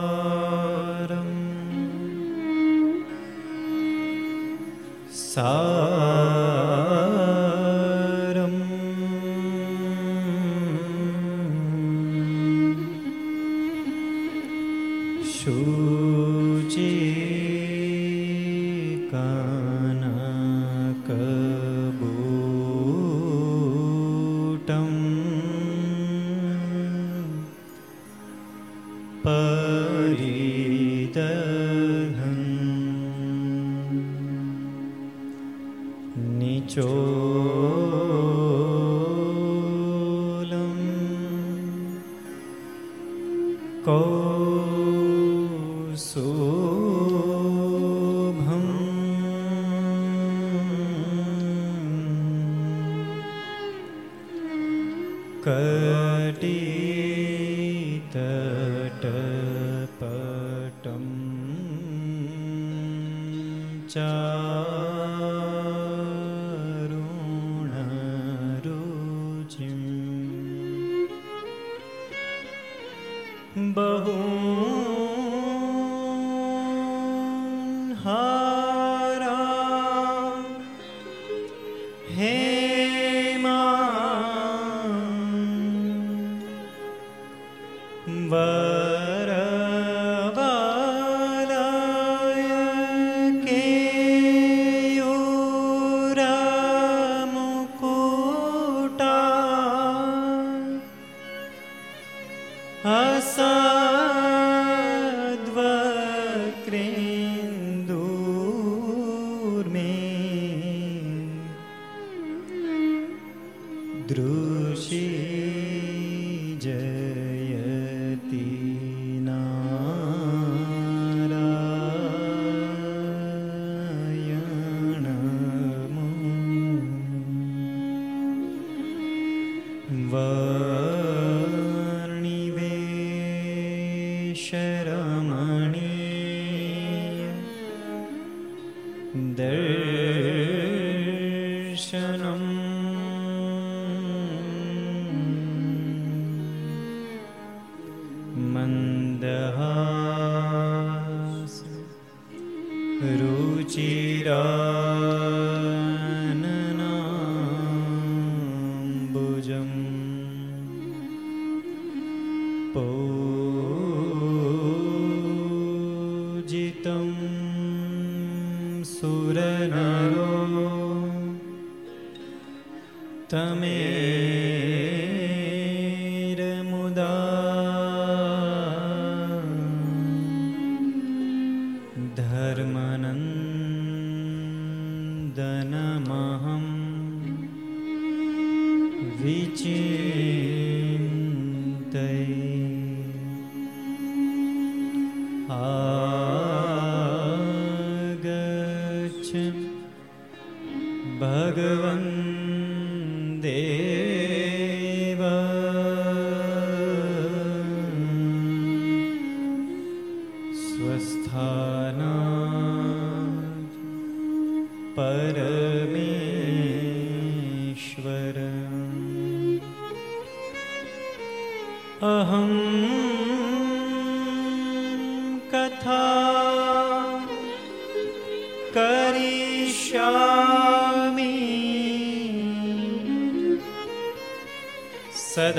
सुनीशारम् सारम्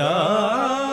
Ah.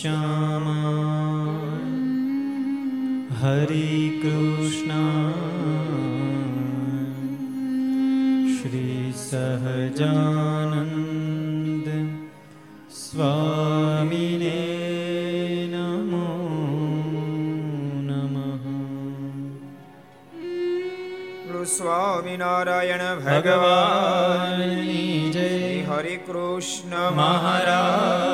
Shyam Hari Krishna श्रीसहजानन्द स्वामिने नमो नमः स्वामिनारायण भगवान् जय हरि कृष्ण महाराज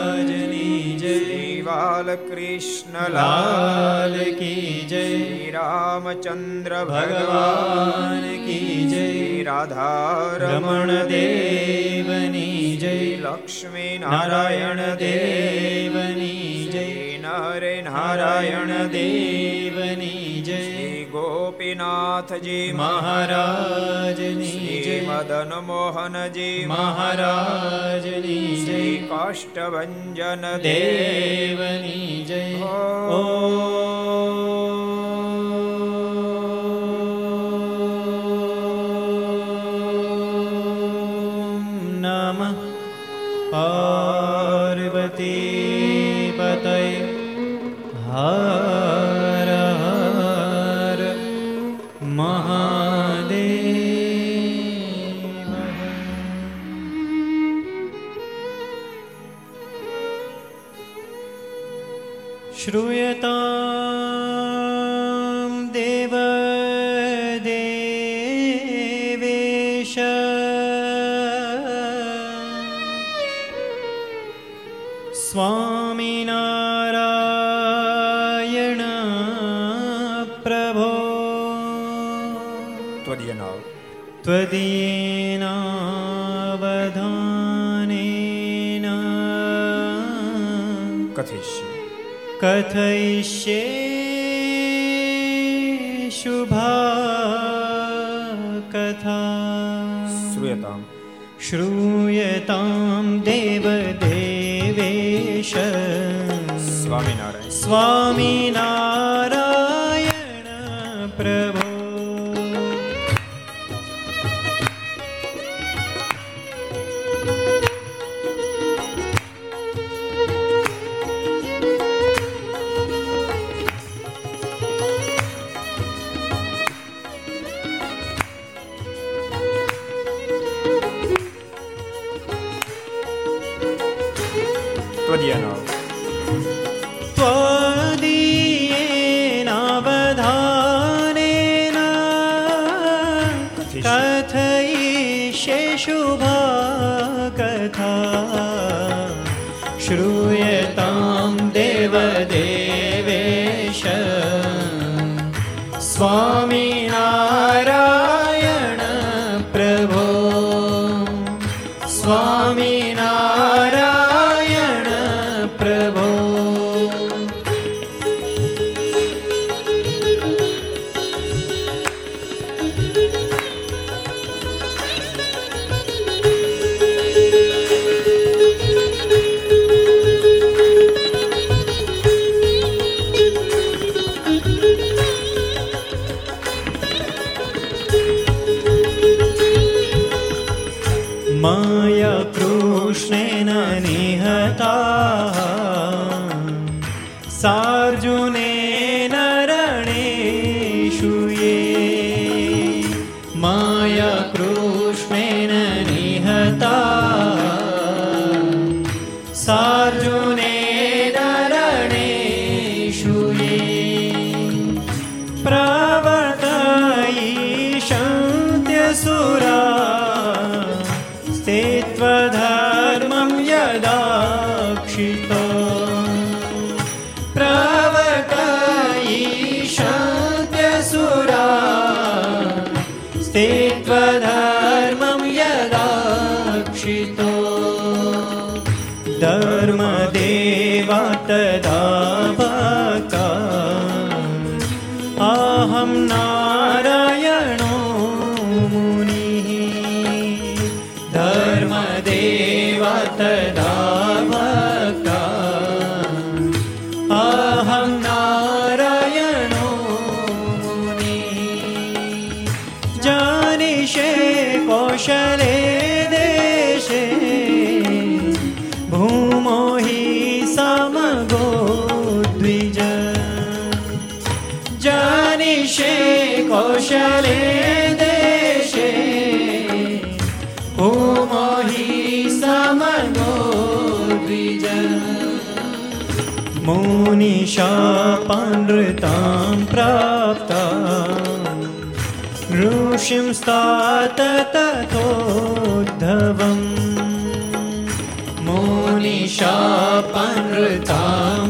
શ્રી બાલકૃષ્ણ લાલ કી જય રામચંદ્ર ભગવાન કી જય રાધા રમણ દેવની જય લક્ષ્મી નારાયણ દેવની જય નરે નારાયણ દેવની ગોપીનાથજી મહારાજની શ્રી મદન મોહનજી મહારાજની શ્રી કાષ્ટભન દેવ દેવની જય ઓ विश्ये शुभा कथा श्रूयताम् श्रूयतां देवदेवेश स्वामिनारायण स्वामी मुनिशापानृतां प्राप्ता ऋषिं स्तात तथोद्धवम् मुनिशापानृतां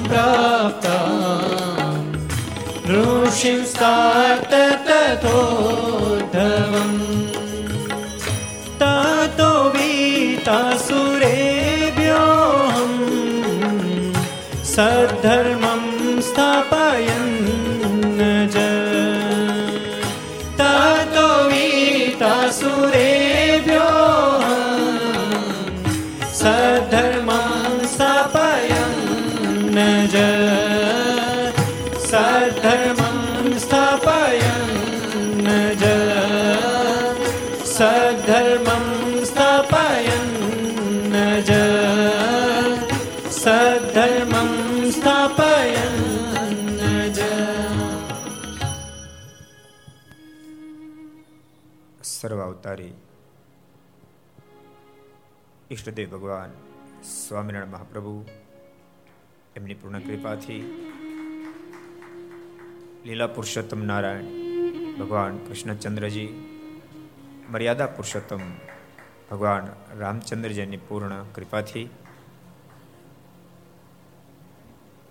प्राप्ता ऋषिं स्तात तथोद्धवम् ઈષ્ટદેવ ભગવાન સ્વામિનારાયણ મહાપ્રભુ, એમની પૂર્ણ કૃપાથી લીલા પુરુષોત્તમ નારાયણ, ભગવાન કૃષ્ણચંદ્રજી, મર્યાદા પુરુષોત્તમ ભગવાન રામચંદ્રજીની પૂર્ણ કૃપાથી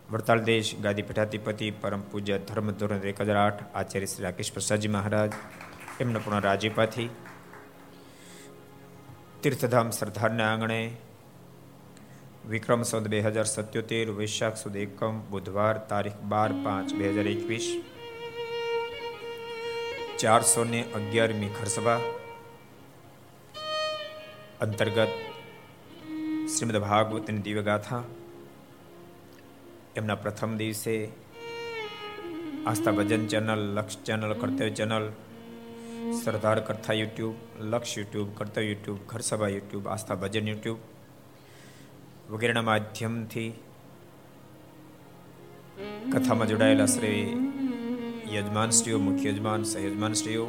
વડતાલ દેશ ગાદી પીઠાધિપતિ પરમ પૂજ્ય ધર્મ ધોરણ એક હજાર આઠ આચાર્ય શ્રી રાકેશ પ્રસાદજી મહારાજ, એમના પૂર્ણ રાજીપાથી તીર્થધામ સરદારના આંગણે વિક્રમ સંત બે હજાર સત્યોતેર વૈશાખ સુદ એકમ બુધવાર તારીખ બાર પાંચ બે હજાર એકવીસ ચારસો ને અગિયારમી ઘરસભા અંતર્ગત શ્રીમદ ભાગવતની દિવ્યગાથા એમના પ્રથમ દિવસે Aastha Bhajan channel Laksh channel Kartavya channel Sardar Katha YouTube Laksh YouTube Kartavya YouTube Gharsabha YouTube Aastha Bhajan YouTube વગેરેના માધ્યમથી કથામાં જોડાયેલા શ્રી યજમાનશ્રીઓ મુખ્ય યજમાન સહયજમાનશ્રીઓ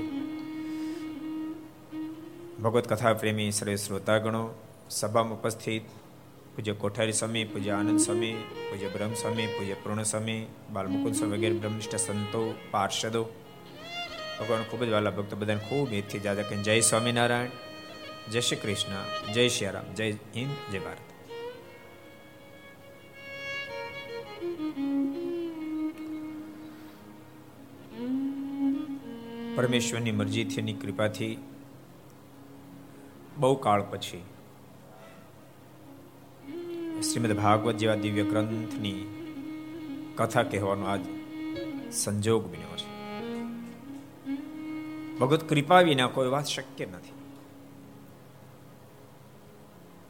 ભગવત કથા પ્રેમી સર્વે શ્રોતાગણો સભામાં ઉપસ્થિત પૂજ્ય કોઠારી સ્વામી પૂજ્ય આનંદ સ્વામી પૂજ્ય બ્રહ્મ સ્વામી પૂજ્ય પૂર્ણ સ્વામી બાલમુકુંદ સ્વામી વગેરે બ્રહ્મનિષ્ઠ સંતો પાર્ષદો ભગવાન ખૂબ જ વાલા ભક્તો બધાને ખૂબ હિતથી જાજા કે જય સ્વામિનારાયણ, જય શ્રી કૃષ્ણ, જય શ્રી રામ, જય હિન્દ, જય ભારત. પરમેશ્વરની મરજીથી એની કૃપાથી બહુ કાળ પછી શ્રીમદ ભાગવત જેવા દિવ્ય ગ્રંથની કથા કહેવાનો આજ સંજોગ બન્યો છે. ભગવત કૃપા વિના કોઈ વાત શક્ય નથી.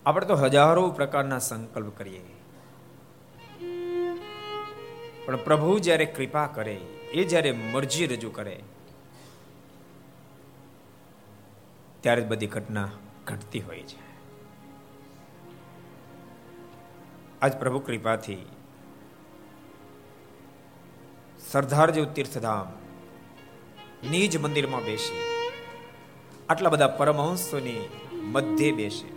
આપણે તો હજારો પ્રકારના સંકલ્પ કરીએ. પણ પ્રભુ જ્યારે કૃપા કરે, એ જ્યારે મરજી રજૂ કરે, ત્યારે જ બધી ઘટના ઘટતી હોય છે. આજ પ્રભુ કૃપાથી સરદાર જેવું તીર્થધામ નિજ મંદિરમાં બેસી આટલા બધા પરમહંસોની મધ્યે બેસીને.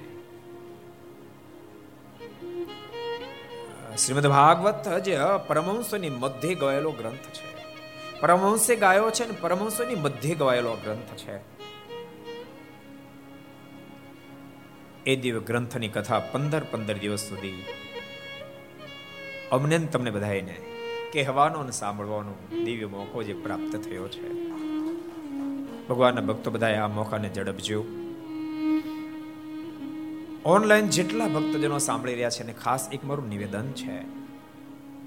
શ્રીમદ ભાગવત જે પરમહંસોની મધ્યે ગયેલો ગ્રંથ છે. પરમહંસે ગાયો છે અને પરમહંસોની મધ્યે ગવાયેલો ગ્રંથ છે. એ દિવ્ય ગ્રંથની કથા પંદર પંદર દિવસ સુધી અમને તમને બધાને કહેવાનો અને સાંભળવાનો દિવ્ય મોકો જે પ્રાપ્ત થયો છે. ભગવાનના ભક્તો બધાએ આ મોકાને ઝડપજો. ઓનલાઈન જેટલા ભક્તજનો સાંભળી રહ્યા છે અને ખાસ એક મારું નિવેદન છે.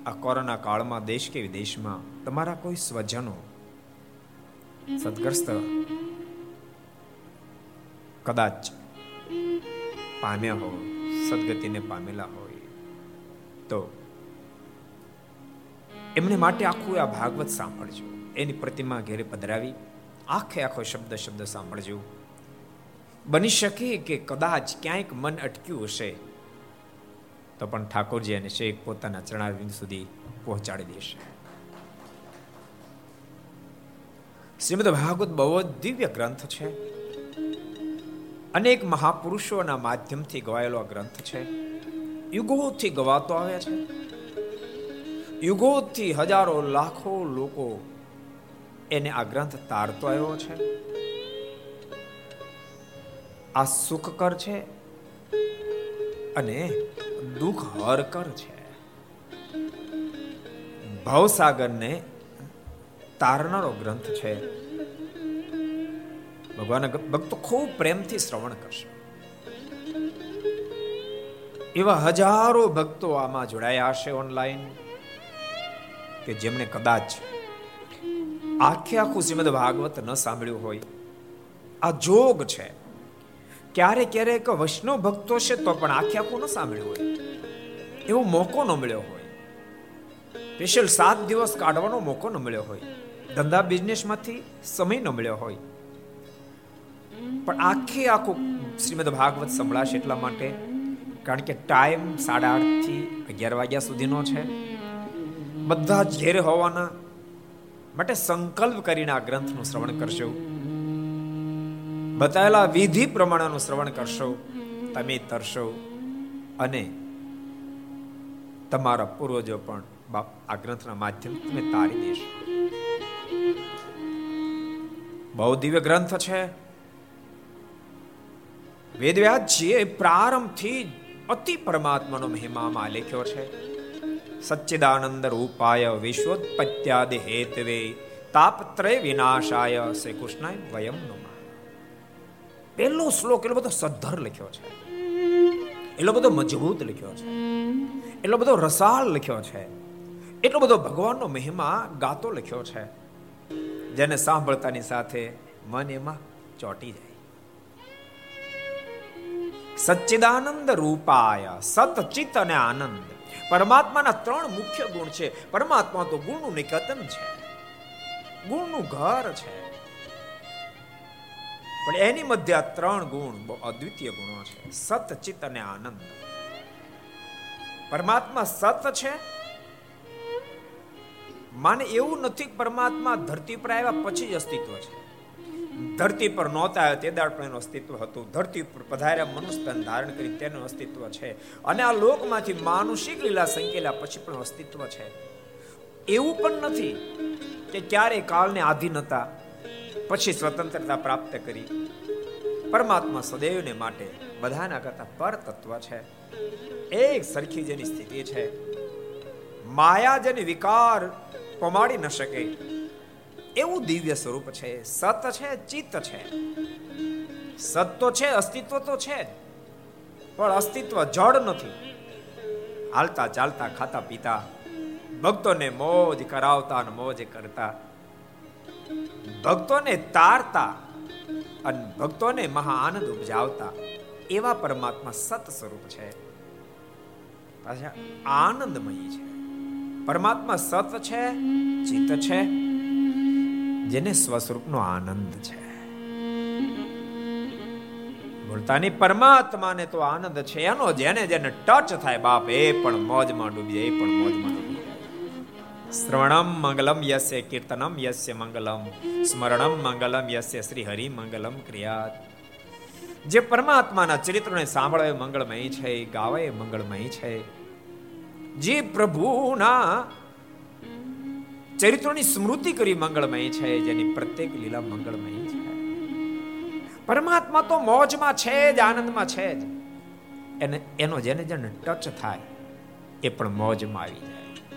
આ કોરોના કાળમાં દેશ કે વિદેશમાં તમારા કોઈ સ્વજનો સદગ્રસ્ત કદાચ પામ્યા હોય, સદગતિને પામેલા હોય, તો એમને માટે આખું આ ભાગવત સાંભળજો. એની પ્રતિમા ઘેરે પધરાવી આખે આખો શબ્દ શબ્દ સાંભળજો. બની શકે કે કદાચ ક્યાંક મન અટક્યું હશે, તો પણ ઠાકોરજી અને શેખ પોતાના ચરણારવિંદ સુધી પહોંચાડી દેશે. શ્રીમદ ભાગવત બહુ દિવ્ય ગ્રંથ છે. અનેક મહાપુરુષોના માધ્યમથી ગવાયેલો આ ગ્રંથ છે. યુગોથી ગવાતો આવે છે. યુગોથી હજારો લાખો લોકો એને આ ગ્રંથ તારતો આવ્યો છે. આ સુખકર છે અને દુઃખ હરકર છે. ભવસાગરને તારનારો ગ્રંથ છે. ભગવાન ભક્તો ખૂબ પ્રેમથી શ્રવણ કરશે. એવા હજારો ભક્તો આમાં જોડાયા હશે ઓનલાઈન કે જેમણે કદાચ આખે આખું શ્રીમદ ભાગવત ન સાંભળ્યું હોય. આ જોગ છે. ક્યારેક ક્યારેક વૈષ્ણવ ભક્તો છે તો પણ આખે આખું ન સાંભળ્યું હોય. એવો મોકો ન મળ્યો હોય. સ્પેશિયલ સાત દિવસ કાઢવાનો મોકો ન મળ્યો હોય. ધંધા બિઝનેસમાંથી સમય ન મળ્યો હોય. પણ આખે આખું શ્રીમદ ભાગવત સંભળાશે એટલા માટે, કારણ કે ટાઈમ સાડા આઠથી અગિયાર વાગ્યા સુધીનો છે. બધા જ ઘેર હોવાના માટે સંકલ્પ કરીને આ ગ્રંથનું શ્રવણ કરશો બતાવેલા વિધિ પ્રમાણેનું શ્રવણ કરશો, તમે તરશો અને તમારા પૂર્વજો પણ બાપ આ ગ્રંથના માધ્યમ તમે તારી દેશો. બહુ દિવ્ય ગ્રંથ છે. વેદવ્યાસજીએ પ્રારંભથી અતિ પરમાત્માનો મહિમામાં લેખ્યો છે. સચ્ચિદાનંદ રૂપાય વિશ્વોત્પત્યાદિ હેતવે તાપત્રય વિનાશાય શ્રી કૃષ્ણ વયમ નુમા પહેલો શ્લોક એટલો બધો સદ્ધર લખ્યો છે. એટલો બધો મજબૂત લખ્યો છે. એટલો બધો રસાળ લખ્યો છે. એટલો બધો ભગવાનનો મહિમા ગાતો લખ્યો છે. જેને સાંભળતાની સાથે મન એમાં ચોટી જાય. સચ્ચિદાનંદ રૂપાય સતચિત અને આનંદ. પરમાત્માના ત્રણ મુખ્ય ગુણ છે. પરમાત્મા તો ગુણનું નિકતન છે. ગુણનું ઘર છે. પણ એની મધ્ય આ ત્રણ ગુણ બહુ અદ્વિતીય ગુણો છે. સતચિત અને આનંદ. પરમાત્મા સત છે. માને એવું નથી પરમાત્મા ધરતી પર આવ્યા પછી જ અસ્તિત્વ છે. ધરતી પર નહોતા, તે દાડ પણ એનું અસ્તિત્વ હતું. ધરતી પર પધાર્યા મનુષ્ય ધારણ કરી તેનું અસ્તિત્વ છે. અને આ લોકમાંથી માનુષિક લીલા સંકેલા પછી પણ અસ્તિત્વ છે. એવું પણ નથી કે ક્યારે કાળને આધીન હતા, પછી સ્વતંત્રતા પ્રાપ્ત કરી. પરમાત્મા સદૈવને માટે બધાના કરતા પર તત્વ છે. એક સરખી જેની સ્થિતિ છે. માયા જેને વિકાર પમાડી ન શકે. એવું દિવ્ય સ્વરૂપ છે. સત છે, ચિત્ત છે. સત તો છે, અસ્તિત્વ તો છે પણ અસ્તિત્વ જડ નથી. હાલતા ચાલતા, ખાતા પીતા, ભક્તોને મોજ કરાવતા અને મોજ કરતા. ભક્તોને તારતા અને ભક્તોને મહા આનંદ ઉપજાવતા. એવા પરમાત્મા સત સ્વરૂપ છે. પાછા આનંદમય છે. પરમાત્મા સત છે, ચિત્ત છે જેને સ્વસ્વરૂપનો આનંદ છે. બોલતાની પરમાત્માને તો આનંદ છે. એનો જેને જેને ટચ થાય બાપ, એ પણ મોજમાં ડૂબી એ પણ મોજમાં શ્રવણમ મંગલમ યસ્ય કીર્તનમ યસ્ય મંગલમ, સ્મરણમ મંગલમ યસ્ય શ્રી હરિ મંગલમ ક્રિયાત જે પરમાત્માના ચરિત્રને સાંભળે મંગળમય છે ગાવે મંગળમય છે. જે પ્રભુના ચરિત્રોની સ્મૃતિ કરી મંગળમય છે, જેની પ્રત્યેક લીલા મંગળમય છે. પરમાત્મા તો મોજમાં છે જ, આનંદમાં છે જ. એને, એનો જેને જેને ટચ થાય, એ પણ મોજમાં આવી જાય.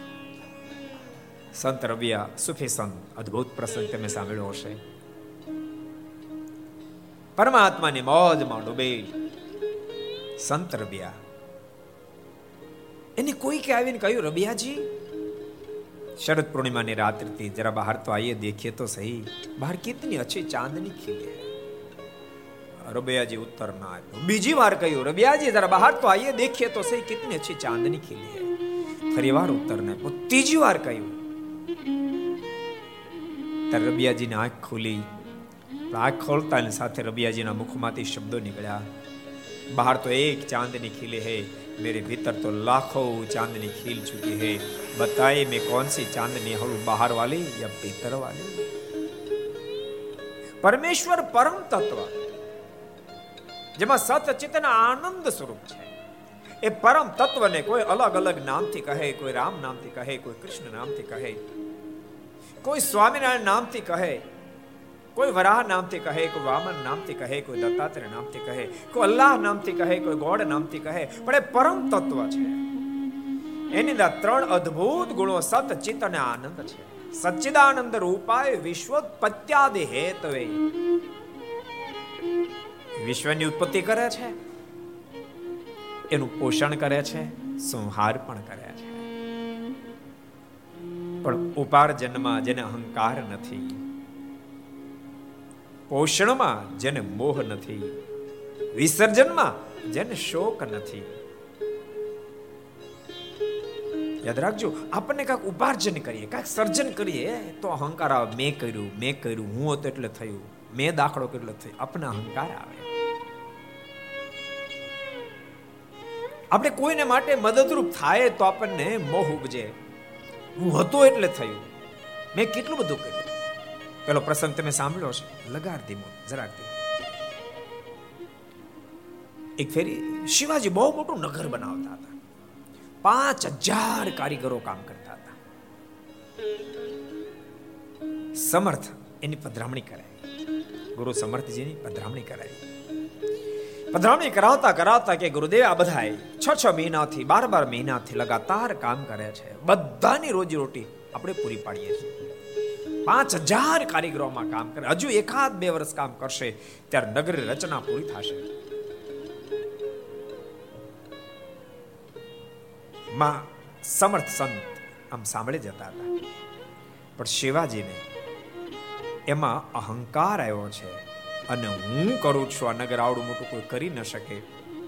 સંત રવિયા, સુફી સંત, અદ્ભુત પ્રસંગ તમે સાંભળ્યો હશે. પરમાત્માની મોજમાં ડૂબે. સંત રબિયા એને કોઈ કે આવીને કહ્યું રબિયાજી शरद पूर्णिमा ने रात्रि थी जरा बाहर तो आइए देखिए तो सही बाहर कितनी अच्छी चांदनी खिली है रबियाजी उत्तर ना आयो બીજી વાર કહ્યું રબિયાજી જરા બહાર તો આઈએ દેખીએ તો સહી કેટલી અચ્છી ચાંદની ખીલી હે ફરી વાર ઉત્તર ના આપ્યો ત્રીજી વાર કહ્યું ત્યારે રબિયાજીની આંખ ખુલી આંખ ખોલતાની સાથે રબિયાજીના મુખમાંથી શબ્દો નીકળ્યા બહાર તો એક ચાંદની ખીલી હે मेरे भीतर तो लाखों चांदनी खिल चुकी है बताइए मैं कौन सी चांदनी हूं बाहर वाली या भीतर वाली પરમેશ્વર પરમ તત્વ જેમાં સત ચિતના આનંદ સ્વરૂપ છે એ પરમ તત્વને કોઈ અલગ અલગ નામથી કહે કોઈ રામ નામથી કહે કોઈ કૃષ્ણ નામથી કહે કોઈ સ્વામિનારાયણ નામથી કહે કોઈ વરાહ નામથી કહે, કોઈ વામન નામથી કહે, કોઈ દત્તાત્રેય નામથી કહે, કોઈ અલ્લાહ નામથી કહે, કોઈ ગોડ નામથી કહે, પણ એ પરમ તત્વ છે. એની અંદર ત્રણ અદ્ભુત ગુણો સત ચિત્ત અને આનંદ છે. સચ્ચિદાનંદ રૂપાય વિશ્વોત્પત્યાદિ હેતવે. વિશ્વની ઉત્પત્તિ કરે છે. એનું પોષણ કરે છે, સંહાર પણ કરે છે. પણ ઉપાર્જનમાં જેને અહંકાર નથી. પોષણમાં જેને મોહ નથી, વિસર્જનમાં જેને શોક નથી. યાદ રાખજો, આપણને કાંઈક ઉપાર્જન કરીએ, કાંઈક સર્જન કરીએ, તો અહંકાર આવે. મેં કર્યું મેં કર્યું, હું હતો એટલે થયું. મેં દાખલો કેટલો થયો. આપણને અહંકાર આવે. આપણે કોઈને માટે મદદરૂપ થાય તો આપણને મોહ ઉપજે. હું હતો એટલે થયું. મેં કેટલું બધું કર્યું. પેલો પ્રસંગ તમે સાંભળો છો લગાડ ધીમો જરાક એક ફેરી શિવાજી બહુ મોટું નગર બનાવતા હતા પાંચ હજાર કારીગરો કામ કરતા હતા સમર્થ એની પધરામણી કરાવી ગુરુ સમર્થજીની પધરામણી કરાવી પધરામણી કરાવતા કરાવતા કે ગુરુદેવ આ બધા છ છ મહિનાથી બાર બાર મહિનાથી લગાતાર કામ કરે છે બધાની રોજી રોટી આપણે પૂરી પાડીએ છીએ પાંચ હજાર કારીગરોમાં કામ કરે. હજુ એકાદ બે વર્ષ કામ કરશે, ત્યારે નગર રચના પૂરી થશે. માં સમર્થ સંત આમ સાંભળી જતા હતા. પણ શિવાજીને એમાં અહંકાર આવ્યો છે અને હું કરું છું આ નગર આવડું મોટું, કોઈ કરી ન શકે.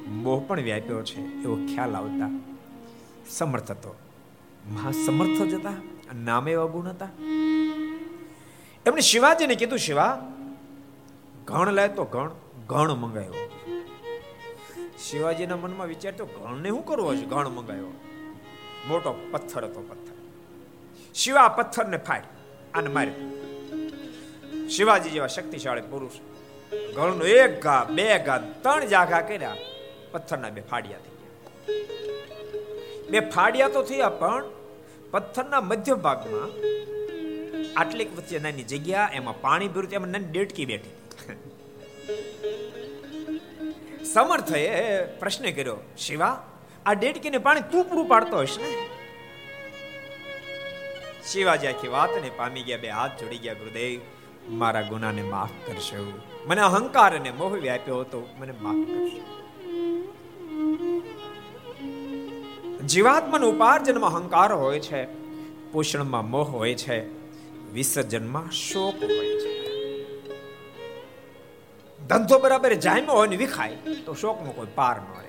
મોહ પણ વ્યાપ્યો છે, એવો ખ્યાલ આવતા. સમર્થ હતો. મહાસમર્થ જ હતા નામે એવા ગુણ હતા. એમણે શિવાજીને કીધું, શિવા ઘણ લાય તો ઘણ ઘણ મંગાવ્યો શિવાજીના મનમાં વિચાર તો ઘણને શું કરવો છે ઘણ મંગાયો. મોટો પથ્થર હતો પથ્થર. શિવા પથ્થરને ફાડ અને મારે. શિવાજી જેવા શક્તિશાળી પુરુષ, ગણનો એક ઘા, બે ઘા, ત્રણ જાઘા કર્યા, પથ્થરના બે ફાડિયા થઈ ગયા. બે ફાડિયા તો થયા, પણ પથ્થરના મધ્ય ભાગમાં આટલીક વચ્ચે નાની જગ્યા, એમાં પાણી ભર્યું એમાં નાની ડેટકી બેઠી. સમર્થએ પ્રશ્ન કર્યો, શિવા, આ ડેટકીને પાણી તું પૂરું પાડતો હશે ને? શિવાજી આખી વાતને પામી ગયા, બે હાથ જોડી ગયા, ગુરુદેવ, મારા ગુનાને માફ કરશો. મને અહંકાર અને મોહ વ્યાપ્યો હતો, મને માફ કરશો. જીવાત્માનું ઉપાર્જનમાં અહંકાર હોય છે, પોષણમાં મોહ હોય છે. વિસર્જનમાં શોક હોય છે. ધંધો બરાબર જામ્યો હોય ને વિખાય, તો શોકનો કોઈ પાર ન રહે.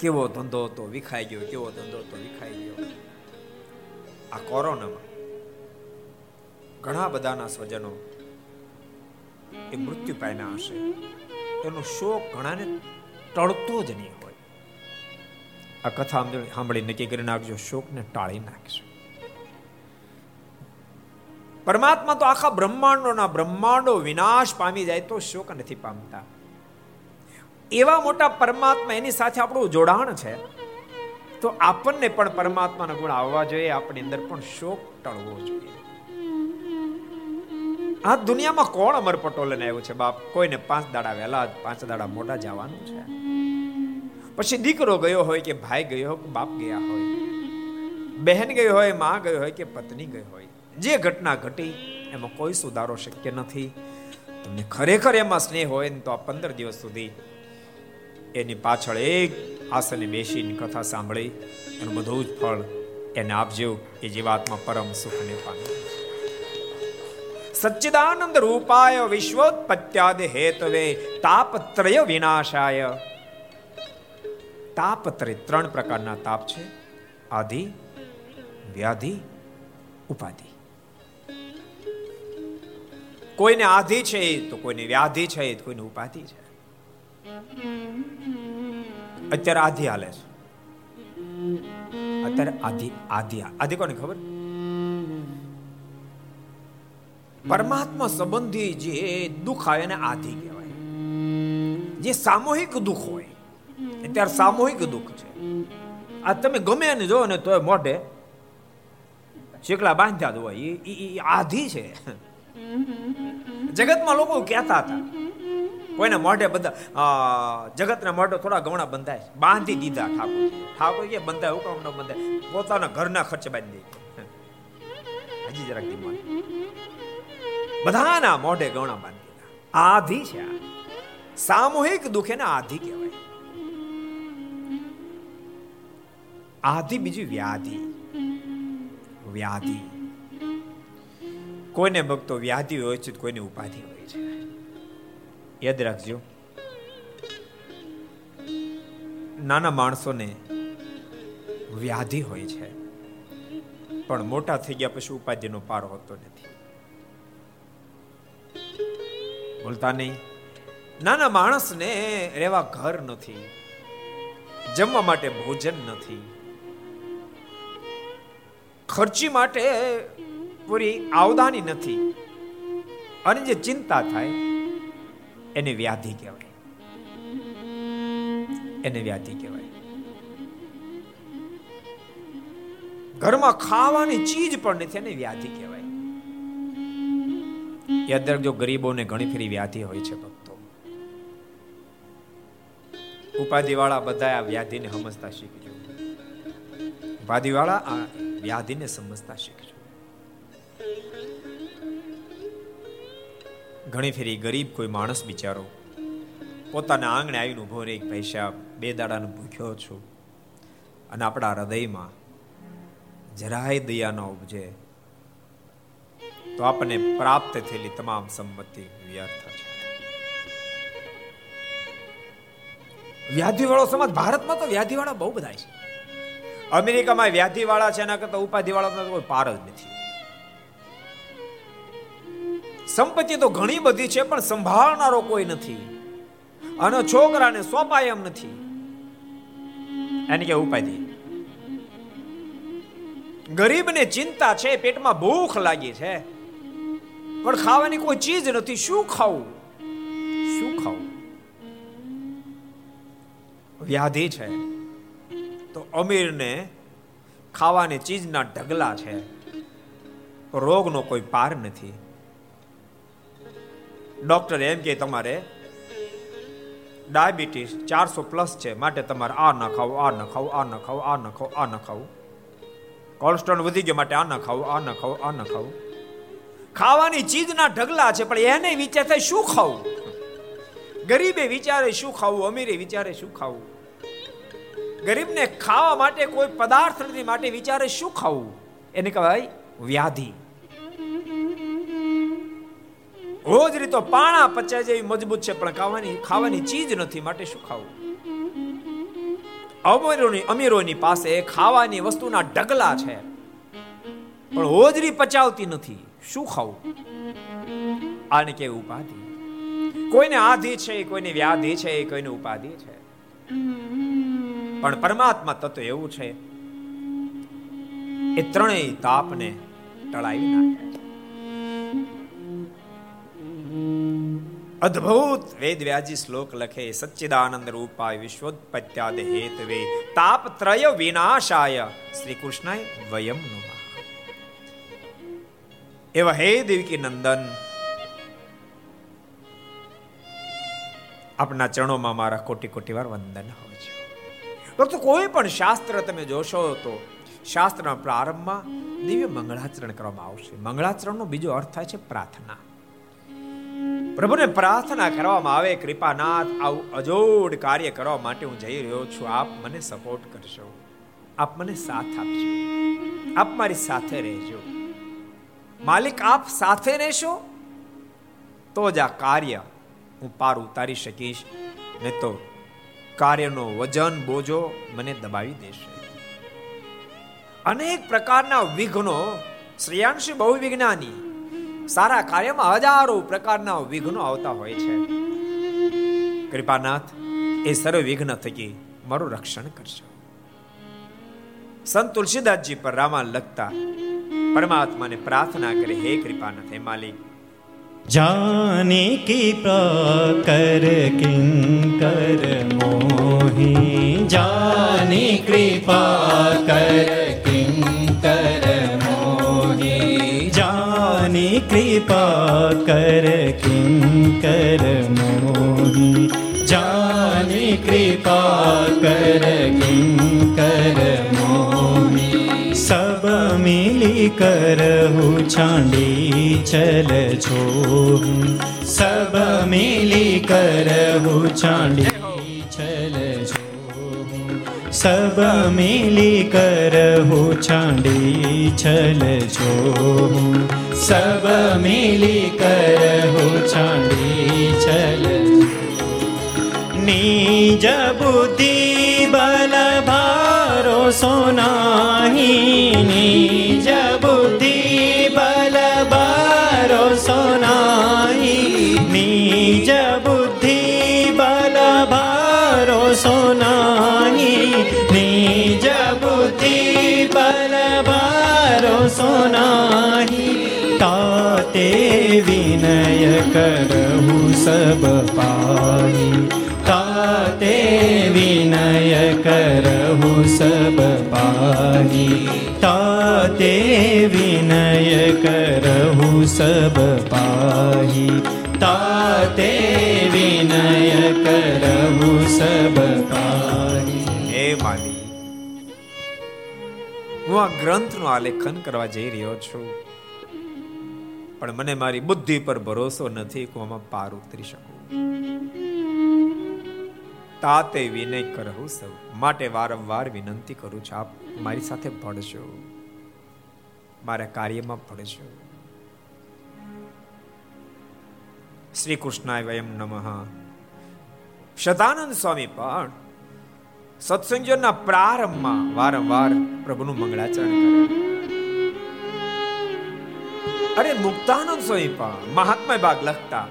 કેવો ધંધો તો વિખાઈ ગયો, કેવો ધંધો તો વિખાઈ ગયો. આ કોરોનામાં ઘણા બધાના સ્વજનો એ મૃત્યુ પામ્યા હશે. એનો શોક ઘણાને ટળતો જ નહીં હોય. આ કથા સાંભળી નક્કી કરી નાખજો, શોકને ટાળી નાખશે. પરમાત્મા તો આખા બ્રહ્માંડોના બ્રહ્માંડો વિનાશ પામી જાય તો શોક નથી પામતા. એવા મોટા પરમાત્મા એની સાથે આપણું જોડાણ છે, તો આપણને પણ પરમાત્માના ગુણ આવવા જોઈએ, આપણી અંદર પણ શોક ટળવો જોઈએ. આ દુનિયામાં કોણ અમર પટોલને આવ્યું છે બાપ? કોઈને પાંચ દાડા વહેલા પાંચ દાડા મોટા જવાનું છે. પછી દીકરો ગયો હોય કે ભાઈ ગયો હોય કે બાપ ગયા હોય, બહેન ગઈ હોય, માં ગઈ હોય કે પત્ની ગઈ હોય જે ઘટના ઘટી, એમાં કોઈ સુધારો શક્ય નથી. તમને ખરેખર એમાં સ્નેહ હોય ને તો આ પંદર દિવસ સુધી એની પાછળ એક આસને બેસીને કથા સાંભળી, એનું બધું જ ફળ એને આપજો. એ જીવાત્મા પરમ સુખને પામે સચ્ચિદાનંદ રૂપાય વિશ્વોત્પત્યાદ હેતવે તાપત્રય વિનાશાય. તાપત્રય ત્રણ પ્રકારના તાપ છે. આધિ, વ્યાધિ, ઉપાધિ. કોઈને આધિ છે તો કોઈને વ્યાધિ છે તો કોઈને ઉપાધિ છે. અત્યારે આધિ હાલે છે. અત્યારે આધિ આધિ આધિ કોને ખબર? પરમાત્મા સંબંધી જે દુઃખ આવે એને આધિ કહેવાય. જે સામૂહિક દુઃખ હોય, અત્યારે સામૂહિક દુઃખ છે. આ તમે ગમે એને જો ને તોય મોઢે શીકલા બાંધ્યા જ હોય. એ આધી છે. જગતમાં લોકો કહેતા હતા. કોઈને મોઢે બધા જગતના મોઢે થોડા ગવણા બંધાય બાંધી દીધા ઠાકોર ઠાકોર કે બંધાય હુકમ ન બંધાય? પોતાના ઘરના ખર્ચે બાંધી દે. હજી જરાક ધીમા બધાના મોઢે ગવણા બાંધી દીધા. આધી છે સામૂહિક દુઃખ એને આધી કહેવાય. આધી બીજી વ્યાધિ. વ્યાધિ. કોઈને ભક્તો વ્યાધિ હોય છે કોઈને ઉપાધિ હોય છે. યાદ રાખજો. નાના માણસોને વ્યાધિ હોય છે, પણ મોટા થઈ ગયા પછી ઉપાધિનો પારો હોતો નથી. બોલતા નહીં. નાના માણસને રહેવા ઘર નથી, જમવા માટે ભોજન નથી. ખર્ચી માટે પૂરી આવદાની નથી. અને જે ચિંતા થાય, એને વ્યાધિ કહેવાય. એને વ્યાધિ કહેવાય. ઘરમાં ખાવાની ચીજ પણ નથી, એને વ્યાધિ કહેવાય. યાદ રાખજો, ગરીબોને ઘણી ફેરી વ્યાધિ હોય છે ભક્તો. ઉપાધિ વાળા બધા આ વ્યાધિને સમજતા શીખજો. ઉપાધિ વાળા આ વ્યાધિને સમજતા શીખજો. ઘણી ફેરી ગરીબ કોઈ માણસ બિચારો. પોતાના આંગણે આવીને ઊભો રે પૈસા બે દાડાનો ભૂખ્યો છું અને આપણા હૃદયમાં જરાય દયા ન ઉપજે. તો આપણને પ્રાપ્ત થયેલી તમામ સંપત્તિ વ્યર્થ છે. વ્યાધિવાળો સમાજ, ભારતમાં તો વ્યાધિવાળા બહુ બધા છે. અમેરિકામાં વ્યાધિવાળા છે, એના કરતા ઉપાધિવાળા કોઈ પાર જ નથી. સંપત્તિ તો ઘણી બધી છે, પણ સંભાળનારો કોઈ નથી. અને છોકરાને સોંપાય એમ નથી. એને કે ઉપાધિ ગરીબને ચિંતા છે, પેટમાં ભૂખ લાગી છે. પણ ખાવાની કોઈ ચીજ નથી, શું ખાવું? શું ખાવું? વ્યાધિ છે. તો અમીરને ખાવાની ચીજના ઢગલા છે. રોગનો કોઈ પાર નથી. ડોક્ટર એમ કે તમારે ડાયાબિટીસ ચારસો પ્લસ છે, માટે તમારે આ ન ખાવું, આ ન ખાવું, આ ન ખાવું, આ ન ખાવું, આ ન ખાવું. કોલેસ્ટ્રોલ વધી ગયો માટે આ ન ખાવું, આ ન ખાવું, આ ન ખાવું. ખાવાની ચીજના ઢગલા છે, પણ એને વિચાર થાય શું ખાવું? ગરીબે વિચારે શું ખાવું, અમીરે વિચારે શું ખાવું? ગરીબને ખાવા માટે કોઈ પદાર્થ નથી માટે વિચારે શું ખાવું? એને કહેવાય વ્યાધિ. રોજ રીતો પાણા પચાય જેવી મજબૂત છે, પણ ખાવાની ખાવાની ચીજ નથી, માટે શું ખાવું? અમીરોની અમીરોની પાસે ખાવાની વસ્તુના ઢગલા છે, પણ હોજરી પચાવતી નથી. શું ખાવું? આને કે ઉપાધિ. કોઈને આધિ છે, કોઈને વ્યાધિ છે, કોઈને ઉપાધિ છે. પણ પરમાત્મા તત્વ એવું છે, એ ત્રણેય તાપને ટળાવી નાખે અદ્ભુત. વેદ વ્યાજી શ્લોક લખે, સચ્ચિદાનંદ રૂપાય વિશ્વોત્પત્યાદ હેતવે તાપ ત્રય વિનાશાય શ્રી કૃષ્ણાય વયમ એવા હે દેવકી નંદન, આપના ચરણોમાં મારા કોટી કોટી વાર વંદન હોય છે ભક્તો કોઈ પણ શાસ્ત્ર તમે જોશો તો શાસ્ત્રના પ્રારંભમાં દિવ્ય મંગળાચરણ કરવામાં આવશે. મંગળાચરણનો બીજો અર્થ થાય છે પ્રાર્થના. પ્રભુને પ્રાર્થના કરવામાં આવે, કૃપાનાથ, આવું અજોડ કાર્ય કરવા માટે હું જઈ રહ્યો છું. આપ મને સપોર્ટ કરશો આપ મને સાથ આપજો. આપ મારી સાથે રહેજો. માલિક આપ સાથે રહેશો તો જ આ કાર્ય હું પાર ઉતારી શકીશ. ને તો કાર્યનો વજન, બોજો મને દબાવી દેશે. અનેક પ્રકારના વિઘ્નો. શ્રેયાંશી બહુ વિજ્ઞાની સારા કાર્યમાં હજારો પ્રકારના વિઘ્નો આવતા હોય છે. કૃપાનાથ, એ સર્વ વિઘ્ન થકી મારું રક્ષણ કરશો સંત તુલસીદાસજી પર રામા લખતા પરમાત્માને પ્રાર્થના કરે, હે કૃપાનાથ, હે માલિક જાનકી પ્રકર કિંકર મોહ મોહી, જાની કૃપા કર જાની કૃપા કર કિંકર મોહી જાની કૃપા કર કિંકર મોહી સબ મિલી કરહું છાંડી ચલ છો સબ મિલી કરહું છાંડી ચલ છો સબ મિલી કરહું છાંડી છલ છો સબ મિલી કરહું છાંડી છલ નિજ બુદ્ધિ બલ ભારો સોનાહી નિજ વિનય सब पाई ताते તાતે વિનય सब पाई ताते विनय करहु सब पाई ताते विनय करहु सब સબ પાહી. માલી, હું આ ગ્રંથનું આલેખન કરવા જઈ રહ્યો છું. પણ મને મારી બુદ્ધિ પર ભરોસો નથી કે હું પાર ઉતરી શકું. તાતે વિનય કરહું સૌ, માટે વારંવાર વિનંતી કરું છું, આપ મારી સાથે ભળજો મારા કાર્યમાં ભળજો શ્રી કૃષ્ણાય વયમ નમઃ. શતાનંદ સ્વામી પણ સત્સંગના પ્રારંભમાં વારંવાર પ્રભુનું મંગળાચરણ કરે. અરે મુક્તાનંદ સ્વામી પણ મહાત્મા ભાગ લખતા.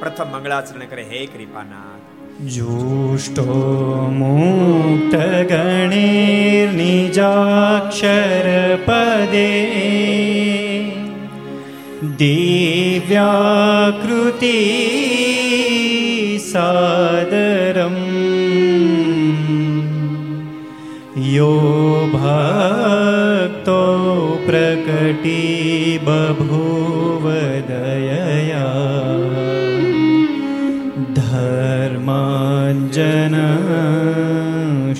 પ્રથમ મંગળાચરણ કરે, હે કૃપાનાથ. જુષ્ટો મુક્ત ગણેર નિજાક્ષર પદે. દિવ્યાકૃતિ સાદરમ. યો ભગ प्रकटी बभूव दयया धर्माञ्जन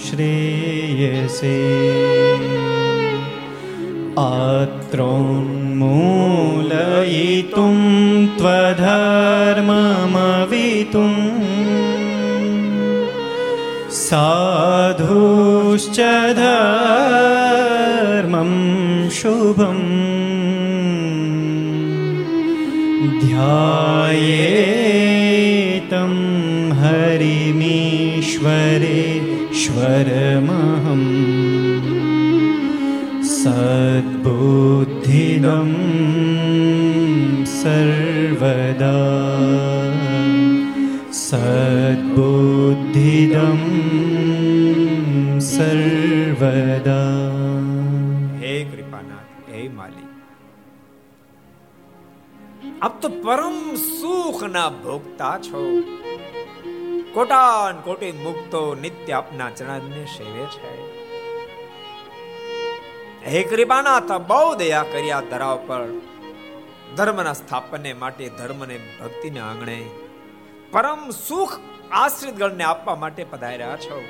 श्रेयसे आत्रोन्मूलयितुं त्वधर्ममवितुम् साधुश्च धर्मं शुभम् ध्यायेतं हरिमीश्वरेश्वरमहम् सद्बुद्धिदं सर्वदा सद्बुद्धिदं सर्वदा આપ તો પરમ સુખના ભોગતા છો. કોટાન કોટી મુક્તો નિત્ય આપના ચરણને સેવે છે. હે કૃપાનાથ, બહુ દયા કર્યા ધરાવ પર. ધર્મના સ્થાપનને માટે, ધર્મને, ભક્તિને આંગણે પરમ સુખ આશ્રિત ગણને આપવા માટે પધાર્યા છો.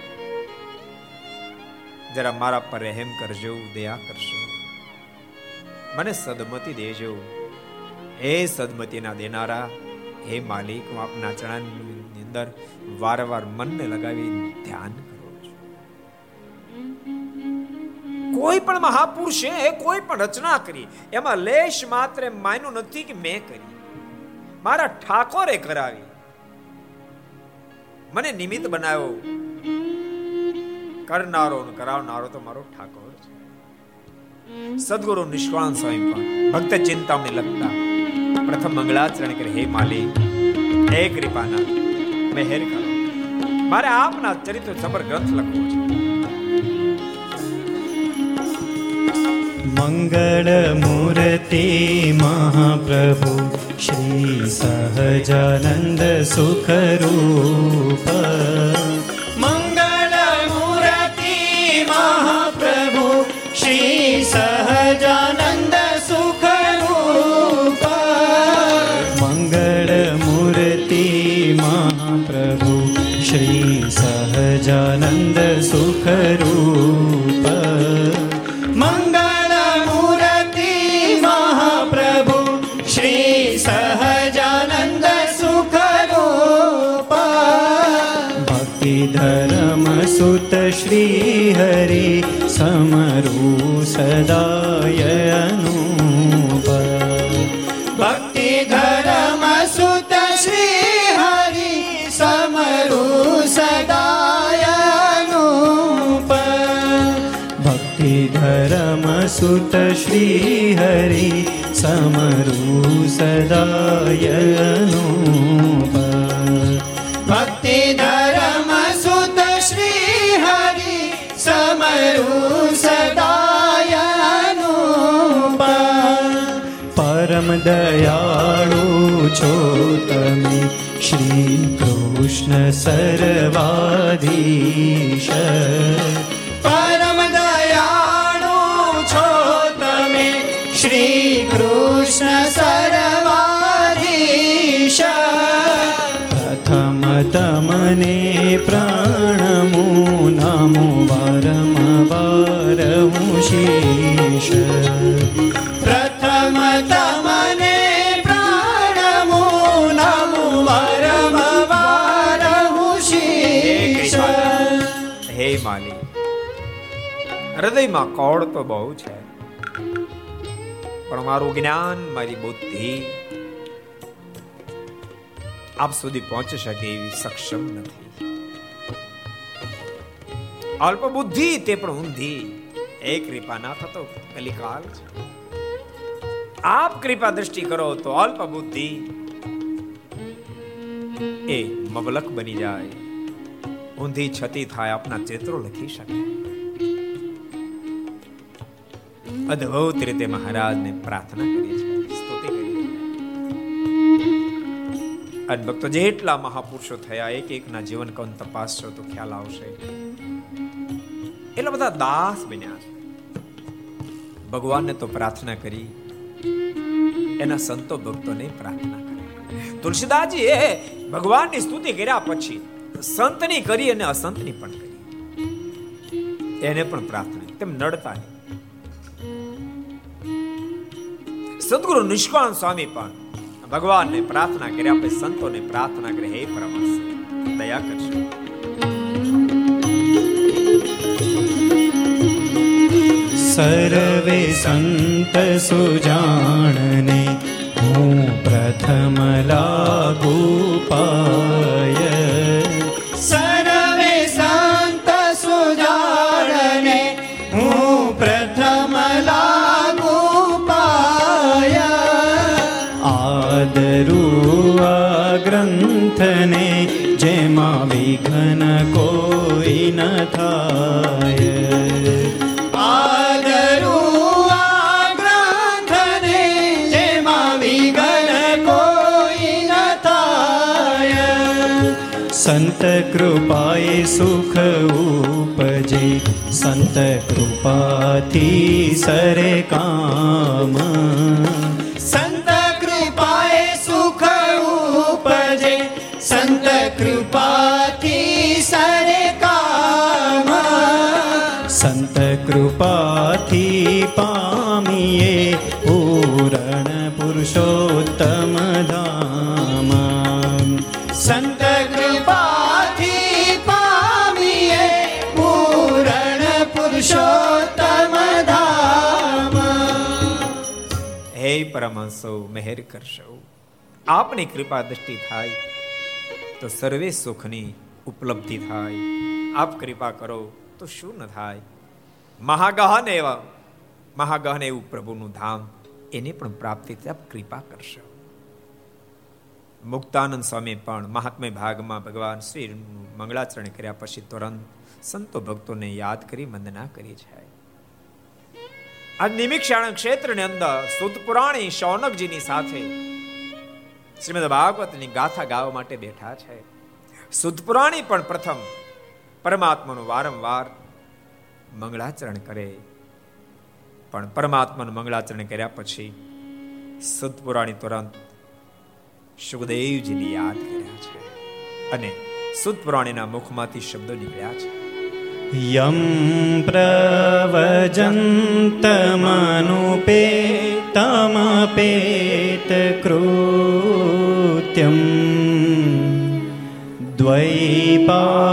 જરા મારા પર રહેમ કરજો, દયા કરજો મને સદમતી દેજો. હે સદમતીના દેનારા, હે માલિક, હું આપના ચરણની અંદર વારંવાર મનને લગાવી ધ્યાન કરું છું. કોઈ પણ મહાપુરુષે કોઈ પણ રચના કરી, એમાં લેશ માત્ર માન્યું નથી કે મેં કરી. મારા ઠાકોરે કરાવી. મને નિમિત્ત બનાવ્યો કરનારો કરાવનારો તો મારો ઠાકોર છે. સદગુરુ નિષ્કાળ સ્વામી પણ ભક્ત ચિંતામણી લખતા પ્રથમ મંગળાચરણ કરે, હે માલી, હે કૃપાના મહેર કરો મારે આપના ચરિત્ર સબર ગ્રંથ લખવો છે. મંગળ મૂર્તિ મહાપ્રભુ, શ્રી સહજાનંદ સુખરૂપ. सुत श्रीहरि समरु सदाय अनुप भक्तिधरम सुत श्रीहरि समरु सदाय अनुप भक्तिधरम सुत श्रीहरि समरु सदाय अनुप भक्तिधर પરમ દયાળુ છો તમે શ્રી કૃષ્ણ સર્વાધીશ. પરમ દયાળુ છો તમે શ્રી કૃષ્ણ સર્વાધીશ. પ્રથમ તમને પ્રણમો નમો વારંવાર હું શીશ. હૃદયમાં કોળ તો બહુ છે. પણ મારું જ્ઞાન, મારી બુદ્ધિ આપ સુધી પહોંચી શકે એવી સક્ષમ નથી. અલ્પ બુદ્ધિ તે પણ ઊંધી. એ કૃપા ના થતો કલિકાલ આપ કૃપા દ્રષ્ટિ કરો તો અલ્પ બુદ્ધિ એ મબલક બની જાય. ઊંધી છતી થાય આપના ચિત્રો લખી શકે. અદ્ભુત રીતે મહારાજને પ્રાર્થના કરી છે સ્તુતિ કરી અને ભક્તો જેટલા મહાપુરુષો થયા એક એકના જીવન કૌન તપાસશો તો ખ્યાલ આવશે. એટલા બધા દાસ બન્યા છે. ભગવાનને તો પ્રાર્થના કરી, એના સંતો ભક્તોને પ્રાર્થના કરી. તુલસીદાસજી એ ભગવાનની સ્તુતિ કર્યા પછી સંતની કરી અને અસંતની પણ કરી. એને પણ પ્રાર્થના તેમ નડતા નહીં. સદગુરુ નિષ્કાળ સ્વામી પણ ભગવાનને પ્રાર્થના કરી, આપણે સંતોને પ્રાર્થના કરી, હે પરમહંસ, દયા કરશો સર્વે સંત સુજાણને હું પ્રથમ લાગુ પાય સંત કૃપાએ સુખ ઉપજે. સંત કૃપાથી સરે કામ. સંત કૃપાએ સુખ ઉપજે. સંત કૃપાથી સરે કામ. સંત કૃપાથી પામીએ પૂરણ પુરુષોત્તમ હે પરમહંસો મહેર કરશો. આપની કૃપા દ્રષ્ટિ થાય, તો સર્વે સુખની ઉપલબ્ધિ થાય. આપ કૃપા કરો, તો શું ન થાય? મહાગહન એવા, મહાગહન એવું પ્રભુનું ધામ, એને પણ પ્રાપ્તિ આપ કૃપા કરશો. મુક્તાનંદ સ્વામી પણ મહાત્મ્ય ભાગમાં ભગવાન શ્રી મંગળાચરણ કર્યા પછી તુરંત સંતો ભક્તોને યાદ કરી વંદના કરી છે. આ નિમિક્ષાણ ક્ષેત્રની અંદર સુદ પુરાણી શૌનકજીની સાથે શ્રીમદ ભાગવતની ગાથા ગાવા માટે બેઠા છે. સુત પુરાણી પણ પ્રથમ પરમાત્માનું વારંવાર મંગળાચરણ કરે. પણ પરમાત્માનું મંગળાચરણ કર્યા પછી સુત પુરાણી તુરંત સુખદેવજીને યાદ કર્યા છે. અને સુત પુરાણીના મુખમાંથી શબ્દો નીકળ્યા છે. यं प्रवजन्तमनुपेतमपेतकृत्यं द्वैपा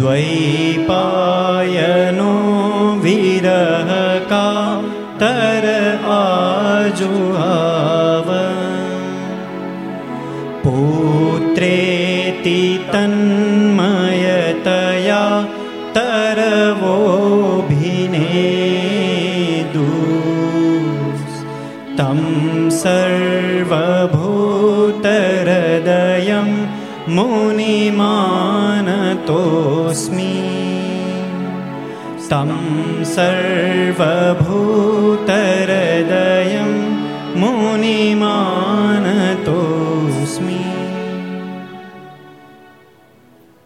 द्वैपायनो विरहका तर आजुहाव पुत्रेति तन्मयतया तरवोभिनेदु तं सर्वभूतहृदयं मुनिमानतोऽस्मि तं सर्वभूतहृदयं મુનિમાનતોસ્મિ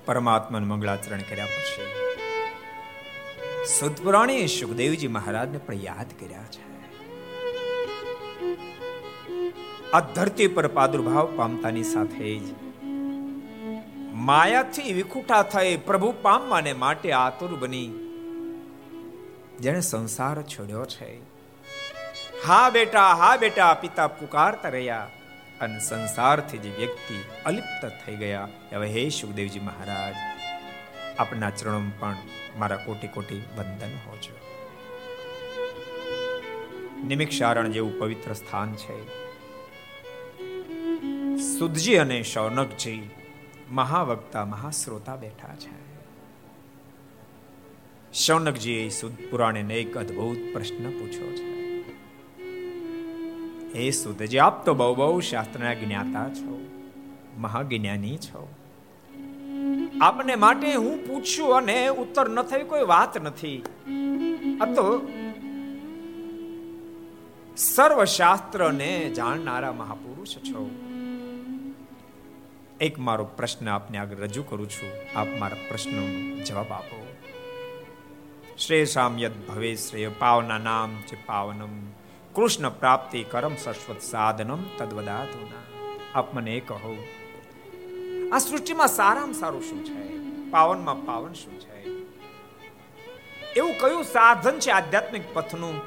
પરમાત્માનું મંગળાચરણ કર્યા પછી સુદપુરાણીએ સુખદેવજી મહારાજને પણ યાદ કર્યા છે આ ધરતી પર પ્રાદુર્ભાવ પામતાની સાથે જ માયાથી વિખુટા થઈ પ્રભુ પામવાને માટે આતુર બની. જેણે સંસાર છોડ્યો છે. હા બેટા હા બેટા, પિતા પુકારતા રહ્યા અને સંસારથી જે વ્યક્તિ અલિપ્ત થઈ ગયા. હવે હે સુખદેવજી મહારાજ, આપના ચરણોમાં પણ મારા કોટી કોટી વંદન હોજો. નિમિક્ષારણ જેવું પવિત્ર સ્થાન છે. સુદજી અને શૌનકજી મહાવક્તા, મહાશ્રોતા બેઠા છે. શૌનકજીએ સુદ પુરાણે એક અદ્ભુત પ્રશ્ન પૂછ્યો છે. હે સુધજી આપ તો બહુ બહુ શાસ્ત્રના જ્ઞાતા છો, મહાજ્ઞાની છો. આપને માટે હું પૂછ્યું અને ઉત્તર ન થઈ કોઈ વાત નથી. આ તો સર્વશાસ્ત્રને જાણનારા મહાપુરુષ છો. એક મારો પ્રશ્ન આપને આગળ રજૂ કરું છું. આપ મારા પ્રશ્નનો જવાબ આપો. શ્રેષામ યદ ભવે શ્રેય પાવના નામ છે પાવનમ. કૃષ્ણ પ્રાપ્તિ કરમ સરસ્વત સાધનમ તદવદાતુના આપ મને કહો, આ સૃષ્ટિમાં સારામાં સારું શું છે? પાવનમાં પાવન શું છે? એવું કયું સાધન છે આધ્યાત્મિક પથનું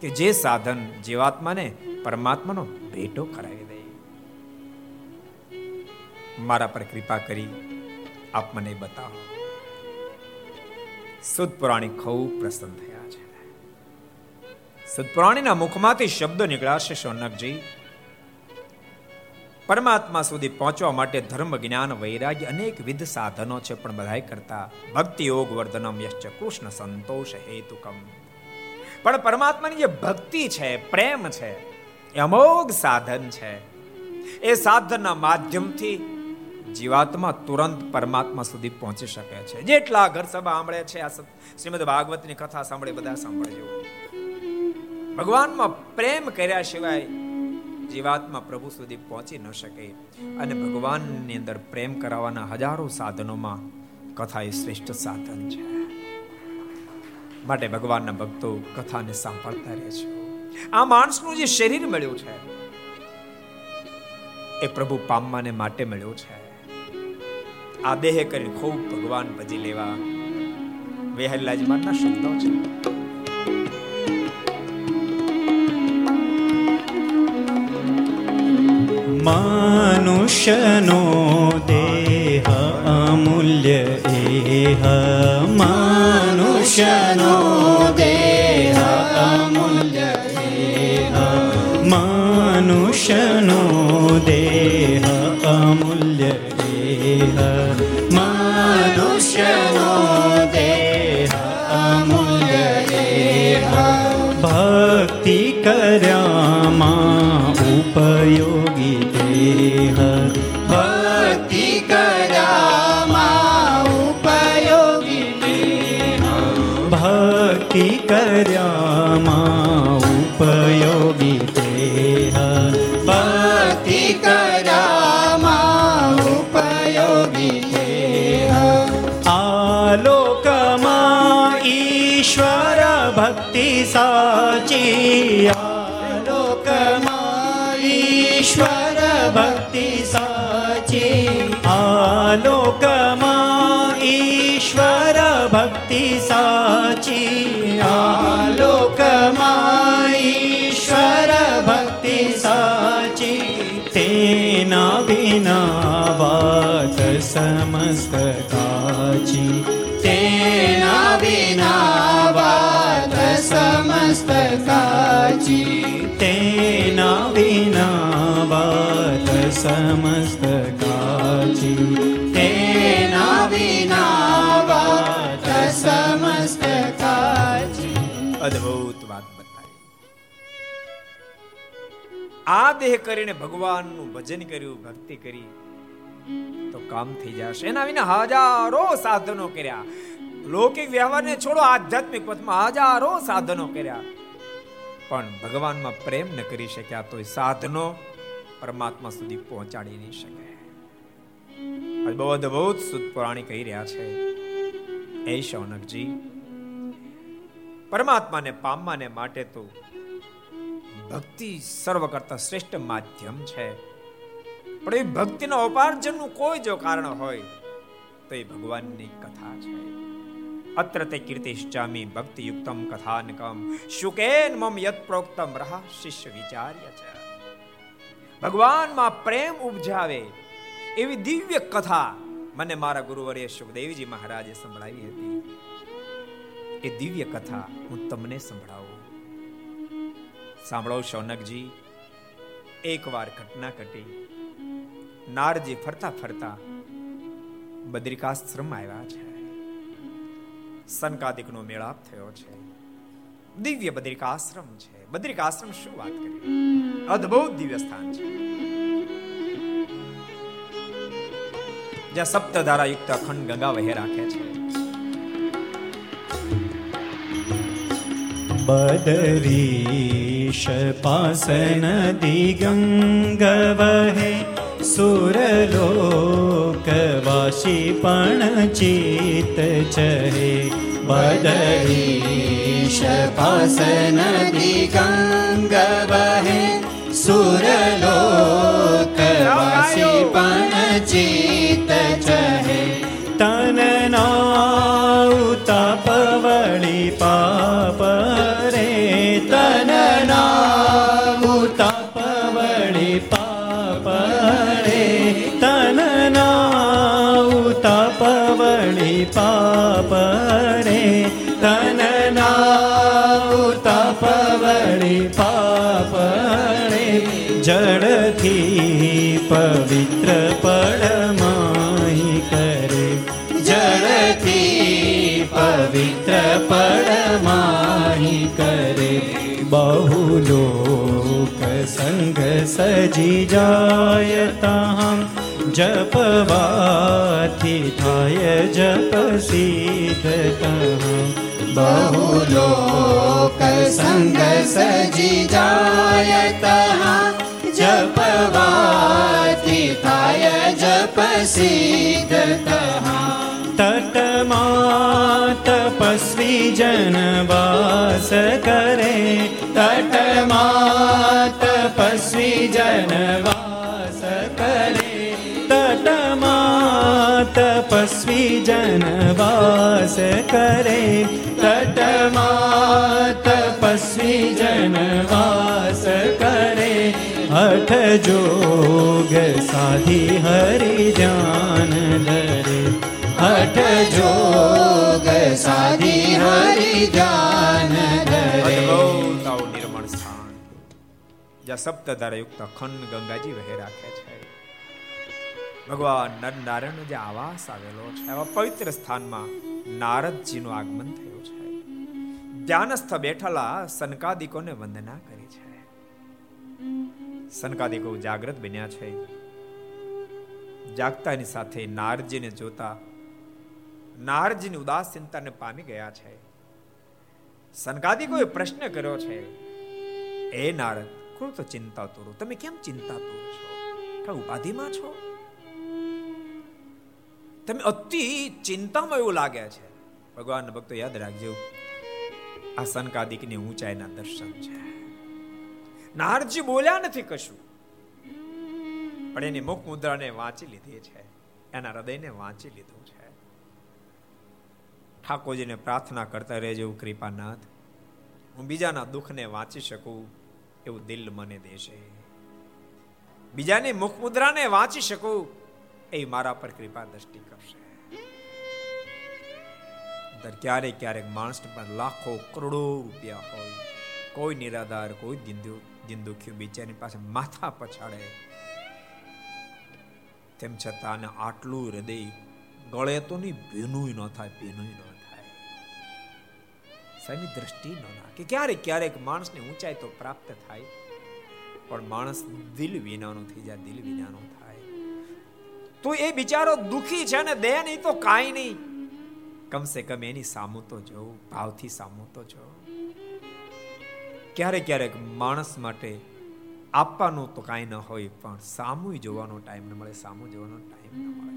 કે જે સાધન જીવાત્માને પરમાત્માનો ભેટો કરાવે? મારા પર કૃપા કરી આપ મને બતાવો. સુદ પુરાણી ખૂબ પ્રસન્ન થયા છે. સુદ પુરાણીના મુખમાંથી શબ્દો નીકળાશે શૌનકજી પરમાત્મા સુધી પહોંચવા માટે ધર્મ, જ્ઞાન, વૈરાગ્ય અનેક વિધ સાધનો છે, પણ બધાય કરતા ભક્તિ યોગ વર્ધનમ યશ્ચ કૃષ્ણ સંતોષ હેતુકમ. પણ પરમાત્માની જે ભક્તિ છે, પ્રેમ છે, એ અમોઘ સાધન છે. એ સાધનના માધ્યમથી જીવાત્મા તુરંત પરમાત્મા સુધી પહોંચી શકે છે. જેટલા ઘર સભા સાંભળે છે, આ શ્રીમદ ભાગવતની કથા સાંભળે બધા સાંભળજો. ભગવાનમાં પ્રેમ કર્યા સિવાય જીવાત્મા પ્રભુ સુધી પહોંચી ન શકે. અને ભગવાનની અંદર પ્રેમ કરાવવાના હજારો સાધનોમાં કથા એ શ્રેષ્ઠ સાધન છે. માટે ભગવાનના ભક્તો કથાને સાંભળતા રહે છે. આ માણસનું જે શરીર મળ્યું છે, એ પ્રભુ પામવાને માટે મળ્યું છે. આ દેહ કરી ખૂબ ભગવાન ભજી લેવા. વેહલાજ મારના શબ્દો છે. માનુષનો દેહ અમૂલ્ય એહ. માનુષનો દેહ અમૂલ્ય એહ. માનુષનો દેહ અમૂલ્ય એહ. पयो લોકમા ઈશ્વર ભક્તિ સાચી લોકમા ઈશ્વર ભક્તિ સાચી તેના વિના વાત સમસ્ત કાચી તેના વિના વાત સમસ્ત કાચી તેના વિના વાત સમસ્ત કાચી અદ્ભુત વાત બતાવી. આ દેહ કરીને ભગવાનનું ભજન કર્યું, ભક્તિ કરી, તો કામ થઈ જશે. એના વિના હજારો સાધનો કર્યા. લૌકિક વ્યવહારને છોડો, આધ્યાત્મિક પથમાં હજારો સાધનો કર્યા. પણ ભગવાનમાં પ્રેમ ન કરી શક્યા તો સાધનો પરમાત્મા સુધી પહોંચાડી નહીં શકે બહુ અદભુત સુદ પુરાણી કહી રહ્યા છે એ શૌનકજી, પરમાત્માને પામવાને માટે તો ભક્તિ સર્વ કરતા શ્રેષ્ઠ માધ્યમ છે. પણ એ ભક્તિના ઉપાર્જનનું કોઈ જો કારણ હોય, તો એ ભગવાનની કથા છે. અત્ર તે કીર્તિશ્ચામી ભક્તિ યુક્તમ કથાનકમ, શુકેન મમ યત પ્રોક્તમ રહા શિષ્ય વિચાર્ય છે. ભગવાનમાં પ્રેમ ઉપજાવે એવી દિવ્ય કથા મને મારા ગુરુવર્ય સુખદેવજી મહારાજે સંભળાવી હતી. એ દિવ્ય કથા હું તમને સંભળાવું. સાંભળો શૌનકજી, એકવાર ઘટના ઘટી. નારજી ફરતા ફરતા બદ્રિકાશ્રમ આવ્યા છે. સનકાદિકનો મેળાપ થયો છે. દિવ્ય બદ્રિકાશ્રમ છે. બદ્રિકાશ્રમ શું વાત કરી અદ્ભુત દિવ્ય સ્થાન છે. જ્યાં સપ્તધારા યુક્ત અખંડ ગંગા વહે રાખે છે. બદરીશ પાસ નદી ગંગ વહે, સુરલોકવાસી પણ ચિત ચહે. બદરીશ પાસ નદી ગંગ વહે, સુરલોકવાસી પણ ચિત પવિત્ર પડમાહી કરે જળથી પવિત્ર પડમાહી કરે બહુ લોક સંગ સજી જાય તાહમ જપવાથી થાય જપ સિદ્ધ તહમ લોક સંગ સજી જાય તહા જપવાથી થાય જપ સિદ્ધ તહા તટમાં તપસ્વી જન વાસ કરે તટમાં તપસ્વી જન વાસ કરે તટમાં તપસ્વી જન વાસ કરે તટમાં તપસ્વી જન હઠ જોગ સાધી હરિ ધ્યાન ધરે હઠ જોગ સાધી હરિ ધ્યાન ધરે નિર્મળ સ્થાન જ્યાં સપ્તધારા યુક્ત અખંડ ગંગાજી વહે રાખે છે ભગવાન નર નારાયણ જે આવાસ આવેલો છે આવા પવિત્ર સ્થાનમાં નારદજીનું આગમન થયું છે। ધ્યાનસ્થ બેઠેલા સનકાદિકોને વંદના કરી સનકાદિકો જાગ્રત બન્યા છે. જાગતાની સાથે નારજીને જોતા નારજીની ઉદાસીનતાને પામી ગયા છે. સનકાદિકોએ પ્રશ્ન કર્યો છે, એ નારદ કોણ તો ચિંતા તોરો તમે કેમ ચિંતા તોરો છો? કઈ ઉપાધિમાં છો? તમે અતિ ચિંતામાં એવું લાગે છે. ભગવાન ભક્તો યાદ રાખજો, આ સનકાદિકની ઊંચાઈના દર્શન છે. નારજી બોલ્યા નથી કશું. પણ એની મુખ મુદ્રાને વાંચી લીધી છે. એના હૃદયને વાંચી લીધું છે. ઠાકોરજીને પ્રાર્થના કરતા રહેજો, કૃપાનાથ. હું બીજાના દુઃખને વાંચી શકું એવું દિલ મને દેશે. બીજાની મુખ મુદ્રાને વાંચી શકું એ મારા પર કૃપા દ્રષ્ટિ કરશે. ક્યારેક ક્યારેક માણસ પર લાખો કરોડો રૂપિયા હોય. કોઈ નિરાધાર, કોઈ દિંદુખ્યું બિચારી પાસે માથા પછાડે. તેમ છતાં આટલું હૃદય ગળે તો નહીં ભીનું ન થાય ભીનું ન થાય. સાની દ્રષ્ટિ ન નાખે. ક્યારેક ક્યારેક માણસને ઊંચાઈ તો પ્રાપ્ત થાય, પણ માણસ દિલ વિનાનો થઈ જાય, દિલ વિનાનો થાય. તો એ બિચારો દુખી છે ને દે નહીં તો કાંઈ નહીં. કમસે કમ એની સામું તો જોઉં, ભાવથી સામું તો જોઉં. ક્યારેક ક્યારેક માણસ માટે આપવાનું તો કાંઈ ન હોય, પણ સામું જોવાનો ટાઈમ ન મળે, સામું જોવાનો ટાઈમ ન મળે.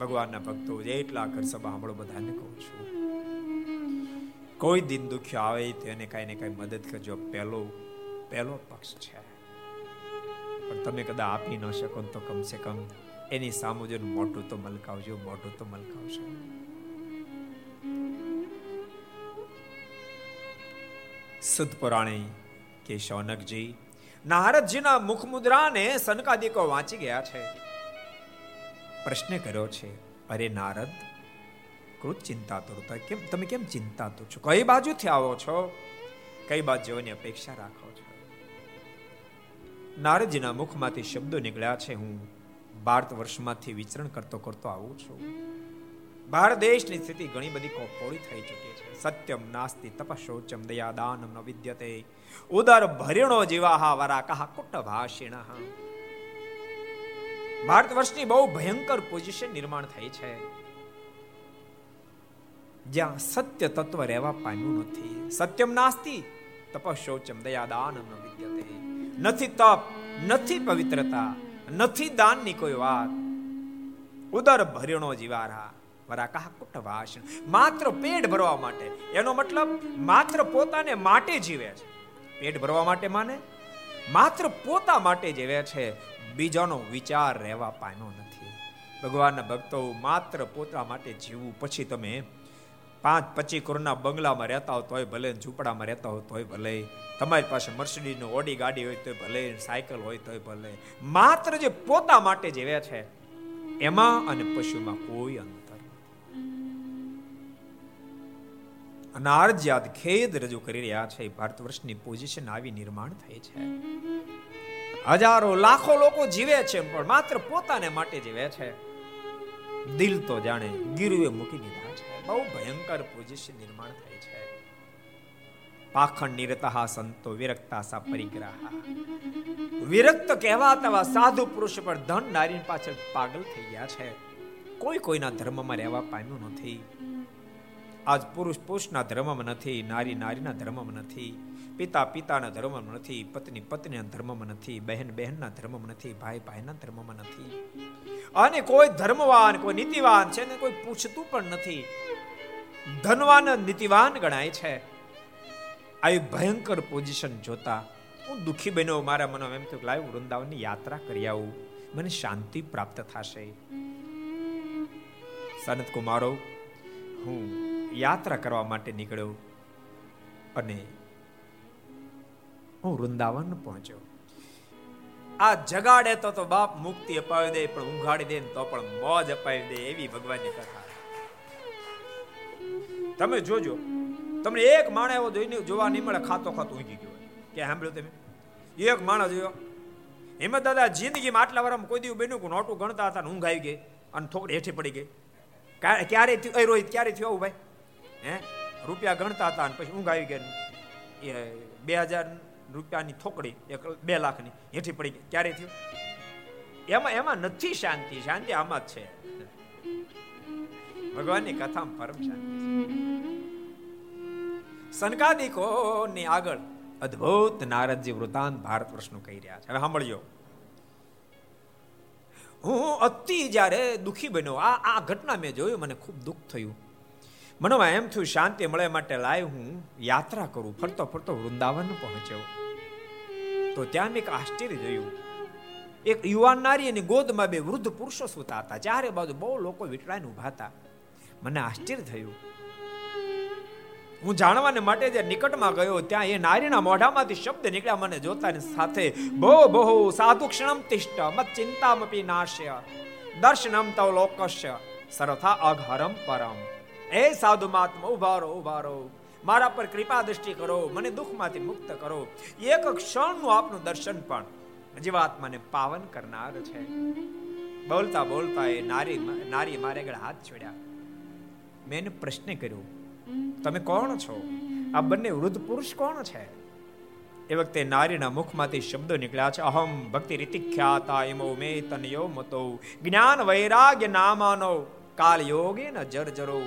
ભગવાનના ભક્તો જેટલા ઘર સભા સાંભળો, બધાને કહું છું. કોઈ દિન દુખ્યો આવે તો એને કાંઈ ને કાંઈ મદદ કરજો. પહેલો પહેલો પક્ષ છે. પણ તમે કદા આપી ન શકો તો કમસે કમ એની સામું જો મોટું તો મલકાવજો, મોટું તો મલકાવશે. સુદ પુરાણી કે શૌનકજી નારદજીના મુખ મુદ્રાને સનકાદિકો વાંચી ગયા છે. પ્રશ્ન કર્યો છે, અરે નારદ, કૃત ચિંતા તો કેમ, તમે કેમ ચિંતા તો છો? કઈ બાજુથી આવો છો? કઈ બાજુ જવાની અપેક્ષા રાખો છો? નારદજીના મુખમાંથી શબ્દો નીકળ્યા છે, હું ભારત વર્ષમાંથી વિચરણ કરતો કરતો આવું છું. ભારત દેશની સ્થિતિ ઘણી બધી કોપોળી થઈ ચૂકી સત્યમ નાસ્તિ તપશોચમ દયાદાનમ ન વિદ્યતે ઉદર ભરીણો જીવાહા વરા કહા કુટ ભાષિણ ભારત વર્ષની બહુ ભયંકર પોઝિશન નિર્માણ થઈ છે જ્યાં સત્ય તત્વ રહેવા પામ્યું નથી સત્યમ નાસ્તિ તપશોચમ દયાદાનમ ન વિદ્યતે નથી તપ નથી પવિત્રતા નથી દાનની કોઈ વાત ઉદર ભરિણો જીવારા વરાકાહ કુટ માત્ર પેટ ભરવા માટે. એનો મતલબ માત્ર પોતાને માટે જીવે છે. પેટ ભરવા માટે માને? માત્ર પોતા માટે જીવે છે. બીજાનો વિચાર રહેવા પામ્યો નથી. ભગવાનના ભક્તો, માત્ર પોતા માટે જીવવું. પછી તમે પાંચ પચીસ કરોડના બંગલામાં રહેતા હો તોય ભલે ઝૂંપડામાં રહેતા હો તોય ભલે. તમારી પાસે મર્સિડીઝનો ઓડી ગાડી હોય તોય ભલે સાયકલ હોય તોય ભલે. માત્ર જે પોતા માટે જીવે છે, એમાં અને પશુમાં કોઈ અંતર અનાર્જ્યાદ ખેદ રજૂ કરી રહ્યા છે. ભારત વર્ષની પોઝિશન આવી નિર્માણ થઈ છે. હજારો, લાખો લોકો જીવે છે, પણ માત્ર પોતાને માટે જીવે છે. દિલ તો જાણે ગીરુએ મૂકી દીધા છે. બહુ ભયંકર પોઝિશન નિર્માણ થઈ છે. પાખંડ નિરતઃ સંતો વિરક્તા સા પરિગ્રહ. વિરક્ત કહેવાતા સાધુ પુરુષ પર ધન નારી પાછળ પાગલ થઈ ગયા છે. કોઈ કોઈના ધર્મમાં રહેવા પામ્યું નથી. આજ પુરુષ પુરુષના ધર્મમાં નથી, નારી નારીના ધર્મમાં નથી, પિતા પિતાના ધર્મમાં નથી, પત્ની પત્નીના ધર્મમાં નથી, બહેન બહેનના ધર્મમાં નથી, ભાઈ ભાઈના ધર્મમાં નથી. અને કોઈ ધર્મવાન, કોઈ નીતિવાન છે ને કોઈ પૂછતું પણ નથી. ધનવાન, નીતિવાન ગણાય છે. આવી ભયંકર પોઝિશન જોતા હું દુખી બન્યો, મારા મનો એમ થયું લાવ વૃંદાવનની યાત્રા કરી આવું. મને શાંતિ પ્રાપ્ત થશે. સનત કુમારો હું યાત્રા કરવા માટે નીકળ્યો અને હું વૃંદાવન પહોંચ્યો. આ જગાડે તો તો બાપ મુક્તિ અપાવી દે, પણ ઊંઘાડી દે તો પણ મોજ અપાવી દે એવી ભગવાનની કથા. તમે જોજો, તમને એક માણસ એવો જોઈને જોવા નહીં મળે, ખાતો ખાતો ઊંઘી ગયો કે સાંભળ્યું તમે? એક માણસ જોયો. હિંમત દાદા, જિંદગીમાં આટલા વારમાં કોઈ દિવસ બન્યું કે નોટું ગણતા હતા ઊંઘ આવી ગઈ અને થોડી હેઠી પડી ગઈ. ક્યારે થયું? રોહિત ક્યારે થયું ભાઈ? હે? રૂપિયા ગણતા હતા અને પછી ઊંઘ આવી ગઈ એ બે હજાર રૂપિયાની થોકડી, એક બે લાખની હેઠી પડી ગઈ. ક્યારે થયું? એમાં એમાં નથી શાંતિ. શાંતિ આમાં જ છે. ભગવાનની કથામાં પરમ શાંતિ સનકાદિકો ની આગળ અદ્ભુત નારદજી વૃતાંત ભારત વર્ષનું કહી રહ્યા છે. હવે સાંભળજો. હું અતિ જ્યારે દુખી બન્યો, આ આ ઘટના મેં જોયું, મને ખૂબ દુઃખ થયું. મનમાં એમ થયું, શાંતિ મળે માટે લાય હું યાત્રા કરું. ફરતો ફરતો વૃંદાવન પહોંચ્યો તો ત્યાં મેં એક આશ્ચર્ય જોયું. એક યુવાન નારી અને ગોદમાં બે વૃદ્ધ પુરુષો સુતા હતા. ચારે બાજુ બહુ લોકો વિટળાઈને ઊભા હતા. મને આશ્ચર્ય થયું. હું જાણવાને માટે જે નિકટમાં ગયો, ત્યાં એ નારીના મોઢામાંથી શબ્દ નીકળ્યા મને જોતાની સાથે બહુ બહુ સાધુ ક્ષણમ તિષ્ઠ મત ચિંતામપી નાશ્ય, દર્શનમ તવ લોકસ્ય સરથા અઘરમ પરમ. એ સાધુ મહાત્મા, ઊભા રહો ઊભા રહો. મારા પર કૃપા દ્રષ્ટિ કરો, મને દુઃખમાંથી મુક્ત કરો. એક ક્ષણનું આપનું દર્શન પણ જીવાત્માને પાવન કરનાર છે. બોલતા બોલતા એ નારી નારી મારે આગળ હાથ છોડ્યા મેં એને પ્રશ્ન કર્યો, તમે કોણ છો? આ બંને વૃદ્ધ પુરુષ કોણ છે? એ વખતે નારીના મુખમાંથી શબ્દો નીકળ્યા છે, અહમ ભક્તિ રીતિ ખ્યાતા એમો મે તનયો મતો જ્ઞાન વૈરાગ્ય નામાનો. કાલ યોગે ન જરો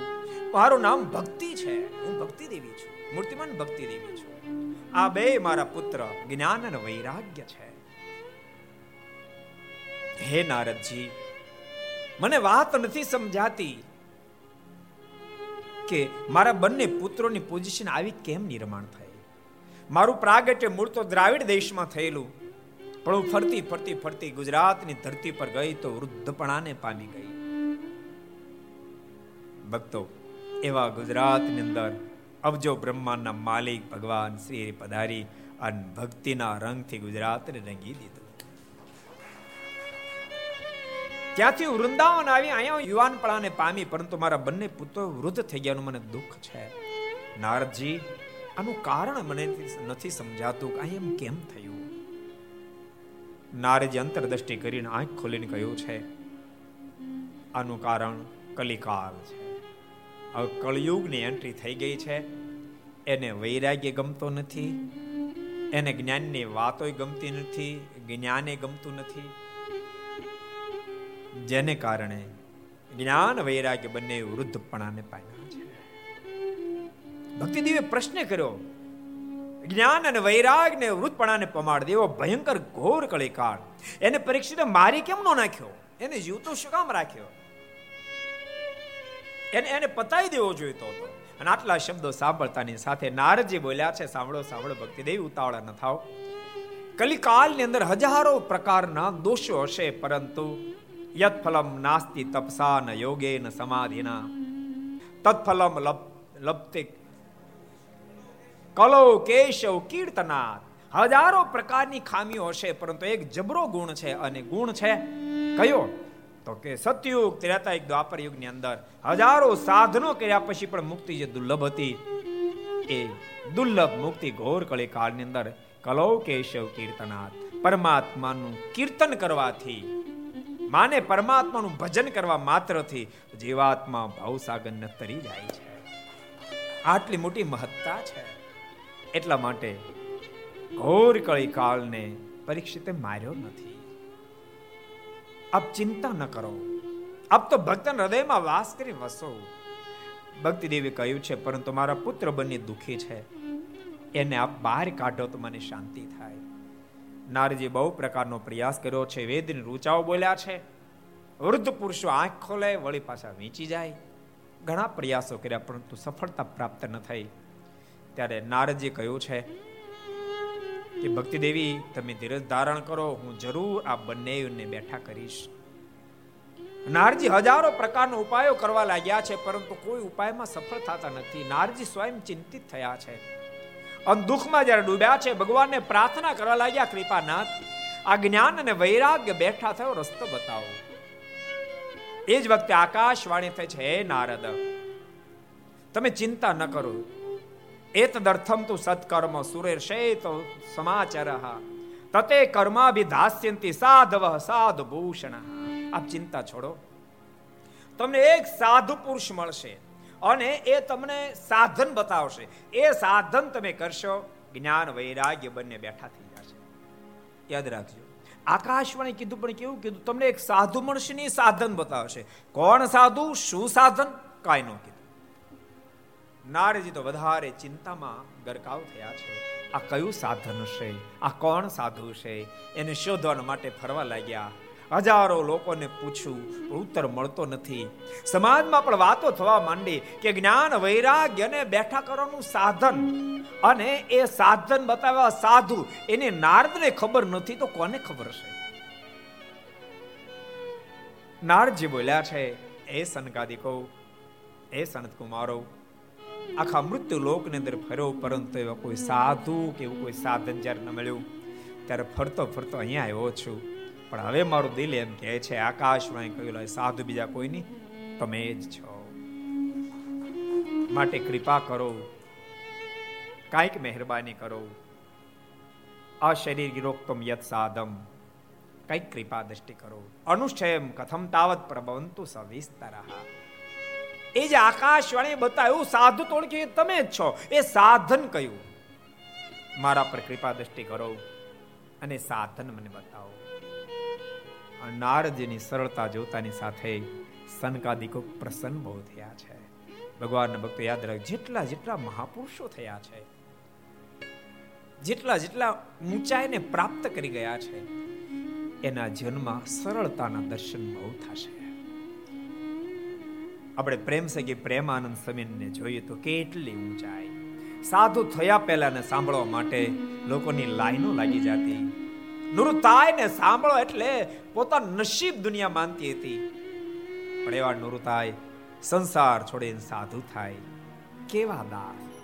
મારું નામ ભક્તિ છે. હું ભક્તિ દેવી છું. મૂર્તિમાન ભક્તિ દેવી છું. આ બે મારા પુત્ર જ્ઞાન અને વૈરાગ્ય છે. હે નારદજી, મને વાત નથી સમજાતી કે મારા બંને પુત્રોની પોઝિશન આવી કેમ નિર્માણ થઈ? મારું પ્રાગટ્ય મૂળ તો દ્રાવિડ દેશમાં થયેલું. પણ હું ફરતી ફરતી ફરતી ગુજરાતની ધરતી પર ગઈ તો વૃદ્ધપણાને પામી ગઈ. ભક્તો, એવા ગુજરાતની અંદર અબજો બ્રહ્માંડના માલિક ભગવાન શ્રી પધારી અને ભક્તિના રંગથી ગુજરાતને રંગી દીધું. ત્યાંથી વૃંદાવન આવી, અહીંયા યુવાનપણાને પામી, પરંતુ મારા બંને પુત્રો વૃદ્ધ થઈ ગયાનું મને દુઃખ છે. નારદજી, આનું કારણ મને નથી સમજાતું કે એમ કેમ થયું? નારજી અંતરદ્રષ્ટિ કરીને આંખ ખોલીને કહ્યું છે, આનું કારણ કલિકાલ છે. હવે કળયુગની એન્ટ્રી થઈ ગઈ છે. એને વૈરાગ્ય ગમતો નથી. એને જ્ઞાનની વાતો ગમતી નથી, જ્ઞાને ગમતું નથી. જેને કારણે જ્ઞાન વૈરાગ્ય બંને વૃદ્ધપણાને પામ્યા છે. ભક્તિદેવે પ્રશ્ન કર્યો, જ્ઞાન અને વૈરાગ્યને વૃદ્ધપણાને પમાડ દેવો ભયંકર ઘોર કળીકાળ એને પરીક્ષિત મારી કેમ નો નાખ્યો? એને જીવતો શું કામ રાખ્યો? એને એને પતાવી દેવો જોઈતો હતો અને આટલા શબ્દો સાંભળતાની સાથે નારજી બોલ્યા છે, સાંભળો સાંભળો ભક્તિદેવ, ઉતાવળા ન થાવ. કલિકાલની અંદર હજારો પ્રકારના દોષો હશે, પરંતુ યત્ફલમ નાસ્તિ તપસા ન યોગે ન સમાધિના. તત્ફલમ લપતે કલો કેશવ કીર્તનાથ હજારો પ્રકારની ખામીઓ હશે, પરંતુ એક જબરો ગુણ છે, અને ગુણ છે કયો? તો કે, સતયુગ ત્રેતાયુગ દ્વાપર યુગની અંદર હજારો સાધનો કર્યા પછી પણ મુક્તિ જે દુર્લભ હતી, એ દુર્લભ મુક્તિ ઘોર કળી કાળની અંદર કલૌ, કેશવ કીર્તનાથ પરમાત્માનું કીર્તન કરવાથી, માને પરમાત્માનું ભજન કરવા માત્રથી જીવાત્મા ભાવસાગર તરી જાય છે. આટલી મોટી મહત્તા છે. એટલા માટે ઘોર કળી કાળને પરીક્ષિતે માર્યો નથી. આપ ચિંતા ન કરો. આપ તો ભક્તન હૃદયમાં વાસ કરી વસો. ભક્તિ દેવી કહ્યું છે, પરંતુ મારા પુત્ર બંને દુખી છે. એને આપ બહાર કાઢો તો મને શાંતિ થાય. નારજી બહુ પ્રકારનો પ્રયાસ કર્યો છે, વેદની રૂચાઓ બોલ્યા છે. વૃદ્ધ પુરુષો આંખ ખોલે, વળી પાછા વીંચી જાય. ઘણા પ્રયાસો કર્યા, પરંતુ સફળતા પ્રાપ્ત ન થઈ. ત્યારે નારજી કહ્યું છે કે ભક્તિ દેવી, તમે ધીરજ ધારણ કરો, હું જરૂર આ બંનેને બેઠા કરીશ. નારજી હજારો પ્રકારના ઉપાયો કરવા લાગ્યા છે, પરંતુ કોઈ ઉપાયમાં સફળ થતા નથી. નારજી સ્વયં ચિંતિત થયા છે. અને દુઃખમાં જ્યારે ડૂબ્યા છે, ભગવાનને પ્રાર્થના કરવા લાગ્યા, કૃપાનાથ, આ જ્ઞાન અને વૈરાગ્ય બેઠા થયો, રસ્તો બતાવો. એ જ વખતે આકાશવાણી થઈ છે, હે નારદ, તમે ચિંતા ન કરો. એતદર્થમ તું સત્કર્મ સુરેર્ષેત સમાચાર તતે કર્માભિધાસ્યંતિ સાધવ સાધુ ભૂષણ આપ ચિંતા છોડો તમને એક સાધુ પુરુષ મળશે અને એ તમને સાધન બતાવશે એ સાધન તમે કરશો જ્ઞાન વૈરાગ્ય બંને બેઠા થઈ જશે યાદ રાખજો આકાશવાણી કીધું પણ કેવું કીધું તમને એક સાધુ મળશે ને સાધન બતાવશે કોણ સાધુ શું સાધન કાંઈ ન કીધું નારજી તો વધારે ચિંતામાં ગરકાવ થયા છે. આ કયું સાધન છે? આ કોણ સાધુ છે? એને શોધવા માટે ફરવા લાગ્યા. હજારો લોકોને પૂછ્યું, ઉત્તર મળતો નથી. સમાજમાં પણ વાતો થવા માંડી કે જ્ઞાન, વૈરાગ્ય ને બેઠા કરવાનું સાધન. અને એ સાધન બતાવવા સાધુ. એને નારદને ખબર નથી, તો કોને ખબર છે? નારદજી બોલ્યા છે, એ સનકાદિકો એ સનત કુમારો આખા મૃત્યુ લોકની અંદર ફર્યો પરંતુ એવા કોઈ સાધુ કે એવું કોઈ સાધન જ્યારે ન મળ્યું, ત્યારે ફરતો ફરતો અહીંયા આવ્યો છું. પણ હવે મારું દિલ એમ કહે છે આકાશમાં કહ્યું સાધુ બીજા કોઈ નહીં તમે જ છો. માટે કૃપા કરો, કાંઈક મહેરબાની કરો. આ શરીર ગિરોક્તમ યત સાધમ. કંઈક કૃપા દ્રષ્ટિ કરો. અનુષ્ઠયમ કથમ તાવત પ્રબંતુ સવિસ્તર. એ જે આકાશવાણી બતાવ્યું સાધુ તોડકી તમે જ છો. એ સાધન કયું મારા પર કૃપા દ્રષ્ટિ કરો અને સાધન મને બતાવો. નારદજીની સરળતા જોતાની સાથે સનકાદિકો પ્રસન્ન બહુ થયા છે. ભગવાનના ભક્તો યાદ રાખ જેટલા જેટલા મહાપુરુષો થયા છે, જેટલા જેટલા ઊંચાઈને પ્રાપ્ત કરી ગયા છે, એના જન્મ સરળતાના દર્શન બહુ થશે. આપણે પ્રેમ સગી પ્રેમાનંદ સમીનને જોઈએ તો કેટલી ઊંચાઈ. સાધુ થયા પહેલા સાંભળવા માટે લોકોની લાઈનો લાગી જતી. નુરતાય ને સાંભળો એટલે પોતા નસીબ દુનિયા માનતી હતી. પણ એવા નુરતાય સંસાર છોડીને સાધુ થાય. કેવા દાસ.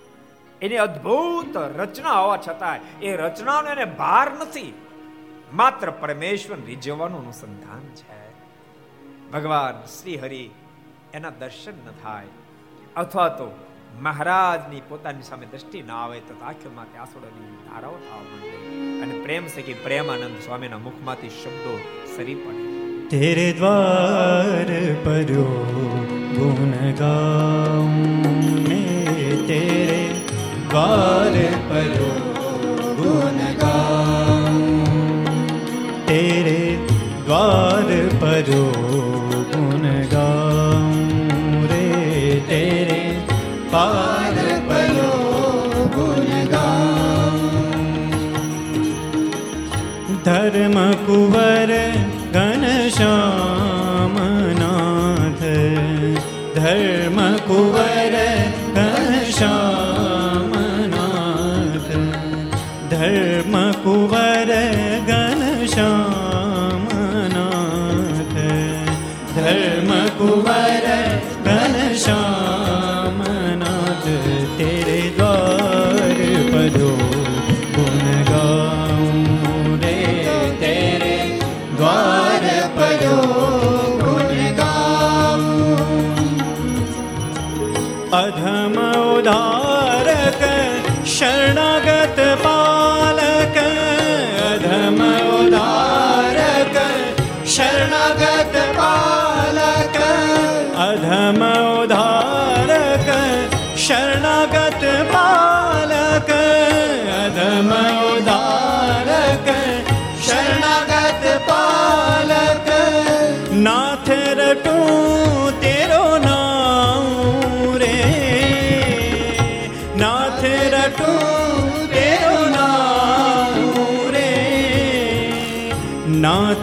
એની અદ્ભુત રચના હોવા છતાં એ રચનાનો એને ભાર નથી. માત્ર પરમેશ્વર રીઝવવાનું અનુસંધાન છે. ભગવાન શ્રી હરિ એના દર્શન ન થાય. અથવા તો મહારાજની પોતાની સામે દ્રષ્ટિ ના આવે તો આંખોમાંથી આસોડાની ધારાઓ થવા માંડે. અને પ્રેમ સખી પ્રેમાનંદ સ્વામીના મુખમાંથી શબ્દો સરી પડે. તેરે દ્વાર પરો ગુણ ગાઉં તેરે દ્વાર પરો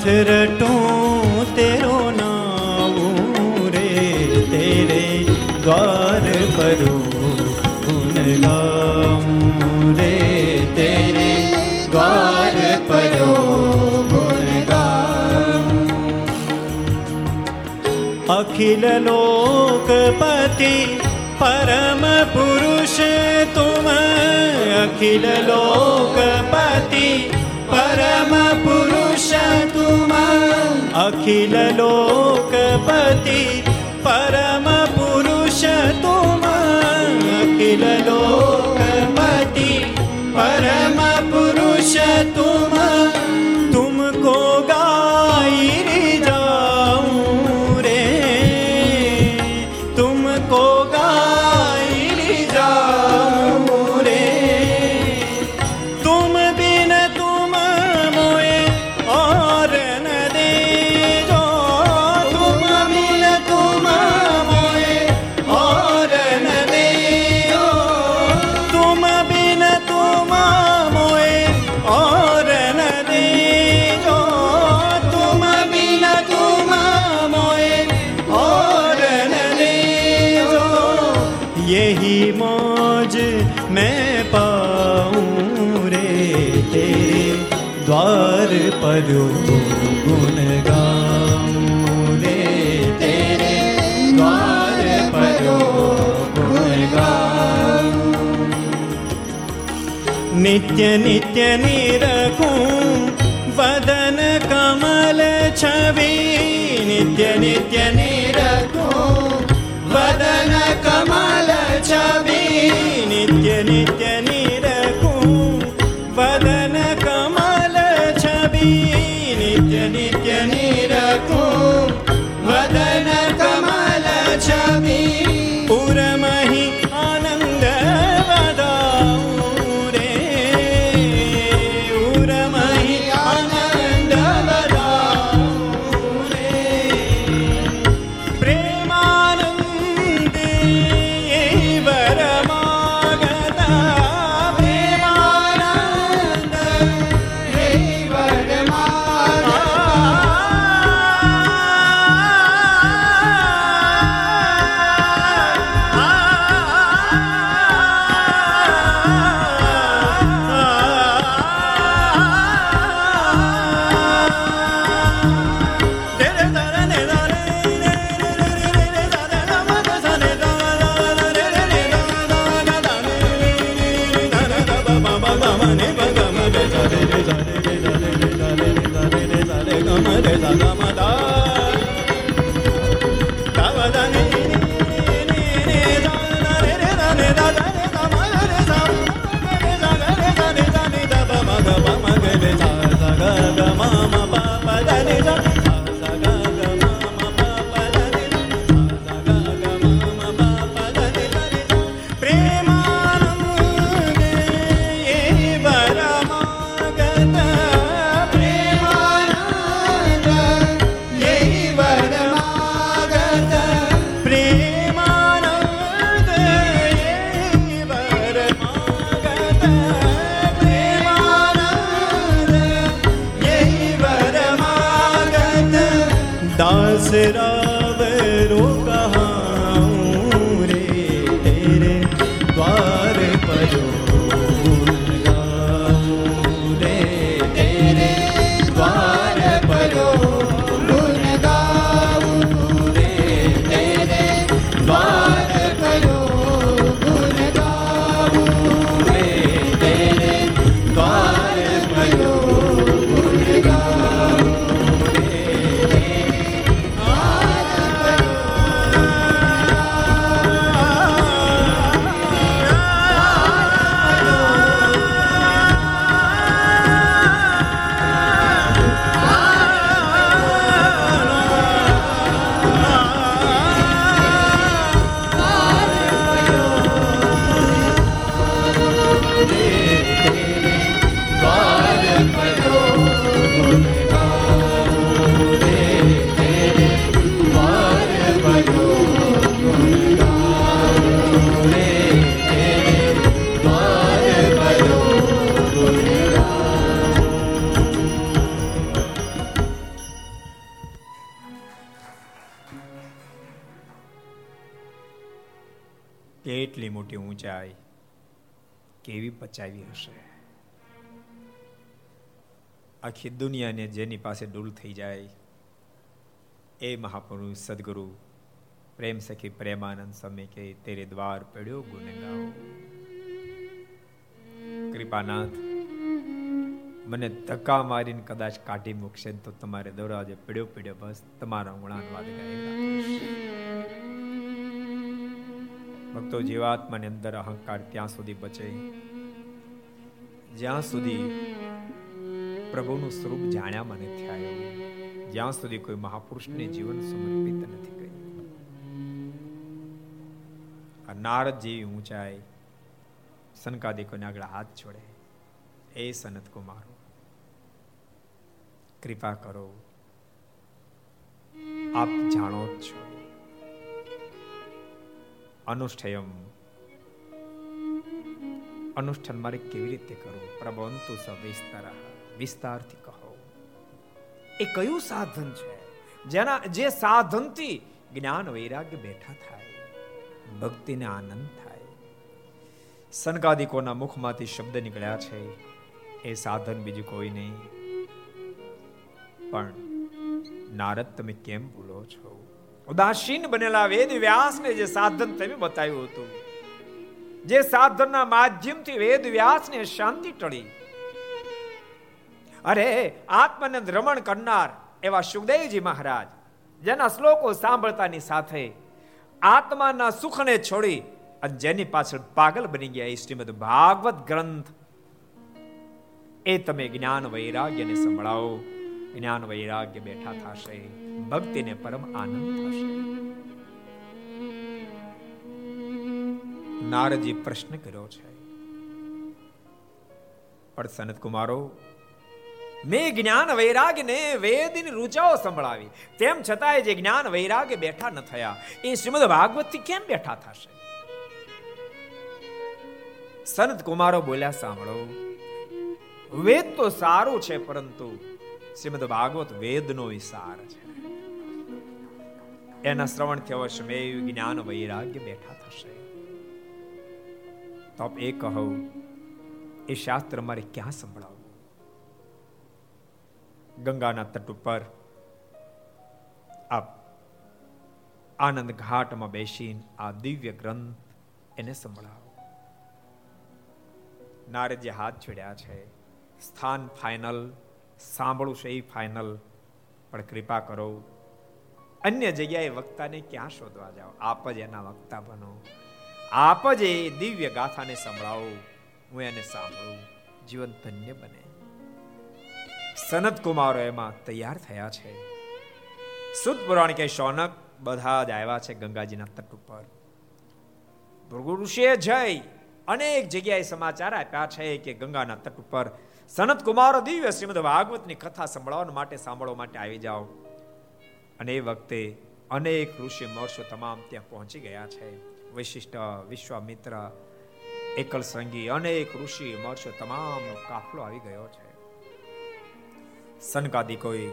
નાથ રટું તેરો નામ રે તેરે દ્વાર પરું ગાઉં રે તેરે દ્વાર પરો અખિલ લોકપતિ પરમ પુરુષ તુમ અખિલ લોકપતિ પરમ પુરુષ તુમ અખિલ લોકપતિ પરમ પુરુષ તુમ અખિલ લોકપતિ નિત્ય નિત્ય નિરખું વદન કમલ છવી નિત્ય નિત્ય નિરખું વદન કમલ છવી નિત્ય નિત્ય પચાવી હશે. આખી દુનિયાને જેની પાસે ડૂલ થઈ જાય, એ મહાપુરુષ સદગુરુ પ્રેમ સખી પ્રેમાનંદ સ્વામી કે તેરે દ્વાર પડ્યો ગુણ ગાઓ કૃપાનાથ, મને ધક્કા મારીને કદાચ કાઢી મૂકશે તો તમારે દરવાજે પડ્યો પડ્યો બસ તમારા ગુણાન વાદ ભક્તો, જીવાત્માની અંદર અહંકાર ત્યાં સુધી બચે જ્યાં સુધી પ્રભુનું સ્વરૂપ જાણ્યામાં નથી આવ્યું જ્યાં સુધી કોઈ મહાપુરુષને જીવન સમર્પિત નથી કર્યું. નારદ જેવી ઊંચાઈ સનકાદિકોને આગળ હાથ છોડે એ સનત કુમારો, કૃપા કરો. આપ જાણો જ છો. અનુષ્ઠયમ. અનુષ્ઠાન મારે કેવી રીતે કરવું? પ્રબંતુ સ વિસ્તાર વિસ્તારથી કહો એ કયું સાધન છે જેના જે સાધનથી જ્ઞાન વૈરાગ્ય બેઠા થાય ભક્તિને આનંદ થાય સનકાદિકોના મુખમાંથી શબ્દ નીકળ્યા છે એ સાધન બીજું કોઈ નહીં પણ નારદ તમે કેમ ભૂલો છો ઉદાસીન બનેલા વેદ વ્યાસને જે સાધન તમે બતાવ્યું હતું જે સાધનના માધ્યમથી વેદ વ્યાસને શાંતિ ટળી. અરે આત્માનંદ રમણ કરનાર એવા સુખદેવજી મહારાજ, જેના શ્લોકો સાંભળતાની સાથે આત્માના સુખને છોડી અને જેની પાછળ પાગલ બની ગયા એ શ્રીમદ ભાગવત ગ્રંથ. એ તમે જ્ઞાન વૈરાગ્યને સંભળાવો. જ્ઞાન વૈરાગ્ય બેઠા થશે. ભક્તિને પરમ આનંદ થશે. નારજી પ્રશ્ન કર્યો છે. પણ સનત કુમારો મેં જ્ઞાન વૈરાગ્યને વેદની રૂચાઓ સંભળાવી. તેમ છતાંય જે જ્ઞાન વૈરાગ્ય બેઠા ન થયા. એ શ્રીમદ ભાગવતથી કેમ બેઠા થશે? સનત કુમારો બોલ્યા, સાંભળો, વેદ તો સારું છે, પરંતુ શ્રીમદ ભાગવત વેદનો વિસાર છે. એના શ્રવણથી અવશ્ય મેં જ્ઞાન વૈરાગ્ય બેઠા થશે. તો એ કહો, એ શાસ્ત્ર મારે ક્યાં સંભળાવવું ગંગાના તટ ઉપર આપ આનંદ ઘાટમાં બેસીને આ દિવ્ય ગ્રંથ એને સંભળાવો. નારદજી હાથ છોડ્યા છે, સ્થાન ફાઇનલ સાંભળું છે એ ફાઇનલ પણ કૃપા કરો. અન્ય જગ્યાએ વક્તાને ક્યાં શોધવા જાઓ? આપ જ એના વક્તા બનો. આપ જ એ દિવ્ય ગાથાને સંભળાવો. હું એને સાંભળું. જીવન ધન્ય બને. સનત કુમારો એમાં તૈયાર થયા છે. સુદ પુરાણ કે શૌનક બધા જ આવ્યા છે ગંગાજીના તટ ઉપર. ભૃગુ ઋષિએ જઈ અનેક જગ્યાએ સમાચાર આપ્યા છે કે ગંગાના તટ ઉપર સનત કુમારો દિવ્ય શ્રીમદ ભાગવતની કથા સંભળાવવા માટે સાંભળવા માટે આવી જાઓ. અને એ વખતે અનેક ઋષિ, મહર્ષો તમામ ત્યાં પહોંચી ગયા છે. વિશિષ્ટ વિશ્વામિત્ર, એકલ સંગી, અનેક ઋષિ, મહર્ષો, તમામનો કાફલો આવી ગયો છે. સનકાદિકોએ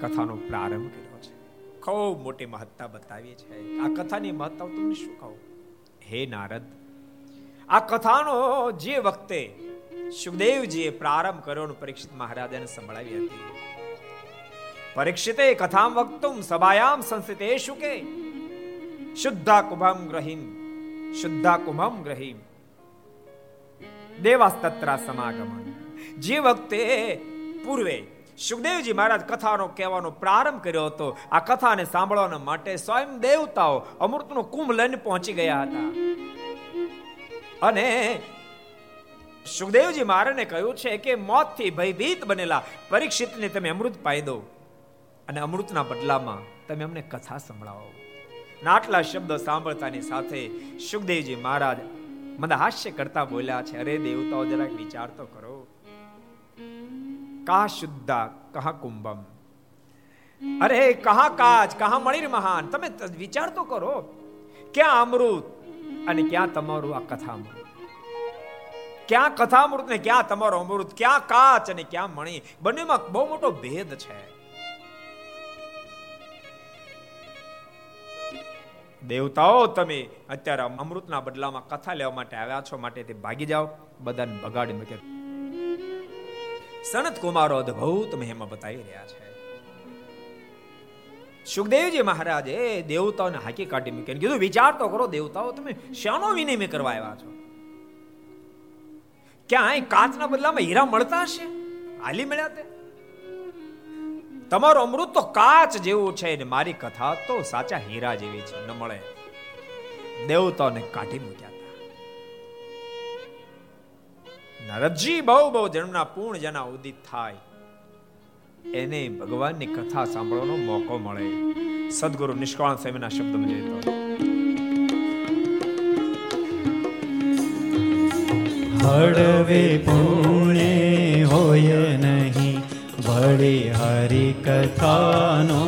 કથાનો પ્રારંભ કર્યો છે. ખૂબ મોટી મહત્તા બતાવી છે. આ કથાની મહત્તા તમને શું કહું? હે નારદ, આ કથાનો જે વખતે સુખદેવજીએ પ્રારંભ કર્યો પરીક્ષિત મહારાજાને સંભળાવી હતી, પરીક્ષિતે કથામ વક્તુમ સભાયામ સંસ્થિતેશુ કે શુદ્ધા કુભમ ગ્રહીમ શુદ્ધા કુભમ ગ્રહીમ દેવાસ્તત્રા સમાગમન જે વખતે પૂર્વે સુખદેવજી મહારાજ કથાનો કહેવાનો પ્રારંભ કર્યો હતો આ કથાને સાંભળવા માટે સ્વયં દેવતાઓ અમૃતનો કુંભ લઈને પહોંચી ગયા હતા। અને સુખદેવજી મહારાજને કહ્યું છે કે મોતથી ભયભીત બનેલા પરીક્ષિતને તમે અમૃત પાઈ દો અને અમૃતના બદલામાં તમે અમને કથા સંભળાવો। આટલા શબ્દ સાંભળતાની સાથે સુખદેવજી મહારાજ મને હાસ્ય કરતા બોલ્યા છે, અરે દેવતાઓ, જરાક વિચાર તો કરો. કા શુદ્ધા, કહા કુંભમ. અરે કહા કાચ કહા મણિર મહાન, તમે વિચાર તો કરો. ક્યાં અમૃત અને ક્યાં તમારું આ કથામાં ક્યાં કથામૃત ને ક્યાં તમારો અમૃત? ક્યાં કાચ અને ક્યાં મણી? બંનેમાં બહુ મોટો ભેદ છે. દેવતાઓ તમે અત્યારે અમૃતના બદલામાં કથા લેવા માટે આવ્યા છો, માટે તે ભાગી જાઓ, બધાને બગાડી મૂકે. સનત કુમારો અદભુત મહિમા બતાવી રહ્યા છે. સુખદેવજી મહારાજે દેવતાઓને હાકી કાઢી મૂકીને કીધું, વિચાર તો કરો, દેવતાઓ તમે શાનો વિનિમય કરવા આવ્યા છો? ક્યાંય કાચના બદલામાં હીરા મળતા હશે? હાલી મળ્યા તે? તમારું અમૃત તો કાચ જેવું છે ને મારી કથા તો સાચા હીરા જેવી છે. ન મળે. દેવતાઓને કાઢી મૂક્યા હતા. નરદજી બહુ બહુ જન્મના પૂર્ણ જેના ઉદિત થાય. એને ભગવાનની કથા સાંભળવાનો મોકો મળે. સદગુરુ નિષ્કાળ સ્વામીના શબ્દ જોઈએ તો. હળવે પુણે હોય નહીં. વળી હરિ કથાનો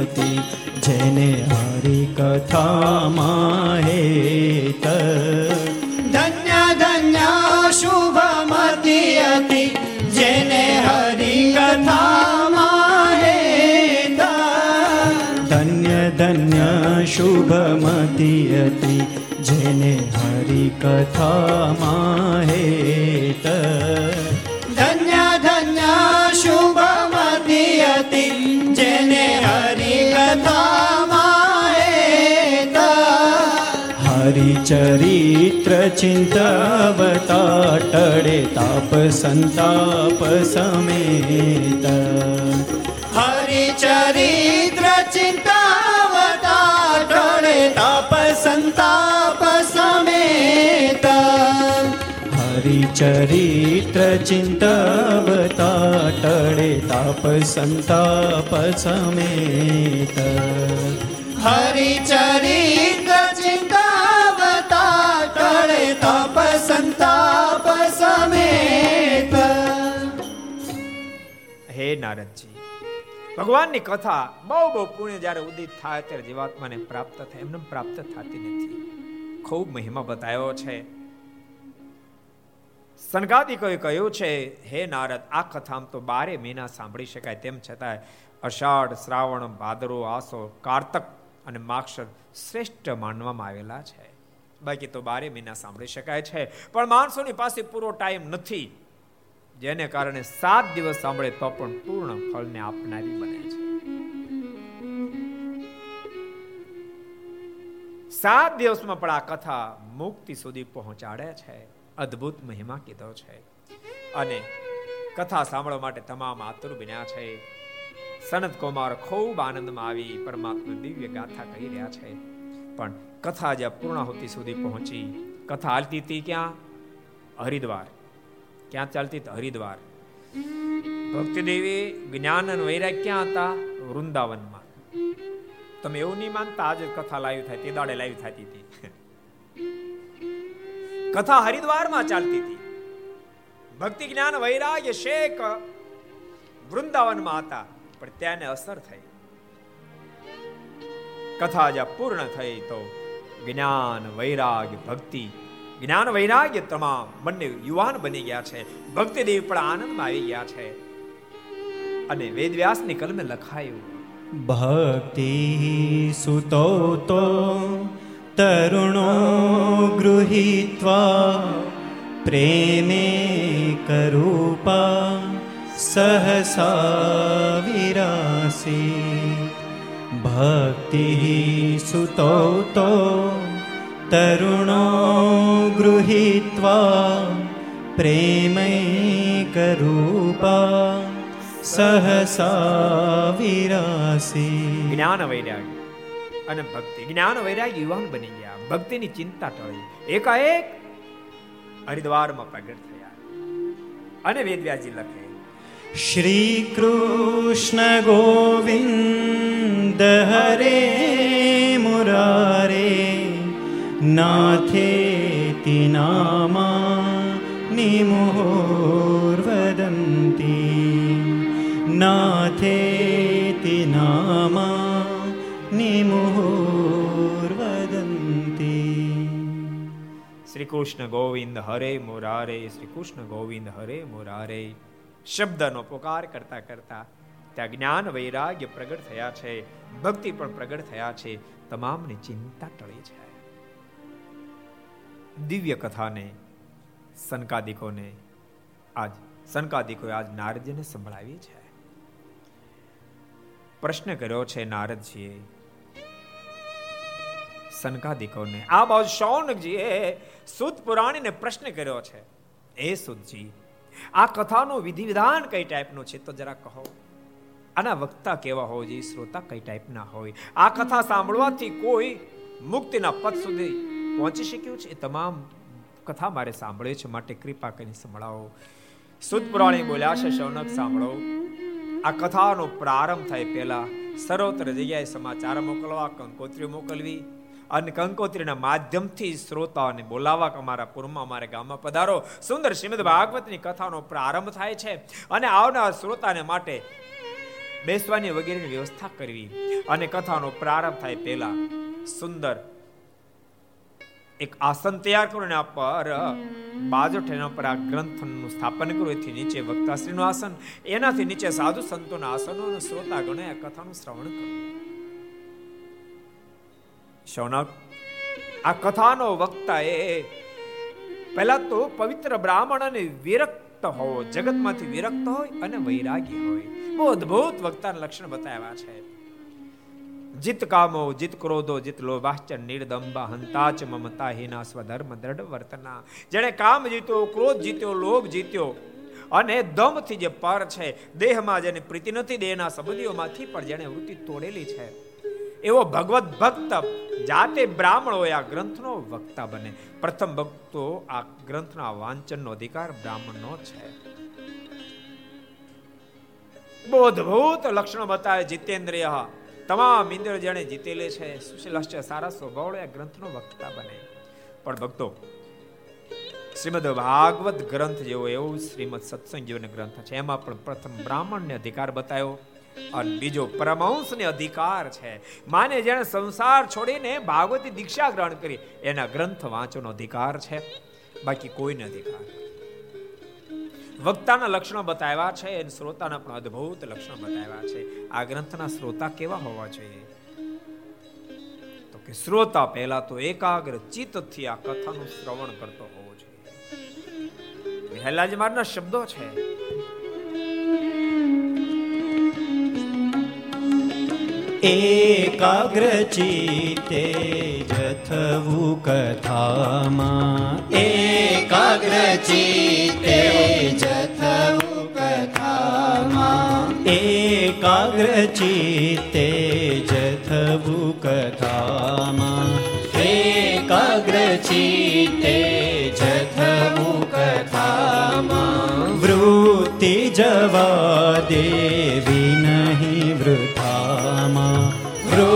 અતિ જેને હરી કથામાં હેત. ધન્ય ધન્ય શુભમતી અતિ જેને હરી કથામાં હેત. ધન્ય ધન્ય શુભમતી અતિ જેને હરિ કથામાં હેત. હરિચરિત્ર ચિંતવતા ટળે તાપ સંતાપ સમેત હરિચરિત્ર ચિંતાવતા ટળે તાપ સંતાપ હરિચરિત્ર ચિંતવતા ટળે તાપ સંતાપ સમેત હરિચરિત્ર ચિંતાવતા ટળે તાપ સંતાપ સમેત હે નારદજી ભગવાનની કથા બહુ બહુ પુણ્ય જ્યારે ઉદિત થાય ત્યારે જીવાત્માને પ્રાપ્ત થાય એમને પ્રાપ્ત થતી નથી. ખૂબ મહિમા બતાવ્યો છે. સનગાદિકોએ કહ્યું છે, હે નારદ, આ કથામાં તો બારે મહિના સાંભળી શકાય. તેમ છતાંય અષાઢ, શ્રાવણ ભાદરો આસો, કારતક અને માક્ષર શ્રેષ્ઠ માનવામાં આવેલા છે. બાકી તો બારે મહિના સાંભળી શકાય છે. પણ માણસોની પાસે પૂરો ટાઈમ નથી, જેને કારણે સાત દિવસ સાંભળે તો પણ પૂર્ણ ફળને આપનારી બને છે. સાત દિવસમાં પણ આ કથા મુક્તિ સુધી પહોંચાડે છે. અદ્ભુત મહિમા કીધો છે. અને કથા સાંભળવા માટે તમામ આતુર બન્યા છે. સનત કુમાર ખૂબ આનંદમાં આવી પરમાત્મા દિવ્ય ગાથા કહી રહ્યા છે. પણ કથા જ્યાં પૂર્ણાહુતિ સુધી પહોંચી, કથા હાલતી હતી ક્યાં? હરિદ્વાર. ક્યાં ચાલતી હરિદ્વાર. ભક્તિ દેવી જ્ઞાન અને વૈરાગ ક્યાં હતા? વૃંદાવનમાં. તમે એવું નહીં માનતા આજે કથા લાવી થાય તે દાડે લાવી થતી હતી. કથા હરિદ્વારમાં ચાલતી હતી. ભક્તિ જ્ઞાન વૈરાગ્ય શેખ વૃંદાવનમાં હતા, પણ ત્યાંને અસર થઈ. કથા જ્યાં પૂર્ણ થઈ તો જ્ઞાન વૈરાગ્ય ભક્તિ, જ્ઞાન વૈરાગ્ય તમામ બંને યુવાન બની ગયા છે. ભક્તિ દેવ પણ આનંદમાં આવી ગયા છે. અને વેદવ્યાસની કલમે લખાયું, ભક્તિ સુતો તો ગૃહીત્વા પ્રેમે કરૂપા સહસા વિરાસી ભક્તિ સુતો તો તરુણો ગૃહીત્વા પ્રેમૈકરૂપા સહસા વિરાસી જ્ઞાન વૈરાગ્ય અને ભક્તિ. જ્ઞાન વૈરાગ યુવાન બની ગયા. ભક્તિની ચિંતા ટળી. એકાએક હરિદ્વારમાં પ્રગટ થયા. અને વેદવ્યાજી લખે, શ્રી કૃષ્ણ ગોવિંદ હરે મુરારે, નાથે નામા નિમોર્વદંતી નાથે નામા કૃષ્ણ ગોવિંદ હરે મોરારે શ્રી કૃષ્ણ ગોવિંદ હરે મોરારે. શબ્દનો પોકાર કરતા કરતા ત્યાં જ્ઞાન વૈરાગ્ય પ્રગટ થયા છે, ભક્તિ પણ પ્રગટ થયા છે, તમામને ચિંતા ટળી છે. દિવ્ય કથાને સનકાદિકોને આજ સનકાદિકોએ આજ નારદજીને સંભળાવી છે. પ્રશ્ન કર્યો છે નારદજીએ સનકાદિકોને આ બાજુ શૌનકજીએ સુત પુરાણીને પ્રશ્ન કર્યો છે. એ સુધજી આ કથાનો વિધિ વિધાન કઈ ટાઈપનો છે તો જરા કહો. આના વક્તા કેવા હોવા જોઈએ શ્રોતા કઈ ટાઈપના હોય? આ કથા સાંભળવાથી કોઈ મુક્તિના પદ સુધી પહોંચી શક્યું છે? એ તમામ કથા મારે સાંભળે છે માટે કૃપા કરીને સંભળાવો. સુદ પુરાણી બોલ્યા છે શૌનક સાંભળો. આ કથાનો પ્રારંભ થાય પહેલા સર્વત્ર જગ્યાએ સમાચાર મોકલવા કંકોત્રીઓ મોકલવી અને કંકોત્રીના માધ્યમથી શ્રોતાઓને બોલાવવા અમારા પૂર્વમાં અમારા ગામમાં પધારો. સુંદર શ્રીમદ ભાગવતની કથાનો પ્રારંભ થાય છે અને આવનાર શ્રોતાને માટે બેસવાની વગેરેની વ્યવસ્થા કરવી અને કથાનો પ્રારંભ થાય પહેલા સુંદર એક આસન તૈયાર કરો ને પર બાજુ એના પર આ ગ્રંથનું સ્થાપન કરો. એથી નીચે વક્તાશ્રીનું આસન, એનાથી નીચે સાધુ સંતોના આસનો અને શ્રોતા ગણે આ કથાનું શ્રવણ કરો. શૌનક, આ કથાનો વક્તા એ પહેલા તો પવિત્ર બ્રાહ્મણ અને વિરક્ત હોવો, જગતમાંથી વિરક્ત હોય અને વૈરાગી હોય. બહુ અદભુત વક્તાના લક્ષણ બતાવ્યા છે. જીત કામો, જીત ક્રોધો, જીત લોભાશ્ચ નિર્દંબા હંતાચ મમતા, હિના સ્વધર્મ દ્રઢ વર્તના. જેણે કામ જીત્યો, ક્રોધ જીત્યો, લોભ જીત્યો અને દમથી જે પર છે, દેહમાં જેને પ્રીતિ નથી, દેહના સંબંધીઓમાંથી પણ જેણે વૃત્તિ તોડેલી છે. એવો ભગવત ભક્ત જાતે બ્રાહ્મણ હોય, આ ગ્રંથનો વક્તા બને. પ્રથમ ભક્તો આ ગ્રંથના વાંચનનો અધિકાર બ્રાહ્મણનો છે. બોધભૂત લક્ષણો બતાવે જીતેન્દ્રિય. તમામ ઇન્દ્ર જેણે જીતેલે છે. સુશીલશ્ચ સારા સ્વભાવ ગ્રંથનો વક્તા બને. પણ ભક્તો, શ્રીમદ ભાગવત ગ્રંથ જેવો એવું શ્રીમદ સત્સંગ જીવન ગ્રંથ છે. એમાં પણ પ્રથમ બ્રાહ્મણને અધિકાર બતાવ્યો અને બીજો પરમહંસને અધિકાર છે. માને જેણે સંસાર છોડીને ભાગવતી દીક્ષા ગ્રહણ કરી, એના ગ્રંથ વાંચવાનો અધિકાર છે. બાકી કોઈને અધિકાર વક્તાના લક્ષણો બતાવ્યા છે અને શ્રોતાના પણ અદ્ભુત લક્ષણો બતાવ્યા છે. આ ગ્રંથના શ્રોતા કેવા હોવા જોઈએ? તો કે શ્રોતા પહેલા તો એકાગ્ર ચિત્તથી આ કથાનું શ્રવણ કરતો હોવો જોઈએ. હેલાજી મારના શબ્દો છે. એકાગ્ર ચિત્તે જથવું કથામાં એકાગ્ર ચિત્તે જથવું કથામાં એકાગ્ર ચિત્તે જથવું કથામાં એકાગ્ર ચિત્તે જથવું કથામાં વૃત્તિ જવા દેવી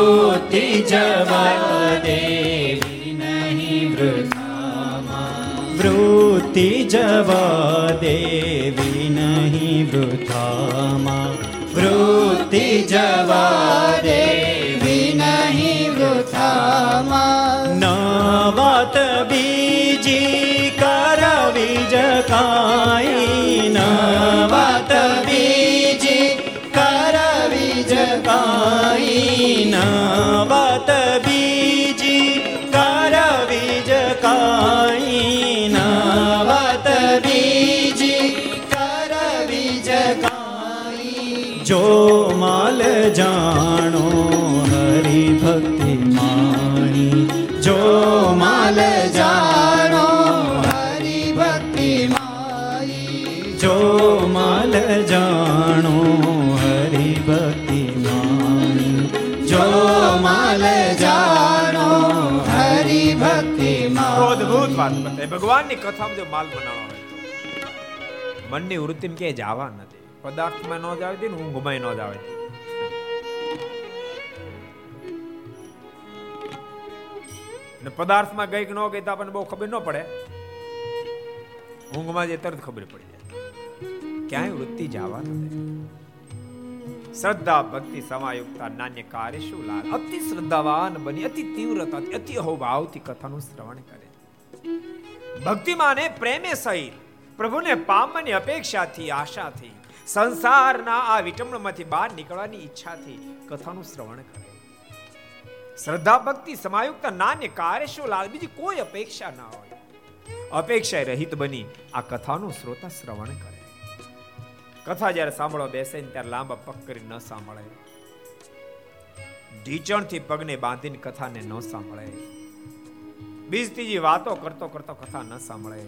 વૃત્તિ જવા દેવી નહીં વૃથામાં વૃત્તિ જવા દેવી નહીં વૃથામાં વૃત્તિ જવા દેવી નહીં વૃથામાં ન વાત બીજી કરવી જ કાંઈ જાણો હરિ ભક્તિ માણી. જો માલ જાણો હરિ ભક્તિ માણી. જો માલ જાણો હરિ ભક્તિ માણી. જો માલ જાણો હરિ ભક્તિ માણી વાત બતાવી ભગવાનની કથામાં જો માલ બનાવવાનો હોય મનની વૃત્તિમાં ક્યાંય જવા નથી. પદાર્થમાં ન જાવ દે ને ઊંઘમાં ન જાવ દે. ને પદાર્થમાં ગઈ ન ગઈ તો આપણને બહુ ખબર ન પડે. ઊંઘમાં જે તરત ખબર પડી જાય. ક્યાંય વૃત્તિ જવા શ્રદ્ધા, ભક્તિ, સમાયુક્તા નાન્ય કાર્ય શું લાલ અતિ શ્રદ્ધાવાન બની, અતિ તીવ્રતા, અતિ અહોભાવથી કથાનું શ્રવણ કરે. ભક્તિમાને પ્રેમે સહિત, પ્રભુને પામવાની અપેક્ષાથી, આશાથી, સંસારના આ વિટંબણમાંથી બહાર નીકળવાની ઈચ્છાથી કથાનું શ્રવણ કરે. શ્રદ્ધા ભક્તિ સમાયુક્ત, નાન્ય કાર્ય લાલ, બીજી કોઈ અપેક્ષા ના હોય. અપેક્ષા રહિત બની આ કથાનું શ્રોતા શ્રવણ કરે. કથા જ્યારે સાંભળવા બેસે ને ત્યારે લાંબા પગ કરી ન સાંભળે. ઢીચણથી પગને બાંધીને કથાને ન સાંભળે. બીજ ત્રીજી વાતો કરતો કરતો કથા ન સાંભળે.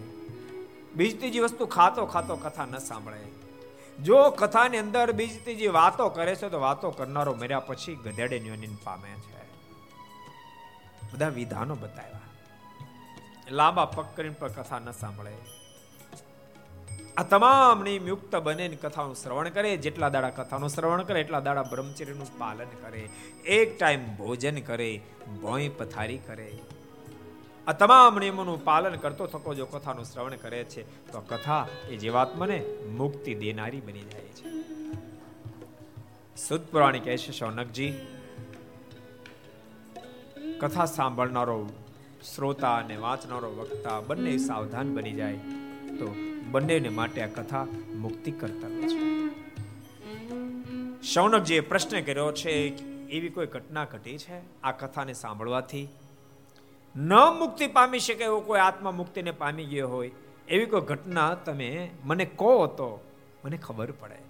બીજ ત્રીજી વસ્તુ ખાતો ખાતો કથા ન સાંભળે. જો કથાની અંદર બીજ ત્રીજી વાતો કરે છે તો વાતો કરનારો મર્યા પછી ગધેડે ન્યોનિન પામે છે. બધા વિધાનો બતાવ્યા. લાંબા પગ કરીને પણ કથા ન સાંભળે. આ તમામ નિયમ યુક્ત બને કથાનું શ્રવણ કરે, જેટલા દાડા કથાનું શ્રવણ કરે, એટલા દાડા બ્રહ્મચર્યનું પાલન કરે, એક ટાઈમ ભોજન કરે, ભોંય પથારી કરે. આ તમામ નિયમોનું પાલન કરતો થકો જો કથાનું શ્રવણ કરે છે, તો કથા એ જીવાત્માને મુક્તિ દેનારી બની જાય છે. સુદ પુરાણી કહે છે શૌનકજી. કથા સાંભળનારો, શ્રોતા અને વાંચનારો વક્તા બંને સાવધાન બની જાય તો બંનેને માટે આ કથા મુક્તિ કરતા છે. શૌનકજીએ પ્રશ્ન કર્યો છે એવી કોઈ ઘટના ઘટી છે આ કથાને સાંભળવાથી? ન મુક્તિ પામી શકે એવો કોઈ આત્મા મુક્તિને પામી ગયો હોય? એવી કોઈ ઘટના તમે મને કહો તો મને ખબર પડે.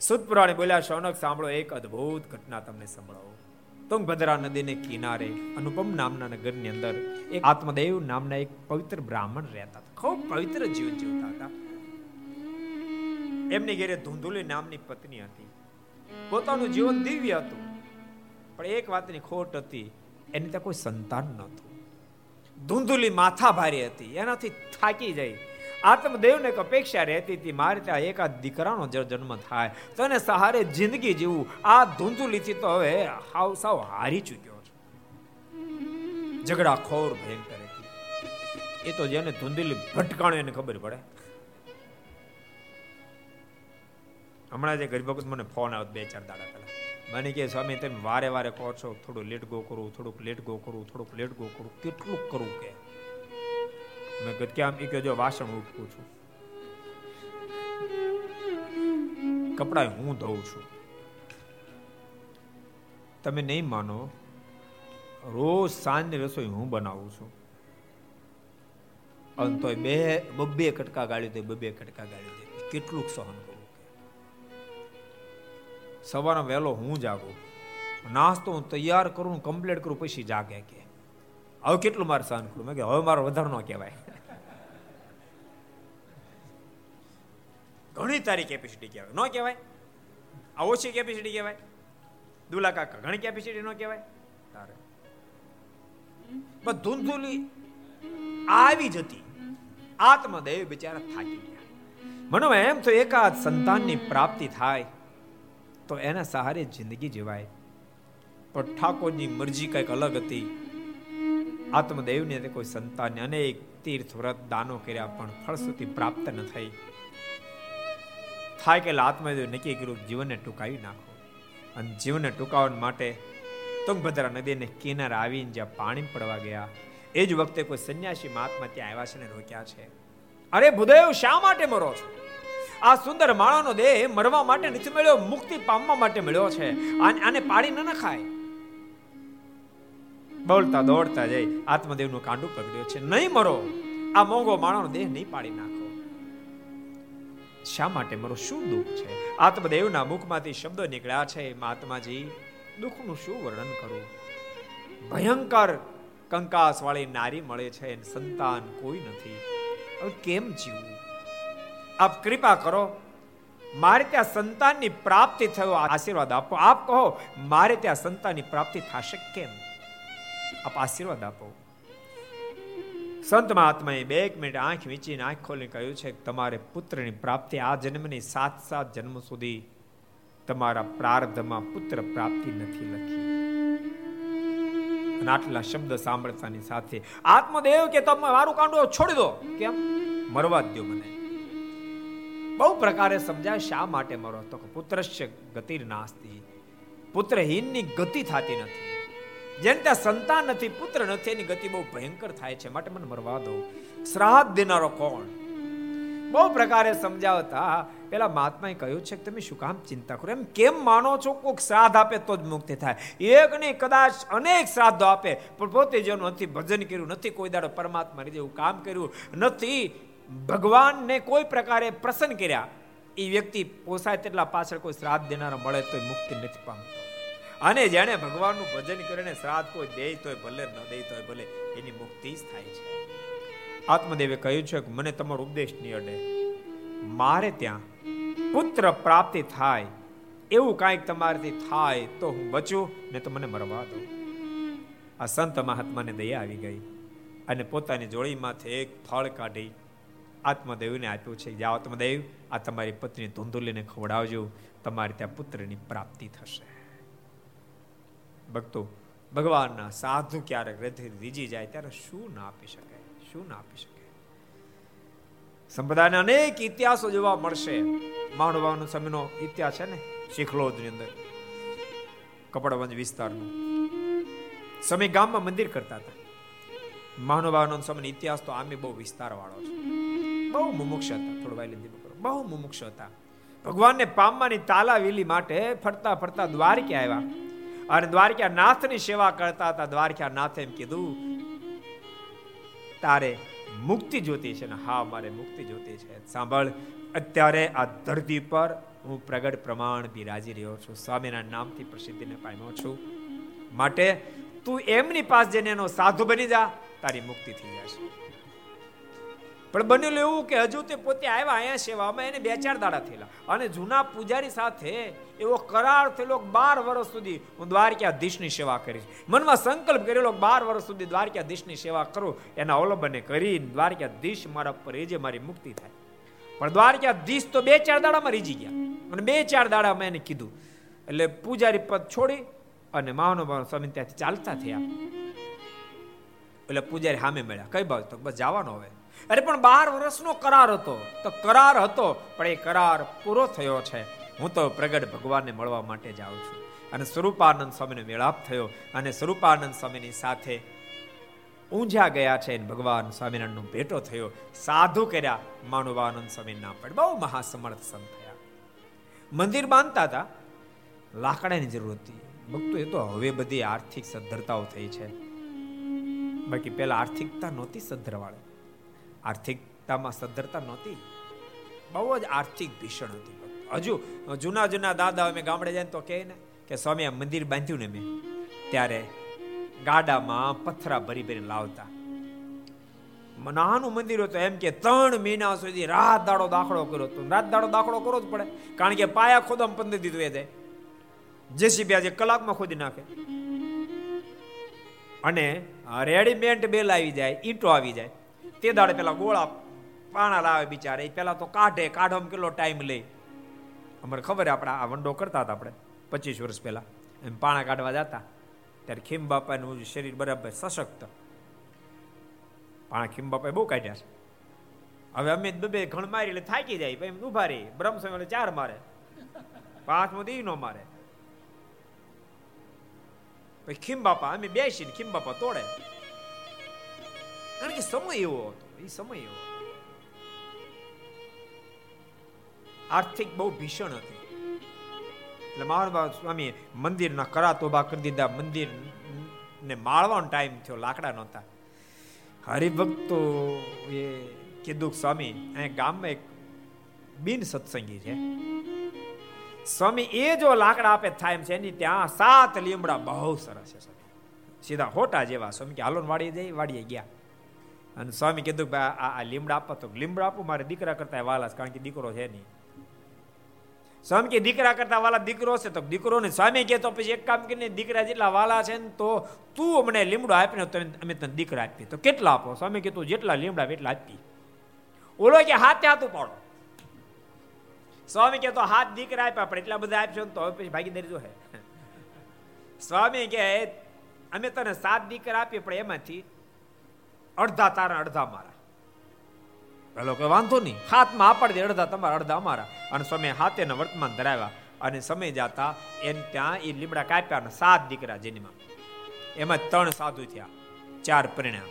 સુદપુરાણી બોલ્યા, શૌનક, સાંભળો, એક અદ્ભુત ઘટના તમને સંભળાવો. તુંગભદ્રા નદીને કિનારે અનુપમ નામના નગરની અંદર એક આત્મદેવ નામના એક પવિત્ર બ્રાહ્મણ રહેતા હતા. ખૂબ પવિત્ર જીવન જીવતા હતા. એમની ઘેરે ધુંધુલી નામની પત્ની હતી. પોતાનું જીવન દિવ્ય હતું. પણ એક વાતની ખોટ હતી, એની ત્યાં કોઈ સંતાન નહોતું. ધૂંધુલી માથા ભારી હતી. એનાથી થાકી જાય આત્મદેવને એક અપેક્ષા રહેતી હતી, મારે ત્યાં એકાદ દીકરાનો જન્મ થાય. તો એને સહારે જિંદગી જીવું. આ ધૂંધુલીથી તો હવે હાવ સાવ હારી ચૂક્યો છે. ઝઘડા ખોર ભયંકર હતી. એ તો જેને ધૂંધુલી ભટકાણો એને ખબર પડે. હમણાં જે ગરીબ મને ફોન આવ્યો બે ચાર દાડા પહેલા. મને કે સ્વામી, તમે વારે વારે કહો છો, થોડું લેટ ગો કરું, થોડુંક લેટ ગો કરું, થોડુંક લેટ ગો કરું. કેટલું કરું કે? મેં કીધું કેમ એ કે જો વાસણ ઉઠું છું. કપડા હું ધોઉં છું. તમે નહીં માનો, રોજ સાંજની રસોઈ હું બનાવું છું. અને તોય બે, બબ્બે કટકા ગાળી દે, બબ્બે કટકા ગાળી દે. કેટલું સહન કરું સવારે વહેલો હું જાગું, નાસ્તો હું તૈયાર કરું કમ્પ્લીટ કરું, પછી જાગે કે. હવે કેટલું મારે સહન કરું મેં કે હવે મારો વધારે ન કહેવાય. ઘણી તારી કેપેસિટી કહેવાય. ન કહેવાય? આ ઓછી કેપેસિટી કહેવાય? દુલા કાકા ઘણી કેપેસિટી ન કહેવાય? તારે. પણ ધૂંધુલી આવી જતી આત્મદેવ બિચારા થાકી ગયા. મનો એમ તો એકાદ સંતાનની પ્રાપ્તિ થાય, તો એના સહારે જિંદગી જીવાય. પણ ઠાકોરની મરજી કંઈક અલગ હતી. આત્મદેવને કોઈ સંતાનને અનેક તીર્થ વ્રત દાનો કર્યા, પણ ફળશ્રુતિ પ્રાપ્ત ન થઈ. થાય કે આત્મદેવ નક્કી કર્યું જીવનને ટૂંકાવી નાખો. અને જીવનને ટૂંકાવવા માટે તુંગભદ્રા નદીને કિનારે આવીને જ્યાં પાણી પડવા ગયા, એ જ વખતે કોઈ સંન્યાસી મહાત્મા ત્યાં આવ્યા છે ને રોક્યા છે. અરે ભૂદેવ, શા માટે મરો છો? આ સુંદર માળાનો દેહ મરવા માટે નથી મળ્યો, મુક્તિ પામવા માટે મળ્યો છે. આને પાડી ન નખાય. બોલતા દોડતા જઈ આત્મદેવનું કાંડું પકડ્યું છે. નહીં મરો. આ મોંઘો માળાનો દેહ નહીં પાડી નાખો. શા માટે મારું શું દુઃખ છે? આત્મદેવના મુખમાંથી શબ્દો નીકળ્યા છે, મહાત્માજી. દુઃખનું શું વર્ણન કરું? ભયંકર કંકાસ વાળી નારી મળે છે સંતાન કોઈ નથી. હવે કેમ જીવવું? આપ કૃપા કરો. મારે ત્યાં સંતાનની પ્રાપ્તિ થયો આશીર્વાદ આપો. આપ કહો, મારે ત્યાં સંતાનની પ્રાપ્તિ થશે કેમ? આપ આશીર્વાદ આપો. સંત મહાત્માએ બે એક મિનિટ આંખ વીંચીને આંખ ખોલીને કહ્યું છે તમારે પુત્રની પ્રાપ્તિ આ જન્મની સાત સાત જન્મ સુધી તમારા પ્રારબ્ધમાં પુત્ર પ્રાપ્તિ નથી લખી. અને આટલા શબ્દ સાંભળતાની સાથે આત્મદેવ કે તમે મારું કાંડો છોડી દો. કેમ? મરવા દો મને. બહુ પ્રકારે સમજાય શા માટે મરો તો પુત્રશ્ય ગતિ નાસ્તી. પુત્રહીનની ગતિ થતી નથી. જેને ત્યાં સંતાન નથી, પુત્ર નથી, એની ગતિ બહુ ભયંકર થાય છે. માટે મને મરવા દો. શ્રાદ્ધ દેનારો કોણ? બહુ પ્રકારે સમજાવતા પેલા મહાત્માએ કહ્યું છે કે તમે શું કામ ચિંતા કરો? એમ કેમ માનો છો? કોઈક શ્રાદ્ધ આપે તો જ મુક્તિ થાય. એક નહીં, કદાચ અનેક શ્રાદ્ધો આપે, પણ પોતે જેનું નથી, ભજન કર્યું નથી, કોઈ દાડો પરમાત્મા રીતે કામ કર્યું નથી. ભગવાનને કોઈ પ્રકારે પ્રસન્ન કર્યા. એ વ્યક્તિ પોસાય તેટલા પાછળ કોઈ શ્રાદ્ધ દેનારો મળે તો મુક્તિ નથી પામતો. અને જેણે ભગવાનનું ભજન કરીને શ્રાદ્ધ કોઈ દે તોય ભલે, ન દે તોય ભલે, એની મુક્તિ જ થાય છે. આત્મદેવે કહ્યું છે કે મને તમારો ઉપદેશ નહીં અડે. મારે ત્યાં પુત્ર પ્રાપ્તિ થાય, એવું કાંઈક તમારાથી થાય તો હું બચું, ને તો મને મરવા દો. આ સંત મહાત્માને દયા આવી ગઈ અને પોતાની જોડીમાંથી એક ફળ કાઢી આત્મદેવને આપ્યું છે. જાઓ આત્મદેવ, આ તમારી પત્ની ધૂંધુલીને ખવડાવજો. તમારે ત્યાં પુત્રની પ્રાપ્તિ થશે. ભક્તો, ભગવાનના સાધુ ક્યારેક હૃદય રીજી જાય ત્યારે શું ના આપી શકે શું ના આપી શકે સંપ્રદાયના અનેક ઇતિહાસો જોવા મળશે. માણવાનો સમયનો ઇતિહાસ છે ને, શીખલોદની અંદર, કપડવંજ વિસ્તારનો. સમય ગામમાં મંદિર કરતા હતા. મહાનુભાવનો સમય ઇતિહાસ તો આમે બહુ વિસ્તાર વાળો છે. બહુ મુમુક્ષ હતા, થોડું વાય કરો. બહુ મુમુક્ષ હતા. ભગવાનને પામવાની તાલાવેલી માટે ફરતા ફરતા દ્વારકે આવ્યા. અને દ્વારકા નાથની સેવા કરતા હતા. દ્વારકા નાથે એમ કીધું, તારે મુક્તિ જોતી છે ને, હા, મારે મુક્તિ જોતી છે. સાંભળ, અત્યારે આ ધરતી પર હું પ્રગટ પ્રમાણ બિરાજી રહ્યો છું. સ્વામીના નામથી પ્રસિદ્ધિને પામ્યો છું. માટે તું એમની પાસે જઈને એનો સાધુ બની જા. તારી મુક્તિ થઈ જશે. પણ બનેલું એવું કે હજુ તે પોતે આવ્યા અહીંયા સેવામાં એને બે ચાર દાડા થયેલા. અને જૂના પૂજારી સાથે એવો કરાર થયેલો બાર વર્ષ સુધી હું દ્વારકાધીશની સેવા કરીશ. મનમાં સંકલ્પ કરેલો બાર વર્ષ સુધી દ્વારકાધીશની સેવા કરું. એના અવલંબને કરી દ્વારકાધીશ મારા પર એ મારી મુક્તિ થાય. પણ દ્વારકાધીશ તો બે ચાર દાડામાં રીજી ગયા. અને બે ચાર દાડામાં એને કીધું. એટલે પૂજારી પદ છોડી અને મહાનુભાવ સ્વામી ત્યાંથી ચાલતા થયા. એટલે પૂજારી સામે મળ્યા. કઈ બાજુ તો બસ જવાનો હવે. અરે પણ બાર વર્ષનો કરાર હતો. તો કરાર હતો, પણ એ કરાર પૂરો થયો છે. હું તો પ્રગટ ભગવાનને મળવા માટે જાઉં છું. અને સ્વરૂપાનંદ સ્વામીનો મેળાપ થયો અને સ્વરૂપાનંદ સ્વામીની સાથે ઊંઝા ગયા છે ભગવાન સ્વામિનારાયણનો ભેટો થયો. સાધુ કર્યા, માનવાનંદ સ્વામી નામ પડે બહુ મહાસમર્થ સંત થયા. મંદિર બાંધતા હતા. લાકડાની જરૂર હતી. ભક્તો, એ તો હવે બધી આર્થિક સદ્ધરતાઓ થઈ છે. બાકી પેલા આર્થિકતા નહોતી સદ્ધરવાળી. આર્થિકતામાં સદ્ધરતા નહોતી. બહુ જ આર્થિક ભીષણ હતી. હજુ જૂના જૂના દાદા અમે ગામડે જાય તો કહે ને કે, સ્વામી, આ મંદિર બાંધ્યું ને મેં. ત્યારે ગાડામાં પથરા ભરી ભરી લાવતા. નાનું મંદિર હતું એમ કે ત્રણ મહિના સુધી રાત દાડો દાખલો કર્યો તો રાત દાડો દાખલો કરવો જ પડે. કારણ કે પાયા ખોદમ પંદર દીધું એ જાય જેસીબી આજે કલાકમાં ખોદી નાખે. અને રેડીમેડ બેલ આવી જાય, ઈંટો આવી જાય. તે દાડે પેલા ગોળા પાણા લાવે બિચારે. પેલા તો કાઢે, કાઢવામાં કેટલો ટાઈમ લે. અમારે ખબર આપણે આ વંડો કરતા હતા આપણે, પચીસ વર્ષ પહેલા. એમ પાણા કાઢવા જતા. ત્યારે ખીમ બાપાનું શરીર બરાબર સશક્ત. પાણા ખીમ બાપાએ બહુ કાઢ્યા છે. હવે અમે બે ઘણ મારી એટલે થાકી જાય. એમ ઊભા રહી. બ્રહ્મ સમય ચાર મારે. પાંચમો દી નો મારે. પછી ખીમ બાપા અમે બેસીને ખીમ બાપા તોડે. કારણ કે સમય એવો હતો. એ સમય એવો આર્થિક બહુ ભીષણ હતી. એટલે મહાનુભાવ સ્વામી મંદિરના કરા તોબા કરી દીધા. મંદિર ને માળવાનો ટાઈમ થયો. લાકડા નહોતા. હરિભક્તો એ કીધું સ્વામી, અહીંયા ગામમાં એક બિન સત્સંગી છે. સ્વામી એ જો લાકડા આપે થાય એમ છે, એની ત્યાં સાત લીમડા બહુ સરસ છે. સીધા હોટા જેવા. સ્વામી કે હાલો વાળી જઈ વાડીએ ગયા. અને સ્વામી કીધું કે આ લીમડા આપો તો લીમડા આપું, મારે દીકરા કરતા વાલા કારણ કે દીકરો છે નહીં. સ્વામી કે દીકરા કરતા વાલા દીકરો છે, તો દીકરો ને સ્વામી કે તો પછી એક કામ કરીને દીકરા જેટલા વાલા છે ને, તો તું અમને લીમડો આપીને તો અમે તને દીકરા આપી તો કેટલા આપો? સ્વામી કે તું જેટલા લીમડા એટલા આપી. ઓલો કે હાથે હાથ ઉપાડો. સ્વામી કે તો હાથ દીકરા આપ્યા, પણ એટલા બધા આપશો તો પછી ભાગીદારી જો હે. સ્વામી કે, અમે તને સાત દીકરા આપીએ, પણ એમાંથી અડધા તારા, અડધા મારા. પેલો કે વાંધો નહીં. હાથમાં આપડ દે, અડધા તમારા, અડધા અમારા અને સમય હાથે વર્તમાન ધરાવ્યા. અને સમય જતા એને ત્યાં એ લીમડા કાપ્યા અને સાત દીકરા જેનીમાં. એમાં ત્રણ સાધુ થયા. ચાર પરિણામ.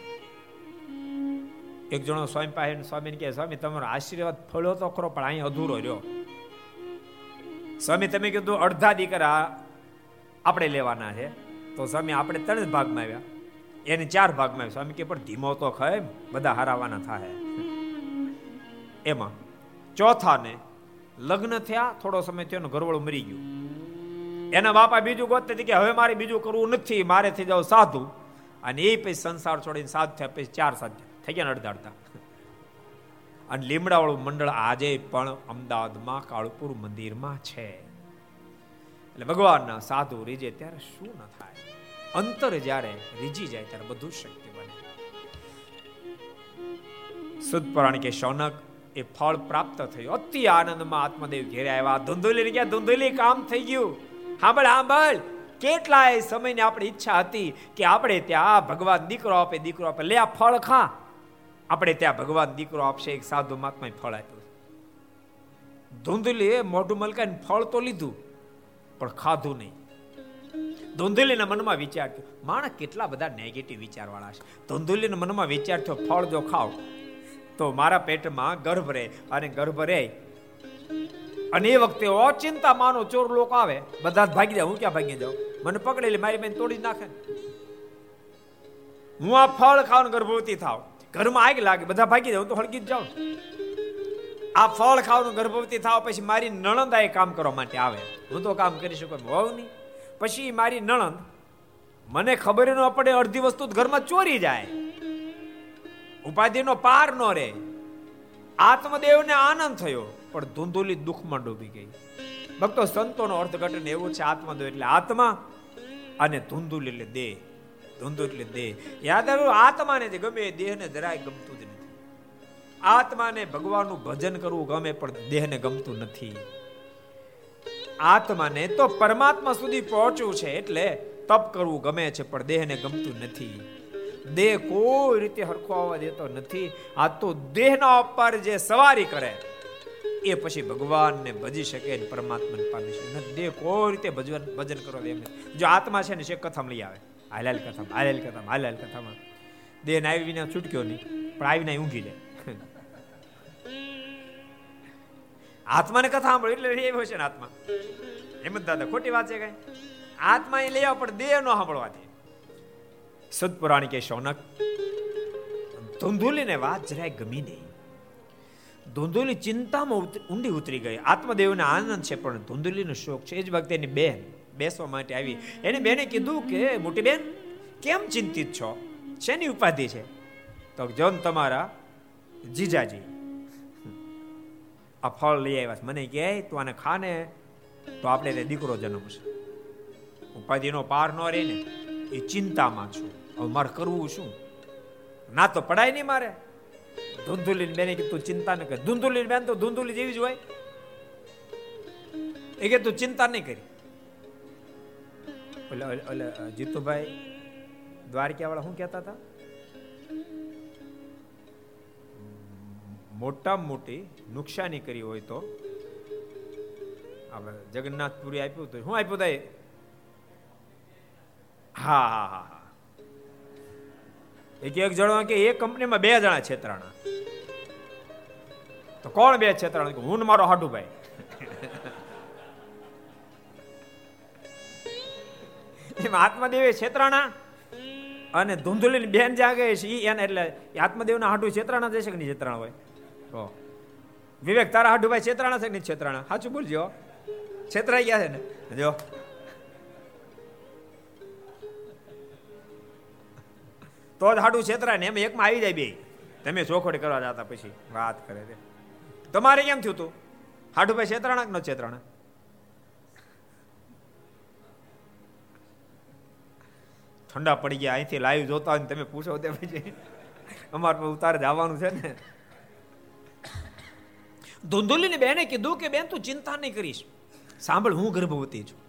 એક જણો સ્વામી પાસે સ્વામીને કહે, સ્વામી, તમારો આશીર્વાદ ફળ્યો તો ખરો, પણ અહીં અધૂરો રહ્યો. સ્વામી, તમે કીધું અડધા દીકરા આપણે લેવાના છે. તો સ્વામી, આપણે ત્રણ ભાગમાં આવ્યા. એને ચાર ભાગમાં સ્વામી કે, પણ ધીમો તો ખાય બધા હરાવાના થાય એમાં ચોથાને લગ્ન થયા, થોડો સમય થયો ઘરવાળું મરી ગયું. એના બાપા બીજું ગોતતે કે, હવે મારે બીજું કરવું નથી. મારે થઈ જાવ સાધુ. અને એ પછી સંસાર છોડીને સાધુ થયા પછી ચાર સાધુ થઈ ગયા અડધા અડધા અને લીમડાવાળું મંડળ આજે પણ અમદાવાદમાં કાળુપુર મંદિરમાં છે. એટલે ભગવાનના સાધુ રીજે ત્યારે શું ન થાય? અંતર જ્યારે રીજી જાય ત્યારે બધું શક્ય બને સુદ કે શૌનક એ ફળ પ્રાપ્ત થયું. અતિ આનંદમાં આત્મદેવ ઘેરે આવ્યા. ધુંધુલી ગયા ધુંધુલી કામ થઈ ગયું. હાંભળ હાંભળ. કેટલાય સમયની આપણી ઈચ્છા હતી કે આપણે ત્યાં ભગવાન દીકરો આપે દીકરો આપે. લે આ ફળ ખા. આપણે ત્યાં ભગવાન દીકરો આપશે, એક સાધુ મહાત્મા ફળ આપ્યું. ધૂંધલી મોઢું મલકાઈને ફળ તો લીધું, પણ ખાધું નહીં. ધૂંધલીના મનમાં વિચાર થયો, માણસ કેટલા બધા નેગેટિવ વિચારવાળા છે. ધુંધુલીના મનમાં વિચાર થયો, ફળ જો ખાવ તો મારા પેટમાં ગર્ભ રહે અને ગર્ભ રહે. અને એ વખતે અચિંતા માનો ચોર લોકો આવે, બધા જ ભાગી જાય, હું ક્યાં ભાગી જાઉં? મને પકડેલી મારી બેન તોડી નાખે. હું આ ફળ ખાવાનું ગર્ભવતી થાવ. ઘરમાં આગ લાગે, બધા ભાગી જાઉં તો હળગી જ જાઉં. આ ફળ ખાવાનું ગર્ભવતી થાવ, પછી મારી નણંદ આ કામ કરવા માટે આવે. હું તો કામ કરી શકું હોવ નહીં. પછી મારી નણંદ, મને ખબર ન પડે અડધી વસ્તુ ઘરમાં ચોરી જાય. ઉપાધિનો પાર ન રહે. આત્મદેવને આનંદ થયો, પણ ધૂંધુલી દુઃખમાં ડૂબી ગઈ. ભક્તો, સંતોનો અર્થઘટન એવું છે આત્મદેવ એટલે આત્મા અને ધૂંધુલી એટલે દેહ. ધૂંધુ એટલે દેહ. યાદ આવ્યું? આત્માને જે ગમે દેહને જરાય ગમતું જ નથી. આત્માને ભગવાનનું ભજન કરવું ગમે, પણ દેહને ગમતું નથી. આત્માને તો પરમાત્મા સુધી પહોંચવું છે એટલે તપ કરવું ગમે છે, પણ દેહને ગમતું નથી. દેહ કોઈ રીતે હરખો આવવા દેતો નથી. આ તો દેહના ઉપર જે સવારી કરે, એ પછી ભગવાનને ભજી શકે ને પરમાત્માને પામી શકે દેહ કોઈ રીતે ભજન ભજન કરો દે જો આત્મા છે ને, છે કથમ લઈ આવે. હાલાલ કથમ હાલાલ કથમ, હાલાલ કથામાં. દેહ આવી વિના છૂટક્યો નહીં, પણ આવીને ઊંઘી જાય આત્માને કથા સાંભળી, એટલે એવો છે ને આત્મા. જ દાદા, ખોટી વાત છે કઈ? આત્મા એ લઈ આવો પણ દેહ નો સાંભળવાથી. સદપુરાણી કે શૌનક, ધુંધુલીને વાત જરાય ગમી નહીં. ધુંધુલી ચિંતામાં ઊંડી ઉતરી ગઈ. આત્મદેવને આનંદ છે, પણ ધુંધુલીનો શોખ છે. એ જ વખતે એની બેન બેસવા માટે આવી. એને બેને કીધું કે, મોટી બેન, કેમ ચિંતિત છો? શેની ઉપાધિ છે? તો, જોન તમારા જીજાજી. આ ફળ લઈ આવ્યા મને કહે, તું આને ખાને, તો આપણે દીકરો જન્મશે. ઉપાધિનો પાર ન રહે ને, એ ચિંતામાં છું. હવે મારે કરવું શું? ના તો પડાય નહીં મારે. ધૂંધુલી બેને કે તું ચિંતા ન કર. ધૂંધુલી બેન તો ધૂંધુલી જેવી જ હોય. એ કે, તું ચિંતા નહીં કરી. ઓલે ઓલે જીતુભાઈ દ્વારકા વાળા શું કહેતા હતા? મોટામાં મોટી નુકસાની કરી હોય તો આપણે જગન્નાથપુરી આપ્યું તો શું આપ્યું થાય હા હા હા હા. એક એક જણો કે એક કંપનીમાં બે જણા છેતરાણા. તો કોણ બે છેતરાણા? હું મારો હાડુભાઈ એમ આત્મદેવે છેતરાણા અને ધૂંધુલી બેન જાગે છે એને એટલે આત્મદેવના હાડુ છેતરાણા જશે કે નહીં છેતરાણા હોય? તો વિવેક, તારા હાડુભાઈ છેતરાણા છે નહીં છેતરાણા? સાચું બોલજો. છેતરાઈ ગયા છે ને? જો. તો જ હાડું છેતરાય ને, એમ એકમાં આવી જાય બે. તમે ચોખોડી કરવા જતા પછી વાત કરે છે. તમારે કેમ થયું તું? હાડુભાઈ છેતરાણા કે ન છેતરાણા? ઠંડા પડી ગયા, અહીંથી લાઈવ જોતા હોય તમે પૂછો તે પછી. અમારે ઉતારે જવાનું છે ને. ધુંધુલીની બેને કીધું કે, બેન, તું ચિંતા નહીં કરીશ. સાંભળ, હું ગર્ભવતી છું.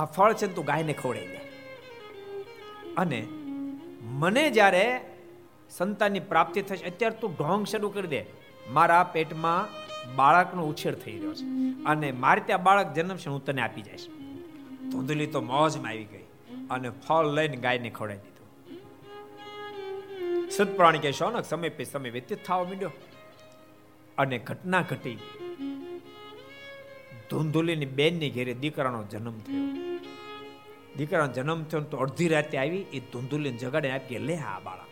આ ફળ છે તું ગાયને ખવડાવી દે. અને મને જ્યારે સંતાનની પ્રાપ્તિ થશે, અત્યારે તું ઢોંગ શરૂ કરી દે. મારા પેટમાં બાળકનો ઉછેર થઈ રહ્યો છે. અને મારે ત્યાં બાળક જન્મશે હું તને આપી જઈશ. ધૂંધલી તો મોજમાં આવી ગઈ અને ફળ લઈને ગાયને ખવડાવી દીધું. સદપ્રાણી કે શોનક સમય પે સમય વ્યતીત થવા માંડ્યો અને ઘટના ઘટી. ધૂંધુલીની બેનની ઘેરે દીકરાનો જન્મ થયો. દીકરાનો જન્મ થયો તો અડધી રાતે આવી, એ ધૂંધુલીને જગાડે આપી લે આ બાળક.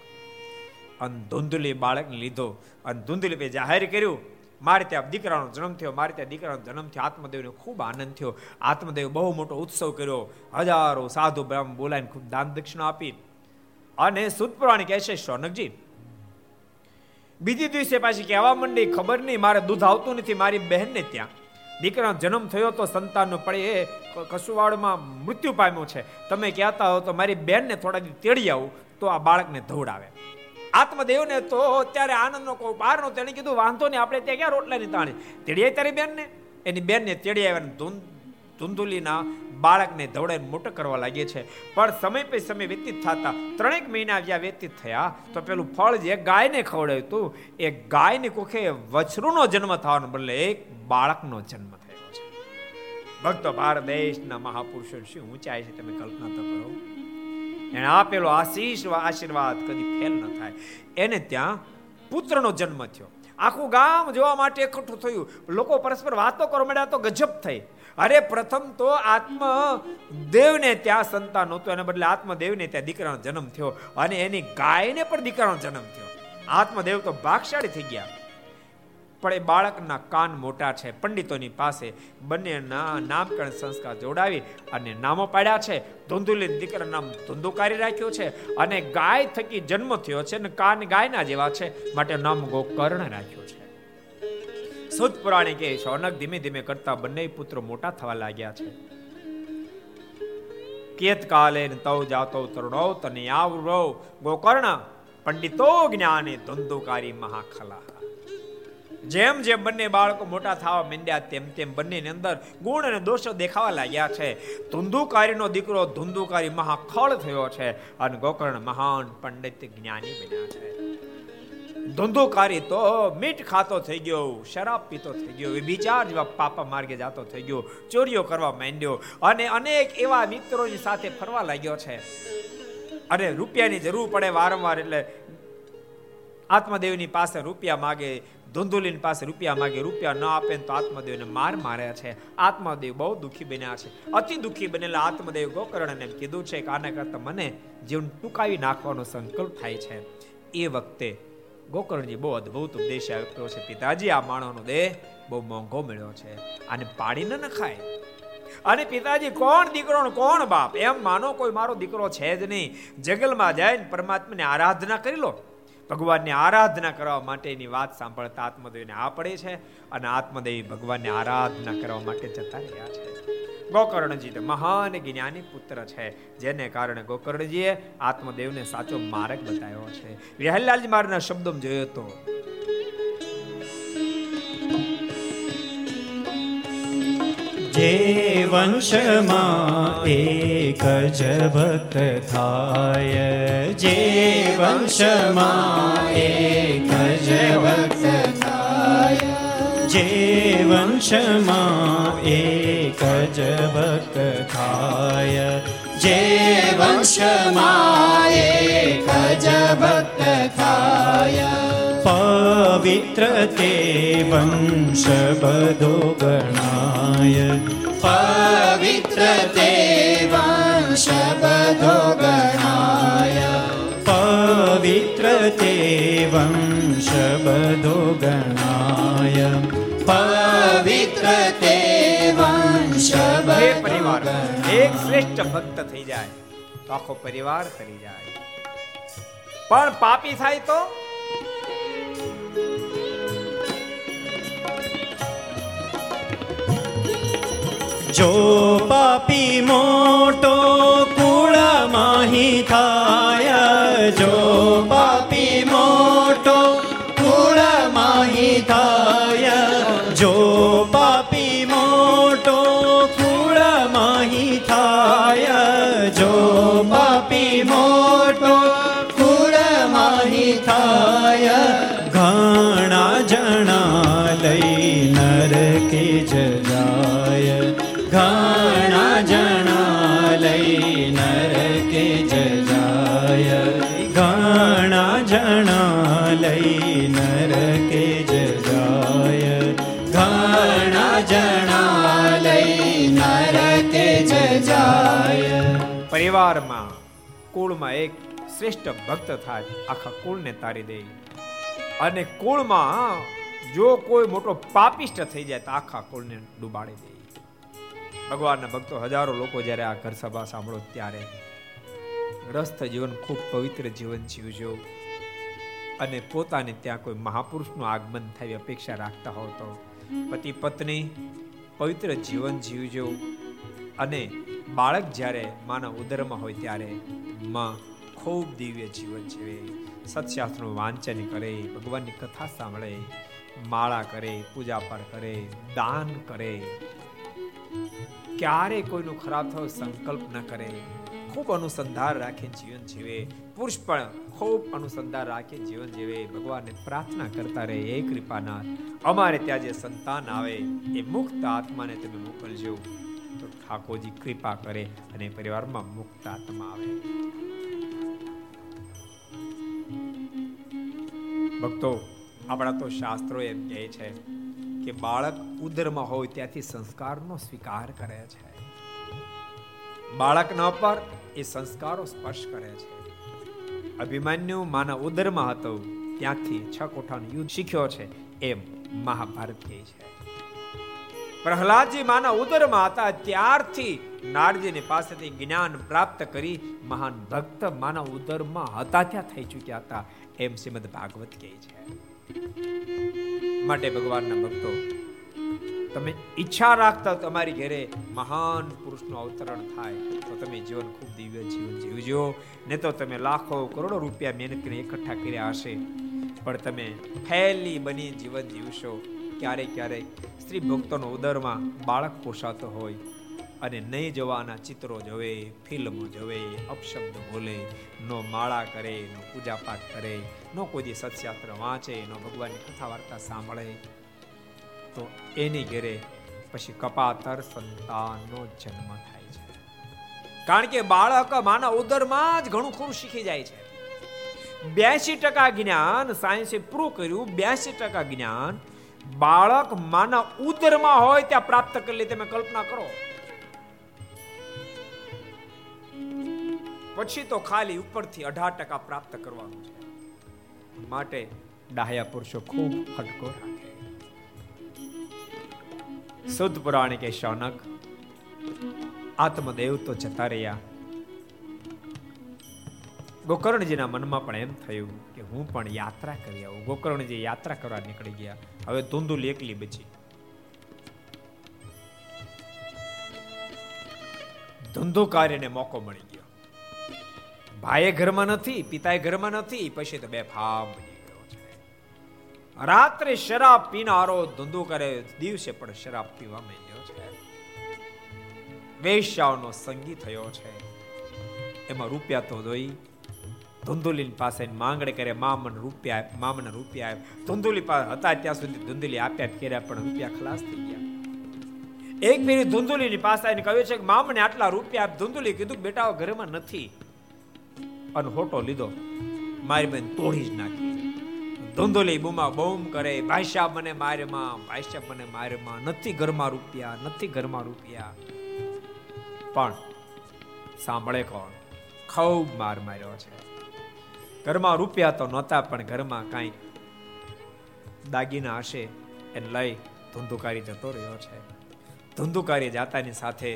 અને ધૂંધુલી બાળકને લીધો. અને ધૂંધુલી જાહેર કર્યું. મારે ત્યાં દીકરાનો જન્મ થયો, મારે ત્યાં દીકરાનો જન્મ થયો. આત્મદેવને ખૂબ આનંદ થયો. આત્મદેવ બહુ મોટો ઉત્સવ કર્યો. હજારો સાધુ બ્રાહ્મણ બોલાવીને ખૂબ દાન દક્ષિણા આપી. અને સુતપુરાણી કહે છે શૌનકજી બીજી દિવસે પાછી કહેવા માંડી, ખબર નહીં, મારે દૂધ આવતું નથી, મારી બહેનને ત્યાં. દીકરાનો જન્મ થયો તો સંતાનનો પડે એ કસુવાડમાં મૃત્યુ પામ્યો છે. તમે કહેતા હો તો મારી બેનને થોડા દિવસ તેડી આવું, તો આ બાળકને ધવડાવે. આત્મદેવને તો અત્યારે આનંદનો કોઈ બહારનો તેણે કીધું, વાંધો નહીં, આપણે ત્યાં ક્યાં રોટલાની તાણી? તેડીએ તારી બેનને એની બેનને તેડી આવ્યા ધૂંધુલીના બાળકને દવડાઈને મોટો કરવા લાગે છે. પણ સમય પે સમય વ્યતીત થતા ત્રણેક મહિના જ્યાં વ્યતીત થયા, તો પેલું ફળ જે ગાયને ખવડાવ્યું હતું, એ ગાયની કુખે વછરૂનો જન્મ થવાનો બદલે એક બાળકનો જન્મ થયો છે. ભક્તો, ભારત દેશના મહાપુરુષો, શું ઊંચાઈ છે તમે કલ્પના તો કરો? એને આપેલો આશીષ આશીર્વાદ કદી ફેલ ન થાય. એને ત્યાં પુત્રનો જન્મ થયો. આખું ગામ જોવા માટે એકઠું થયું. લોકો પરસ્પર વાતો કરવા માંડ્યા તો ગજબ થઈ. અરે, પ્રથમ તો આત્મ દેવને ત્યાં સંતાન હતું એના બદલે આત્મદેવને ત્યાં દીકરાનો જન્મ થયો અને એની ગાયને પણ દીકરાનો જન્મ થયો. આત્મદેવ તો ભાગશાળી થઈ ગયા. પણ એ બાળકના કાન મોટા છે, પંડિતોની પાસે બંનેના નામકરણ સંસ્કાર જોડાવી અને નામો પાડ્યા છે. ધુંધુલી દીકરા નામ ધુંધુકારી રાખ્યું છે અને ગાય થકી જન્મ થયો છે અને કાન ગાયના જેવા છે, માટે નામ ગોકર્ણ રાખ્યું. સુદ પુરાણી કહે શૌનક ધીમે ધીમે કરતા બંને પુત્રો મોટા થવા લાગ્યા છે. કેત કાલે તવ જાતો તરુણો તને આવરો. ગોકર્ણ પંડિતો જ્ઞાને ધંધુકારી મહાખલા. જેમ જેમ બંને બાળકો મોટા થવા માંડ્યા, તેમ તેમ બંનેની અંદર ગુણ અને દોષો દેખાવા લાગ્યા છે. ધુંધુકારીનો દીકરો ધુંધુકારી મહાખળ થયો છે અને ગોકર્ણ મહાન પંડિત જ્ઞાની બન્યા છે. ધુંધુકારી તો મીઠ ખાતો થઈ ગયો, શરાબ પીતો થઈ ગયો, વિચાર જેવા પાપા માર્ગે જાતો થઈ ગયો, ચોરીઓ કરવા માંડ્યો અને અનેક એવા મિત્રોની સાથે ફરવા લાગ્યો છે. અને રૂપિયાની જરૂર પડે વારંવાર એટલે આત્મદેવની પાસે રૂપિયા માગે, ધુંધુલીની પાસે રૂપિયા માગે, રૂપિયા ન આપે તો આત્મદેવને માર માર્યા છે. આત્મદેવ બહુ દુઃખી બન્યા છે. અતિ દુઃખી બનેલા આત્મદેવ ગોકર્ણને કીધું છે કે આના કરતા મને જીવન ટૂંકાવી નાખવાનો સંકલ્પ થાય છે. એ વખતે ગોકર્ણજી બહુ અદભુત ઉપદેશ આપ્યો છે. પિતાજી, આ માણસનો દેહ બહુ મોંઘો મળ્યો છે આને પાડી ન ખાય. અને પિતાજી, કોણ દીકરો કોણ બાપ? એમ માનો કોઈ મારો દીકરો છે જ નહીં. જગલમાં જાય પરમાત્માની આરાધના કરી લો. ભગવાનની આરાધના કરવા માટેની વાત સાંભળતા આત્મદેવને આ પડે છે અને આત્મદેવી ભગવાનની આરાધના કરવા માટે જતા રહ્યા છે. ગોકર્ણજી તો મહાન જ્ઞાની પુત્ર છે, જેને કારણે ગોકર્ણજીએ આત્મદેવને સાચો માર્ગ બતાવ્યો છે. વિહલ્લાલજી મારના શબ્દો જોયો તો જે વંશમાં એક જ ભક્ત થાય. જે વંશમાં એક જ ભક્ત થાય. જે વંશમાં એક જ ભક્ત થાય. જે વંશમાં એક જ ભક્ત થાય. પવિત્ર તે વંશ બધો ગણાય પવિત્ર તે વંશ બધો ગણાય પવિત્ર તે વંશ બધો ગણાય પવિત્ર તે વંશ પરિવાર એક શ્રેષ્ઠ ભક્ત થઈ જાય તો આખો પરિવાર કરી જાય. પણ પાપી થાય તો? જો પાપી મોટો કુળ માહી થાય જો પાપી પરિવારમાં કુળમાં એક શ્રેષ્ઠ ભક્ત થાય, આખા કુળને તારી દે. અને કુળમાં જો કોઈ મોટો પાપિષ્ટ થઈ જાય તો આખા કુળને ડૂબાડી દે. ભગવાનના ભક્તો હજારો લોકો જ્યારે આ ઘર સભા સાંભળો ત્યારે ગ્રસ્થ જીવન ખૂબ પવિત્ર જીવન જીવજો. અને પોતાને ત્યાં કોઈ મહાપુરુષનું આગમન થાય અપેક્ષા રાખતા હો તો પતિ પત્ની પવિત્ર જીવન જીવજો. અને બાળક જ્યારે માના ઉદરમાં હોય ત્યારે માં ખૂબ દિવ્ય જીવન જીવે, સત્શાસ્ત્રનું વાંચન કરે, ભગવાનની કથા સાંભળે, માળા કરે પૂજા પાઠ કરે, દાન કરે. ક્યારે કોઈનું ખરાબ થયો સંકલ્પ ન કરે. ખૂબ અનુસંધાન રાખે, જીવન જીવે. પુરુષ પણ ખૂબ અનુસંધાન રાખે, જીવન જીવે. ભગવાનને પ્રાર્થના કરતા રહે એ કૃપાના અમારે ત્યાં જે સંતાન આવે, એ મુક્ત આત્માને તમે મોકલજો. ઠાકોરજી કૃપા કરે અને પરિવારમાં મુક્ત આત્મા આવે. ભક્તો, આપણા તો શાસ્ત્રો એમ કહે છે કે બાળક ઉદરમાં હોય ત્યાંથી સંસ્કારનો સ્વીકાર કરે છે. બાળકના પર એ સંસ્કારો સ્પર્શ કરે છે. અભિમાન્યુ માના ઉદરમાં હતો, ત્યાંથી છ કોઠાનું યુદ્ધ શીખ્યો છે એમ મહાભારત કહે છે. પ્રહલાદજી માના ઉદરમાં હતા. ત્યારથી નારજીની પાસેથી જ્ઞાન પ્રાપ્ત કરી મહાન ભક્ત માના ઉદરમાં હતા ત્યાં થઈ ચૂક્યા હતા. એમ શ્રીમદ ભાગવત કહે છે. માટે ભગવાનના ભક્તો, તમે ઈચ્છા રાખતા તમારી ઘરે મહાન પુરુષનું અવતરણ થાય તો તમે જીવન ખૂબ દિવ્ય જીવન જીવજો. ને તો તમે લાખો, કરોડો રૂપિયા મહેનત કરીને એકઠા કર્યા હશે. પણ તમે ફેલી બની જીવન જીવશો. ક્યારેક ક્યારેક સ્ત્રી ભક્તોનો ઉદરમાં બાળક પોષાતો હોય અને નહીં જવાના ચિત્રો જોવે, ફિલ્મો જોવે, અપશબ્દ બોલે, નો માળા કરે, નો પૂજાપાઠ કરે, નો કોઈ સત્યાત્ર વાંચે, નો ભગવાનની કથા વાર્તા સાંભળે, તો એની ઘેરે પછી કપાતર સંતાનનો જન્મ થાય છે. કારણ કે બાળક માના ઉદરમાં જ ઘણું ખરું શીખી જાય છે. બ્યાસી ટકા જ્ઞાન સાયન્સે પ્રૂવ કર્યું, બ્યાસી ટકા જ્ઞાન બાળક માના ઉદરમાં હોય ત્યાં પ્રાપ્ત કરી તમે કલ્પના કરો. પછી તો ખાલી ઉપરથી અઢાર ટકા પ્રાપ્ત કરવાનું છે. માટે ડાહ્યા પુરુષો ખૂબ હટકો રાખે. શુદ્ધ પુરાણ કે શૌનક, આત્મદેવ તો જતા રહ્યા. ગોકર્ણજીના મનમાં પણ એમ થયું કે હું પણ યાત્રા કરી આવું. ગોકર્ણજી યાત્રા કરવા નીકળી ગયા. હવે ધૂંધુલ એકલી બચી. ધંધુકાર્યને મોકો મળી ગયો. ભાઈએ ઘરમાં નથી, પિતાએ ઘરમાં નથી, પછી તો બે ફામ રાત્રે શરાબ પીનારો ધંધો કરે, દિવસે પણ શરાબ પીવા માંડ્યો છે. વેશ્યાઓનો સંગી થયો છે. એમાં રૂપિયા તો દોઈ ધુંધુલી પાસે માંગણે કરે, મામન રૂપિયા મામન રૂપિયા ધુંધુલી પાસે હતા, ત્યાં સુધી ધુંધુલી આપ્યા કર્યા, પણ રૂપિયા ખલાસ થઈ ગયા. એક ફેરી ધુંધુલીની પાસે આવીને કહ્યું છે કે, મામને આટલા રૂપિયા ધુંધુલી કીધું, બેટા ઘરમાં નથી. અને હોટો લીધો. મારી બેન તોડી જ નાખી. ધુંધુલી બુમા બૂમ કરે ભાઈશા મને મારેમાં ભાઈશા મને મારેમાં નથી ઘરમાં રૂપિયા, નથી ઘરમાં રૂપિયા. પણ સાંભળે કોણ? ખૂબ માર માર્યો છે. ઘરમાં રૂપિયા તો નહોતા, પણ ઘરમાં કાંઈ દાગીના હશે એને લઈ ધુંધુકારી જતો રહ્યો છે. ધુંધુકારી જાતાની સાથે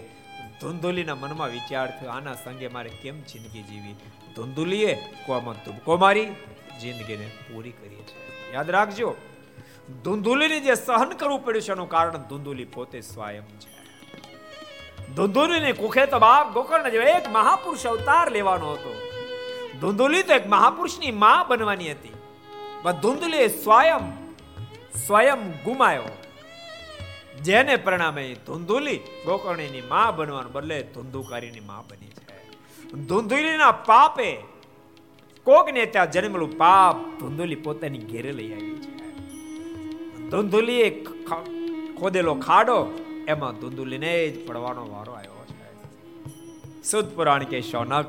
ધુંધુલીના મનમાં વિચાર થયો, આના સંગે મારે કેમ જિંદગી જીવી ધુંધુલીએ કોમાં તુબકો મારી, જિંદગીને પૂરી કરી છે. યાદ રાખજો, ધુંધુલીને જે સહન કરવું પડ્યું છે, એનું કારણ ધુંધુલી પોતે સ્વયં છે. ધુંધુલીને કુખે તો બાપ ગોકર્ણ જેવા એક મહાપુરુષ અવતાર લેવાનો હતો. ધુંધુલી તો એક મહાપુરુષની માં બનવાની હતી. પણ ધુંધુલીએ સ્વયં સ્વયં ગુમાયો. જેને પરિણામે ધુંધુલી ગોકર્ણીની માં બનવાનું બદલે ધુંધુકારીની માં બની છે. ધુંધુલીના પાપે કોકને ત્યાં જન્મેલું પાપ ધુંધુલી પોતાની ઘેરે લઈ આવી છે. ધુંધુલીએ ખોદેલો ખાડો, એમાં ધુંધુલીને જ પડવાનો વારો આવ્યો છે. સુદ પુરાણ કે શૌનક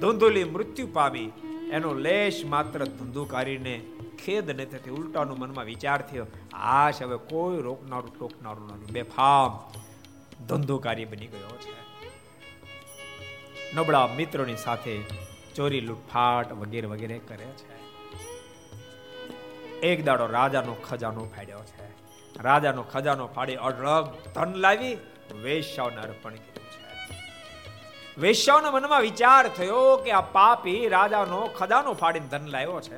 ધુંધુલી મૃત્યુ પામી. એનો લેશ માત્ર ધુંધુકારીને ખેદ ન થતી ઉલટાનો મનમાં વિચાર થયો. આશ હવે કોઈ રોકનારું ટોકનારું નથી. બેફામ ધંધોકારી બની ગયો છે. નબળા મિત્રોની સાથે ચોરી, લૂંટફાટ વગેરે વગેરે કરે છે. એક દાડો રાજાનો ખજાનો ફાડ્યો છે. રાજાનો ખજાનો ફાડી અઢળક ધન લાવી વેશ્યાઓને અર્પણ વેશ્યાઓના મનમાં વિચાર થયો કે આ પાપી રાજાનો ખજાનો ફાડીને ધન લાવ્યો છે.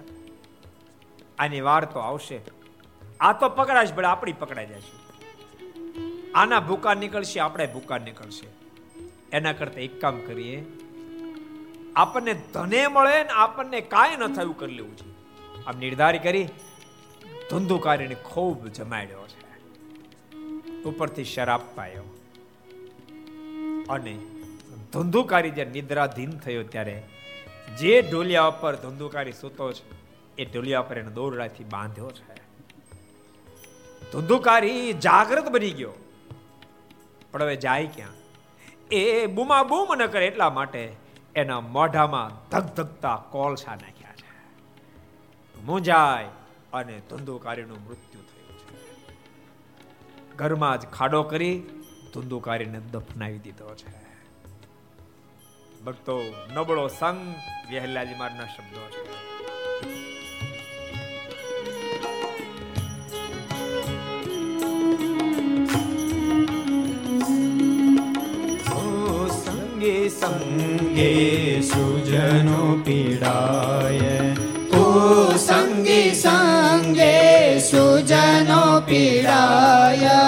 આની વાર તો આવશે. આ તો પકડાશ ભલે, આપણી પકડાઈ જશે. આના ભૂકા નીકળશે, આપણે ભૂકા નીકળશે. એના કરતા એક કામ કરીએ. આપણને ધને મળે ને આપણને કાંઈ ન થયું કરી લેવું છે. આમ નિર્ધાર કરી, ધંધુકારીને ખૂબ જમાડ્યો છે. ઉપરથી શરાબ પાયો. અને ધંધુકારી જ્યારે નિદ્રાધીન થયો ત્યારે જે ઢોલિયા ઉપર ધંધુકારી સૂતો છે, એ ઢોલિયા પર એને દોરડાથી બાંધ્યો છે. ધંધુકારી જાગૃત બની ગયો. પણ હવે જાય ક્યાં? એ બૂમા બૂમ ન કરે એટલા માટે એના મોઢામાં ધગધગતા કોલસા નાખ્યા છે. મુંજાય અને ધંધુકારીનું મૃત્યુ થયું છે. ઘરમાં જ ખાડો કરી ધંધુકારીને દફનાવી દીધો છે. ભક્તો નબળો સંગ વહેલાજી મારના શબ્દો છે. સંગે સંગે સુજનો પીડાય. સંગે સંગે સુજનો પીડાય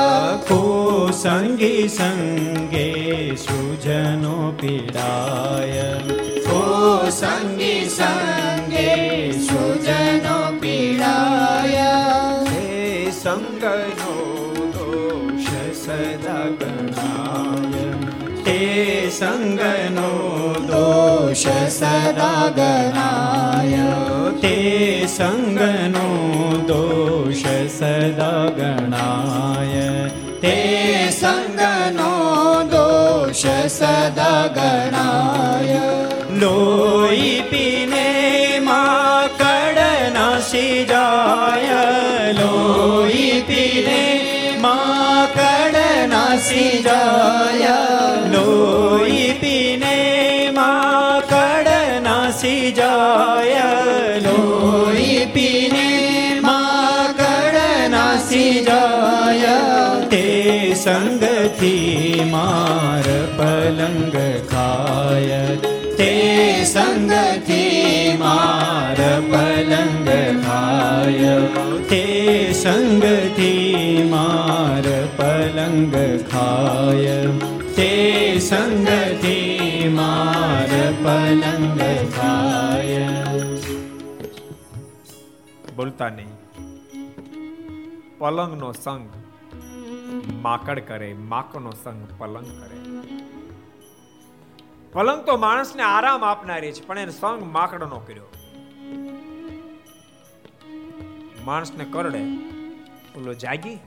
કો સંગી સંગે સુજનો પીડાય કો સંગી સંગે સુજનો પીડાય હે સંગનો દોષ સદા ગણાય તે સંગનો દોષ સદા ગણાય તે સંગનો દોષ સદા ગણાય તે સંગનો દોષ સદા ગણાય લોહી પીને પલંગ ખાય તે સંગથી માર પલંગ ખાય તે સંગથી માર પલંગ ખાય તે સંગથી માર પલંગ ખાય બોલતા નહીં પલંગનો સંગ માકડ કરે માકડનો સંગ પલંગ કરે પલંગ તો માણસને આરામ આપનારી છે, પણ એને સંગ માકડનો કર્યો. માણસને કરડે, ઓલો જાગી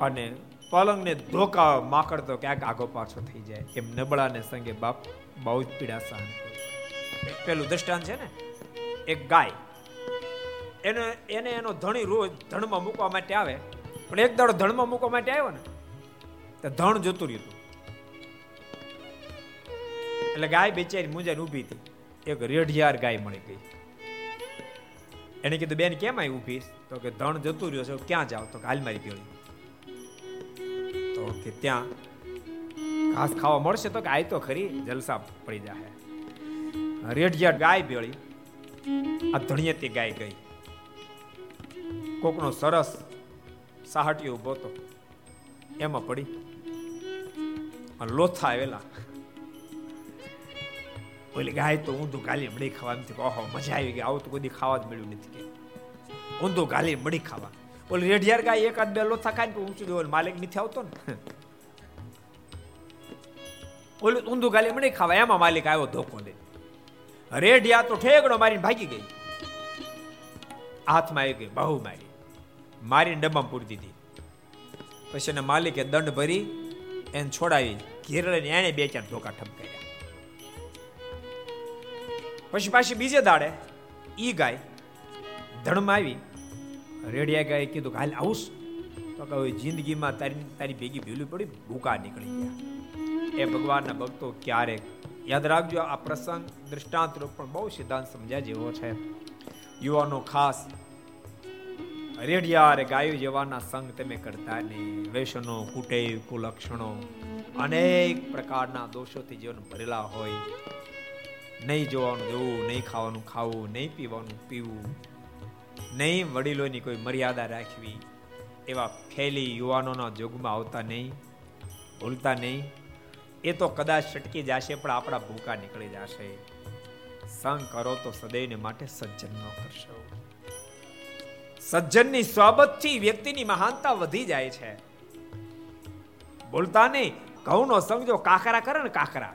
અને પલંગને ધોકા, માકડ તો ક્યાંક આગો પાછો થઈ જાય. એમ નબળાને સંગે બાપ બહુ જ પીડા સહન પેલું દ્રષ્ટાંત છે ને, એક ગાય. એને એને એનો ધણી રોજ ધણમાં મૂકવા માટે આવે. પણ એક દાડો ધણમાં મૂકવા માટે આવ્યો ને, તો ધણ જતું રહ્યું. એટલે ગાય બેચારી મુંજાને ઊભી હતી. એક રેઢિયાર ગાય મળી ગઈ. એને કીધું, બેન, કેમ આવી ઊભી? તો કે, ધણ જતું રહ્યો છે, ક્યાં જાવ? તો હાલ મારી ગયો તો કે, ત્યાં ઘાસ ખાવા મળશે તો કે, આય તો ખરી, જલસા પડી જાય રેઢિયાર ગાય ભેળી આ ધણિયતી ગાય ગઈ. કોકનો સરસ સાહટીયો ઊભો તો એમાં પડી. લોથા આવેલા. ઓલી ગાય તો ઊંધું ગાલી મળી ખાવા એમ ઓહો, મજા આવી ગઈ. આવું તો કોઈ ખાવા જ મળ્યું નથી કે. ઊંધું ગાલી મળી ખાવા. ઓલી રેઢિયાર ગાય એકાદ બે લોથા ખાય ને ઊંચું દેવાનું માલિક નથી આવતો ને. ઓલું ઊંધું ગાલી મળી ખાવા. એમાં માલિક આવ્યો ધોકો દે રેઢિયા તો ઠેકડો મારીને ભાગી ગઈ. હાથમાં આવી ગઈ, બહુ મારી. મારીને ડબ્બામાં પૂરી દીધી. પછી એના માલિકે દંડ ભરી એને છોડાવી ઘેરડે એને બે ચાર ધોકા ઠપકાર્યા. પછી પાછી બીજે દાડે ઈ ગાય ધણમાં આવી. રેડિયા ગાય કીધું હાલ આવું તો કે હવે જિંદગીમાં તારી તારી ભેગી ભીલું પડી, ભૂકા નીકળી ગયા. એ ભગવાનના ભક્તો ક્યારેક યાદ રાખજો, આ પ્રસંગ દ્રષ્ટાંત રૂપ પણ બહુ સિદ્ધાંત સમજ્યા જેવો છે. યુવાનો ખાસ રેડિયા રે ગાયો જેવાના સંગ તમે કરતા નહીં. વ્યસનો કુટેવ, કુલક્ષણો અનેક પ્રકારના દોષોથી જીવન ભરેલા હોય. નહીં જોવાનું, જોવું, નહીં ખાવાનું, ખાવું, નહીં પીવાનું, પીવું. નહીં વડીલોની કોઈ મર્યાદા રાખવી એવા ફેલી યુવાનોના જોગમાં આવતા નહીં, ભૂલતા નહીં. એ તો કદાચ છટકી જશે, પણ આપણા ભૂકા નીકળી જશે. સંગ કરો તો સદૈવને માટે સજ્જન ન કરશો. સજ્જનની સ્વાબતથી વ્યક્તિની મહાનતા વધી જાય છે. બોલતા નહીં. ઘઉંનો સંગ જો કાકરા કરે ને કાકરા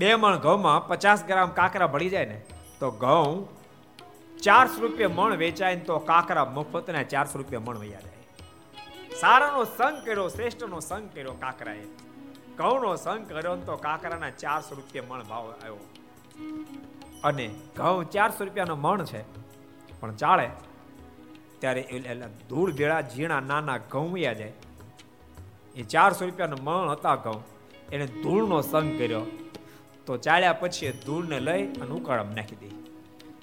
બે મણ ઘઉંમાં પચાસ ગ્રામ કાકરા ભળી જાય ને, તો ઘઉં ચારસો રૂપિયા મણ વેચાય ને તો કાકરા મફત ને ચારસો રૂપિયા મણ વૈયા જાય. સારાનો સંગ કર્યો, શ્રેષ્ઠનો સંગ કર્યો કાકરાએ. ઘઉંનો સંગ કર્યો તો કાકરાના ચારસો રૂપિયા મણ ભાવ આવ્યો. અને ઘઉં ચારસો રૂપિયાનો મણ છે, પણ ચાળે ત્યારે ધૂળ ભેળા ઝીણા, નાના ઘઉં વયા જાય. એ ચારસો રૂપિયાનો મણ હતા ઘઉં. એને ધૂળનો સંગ કર્યો. તો ચાલ્યા પછી ધૂળને લઈ અને ઉકાળામાં નાખી દે.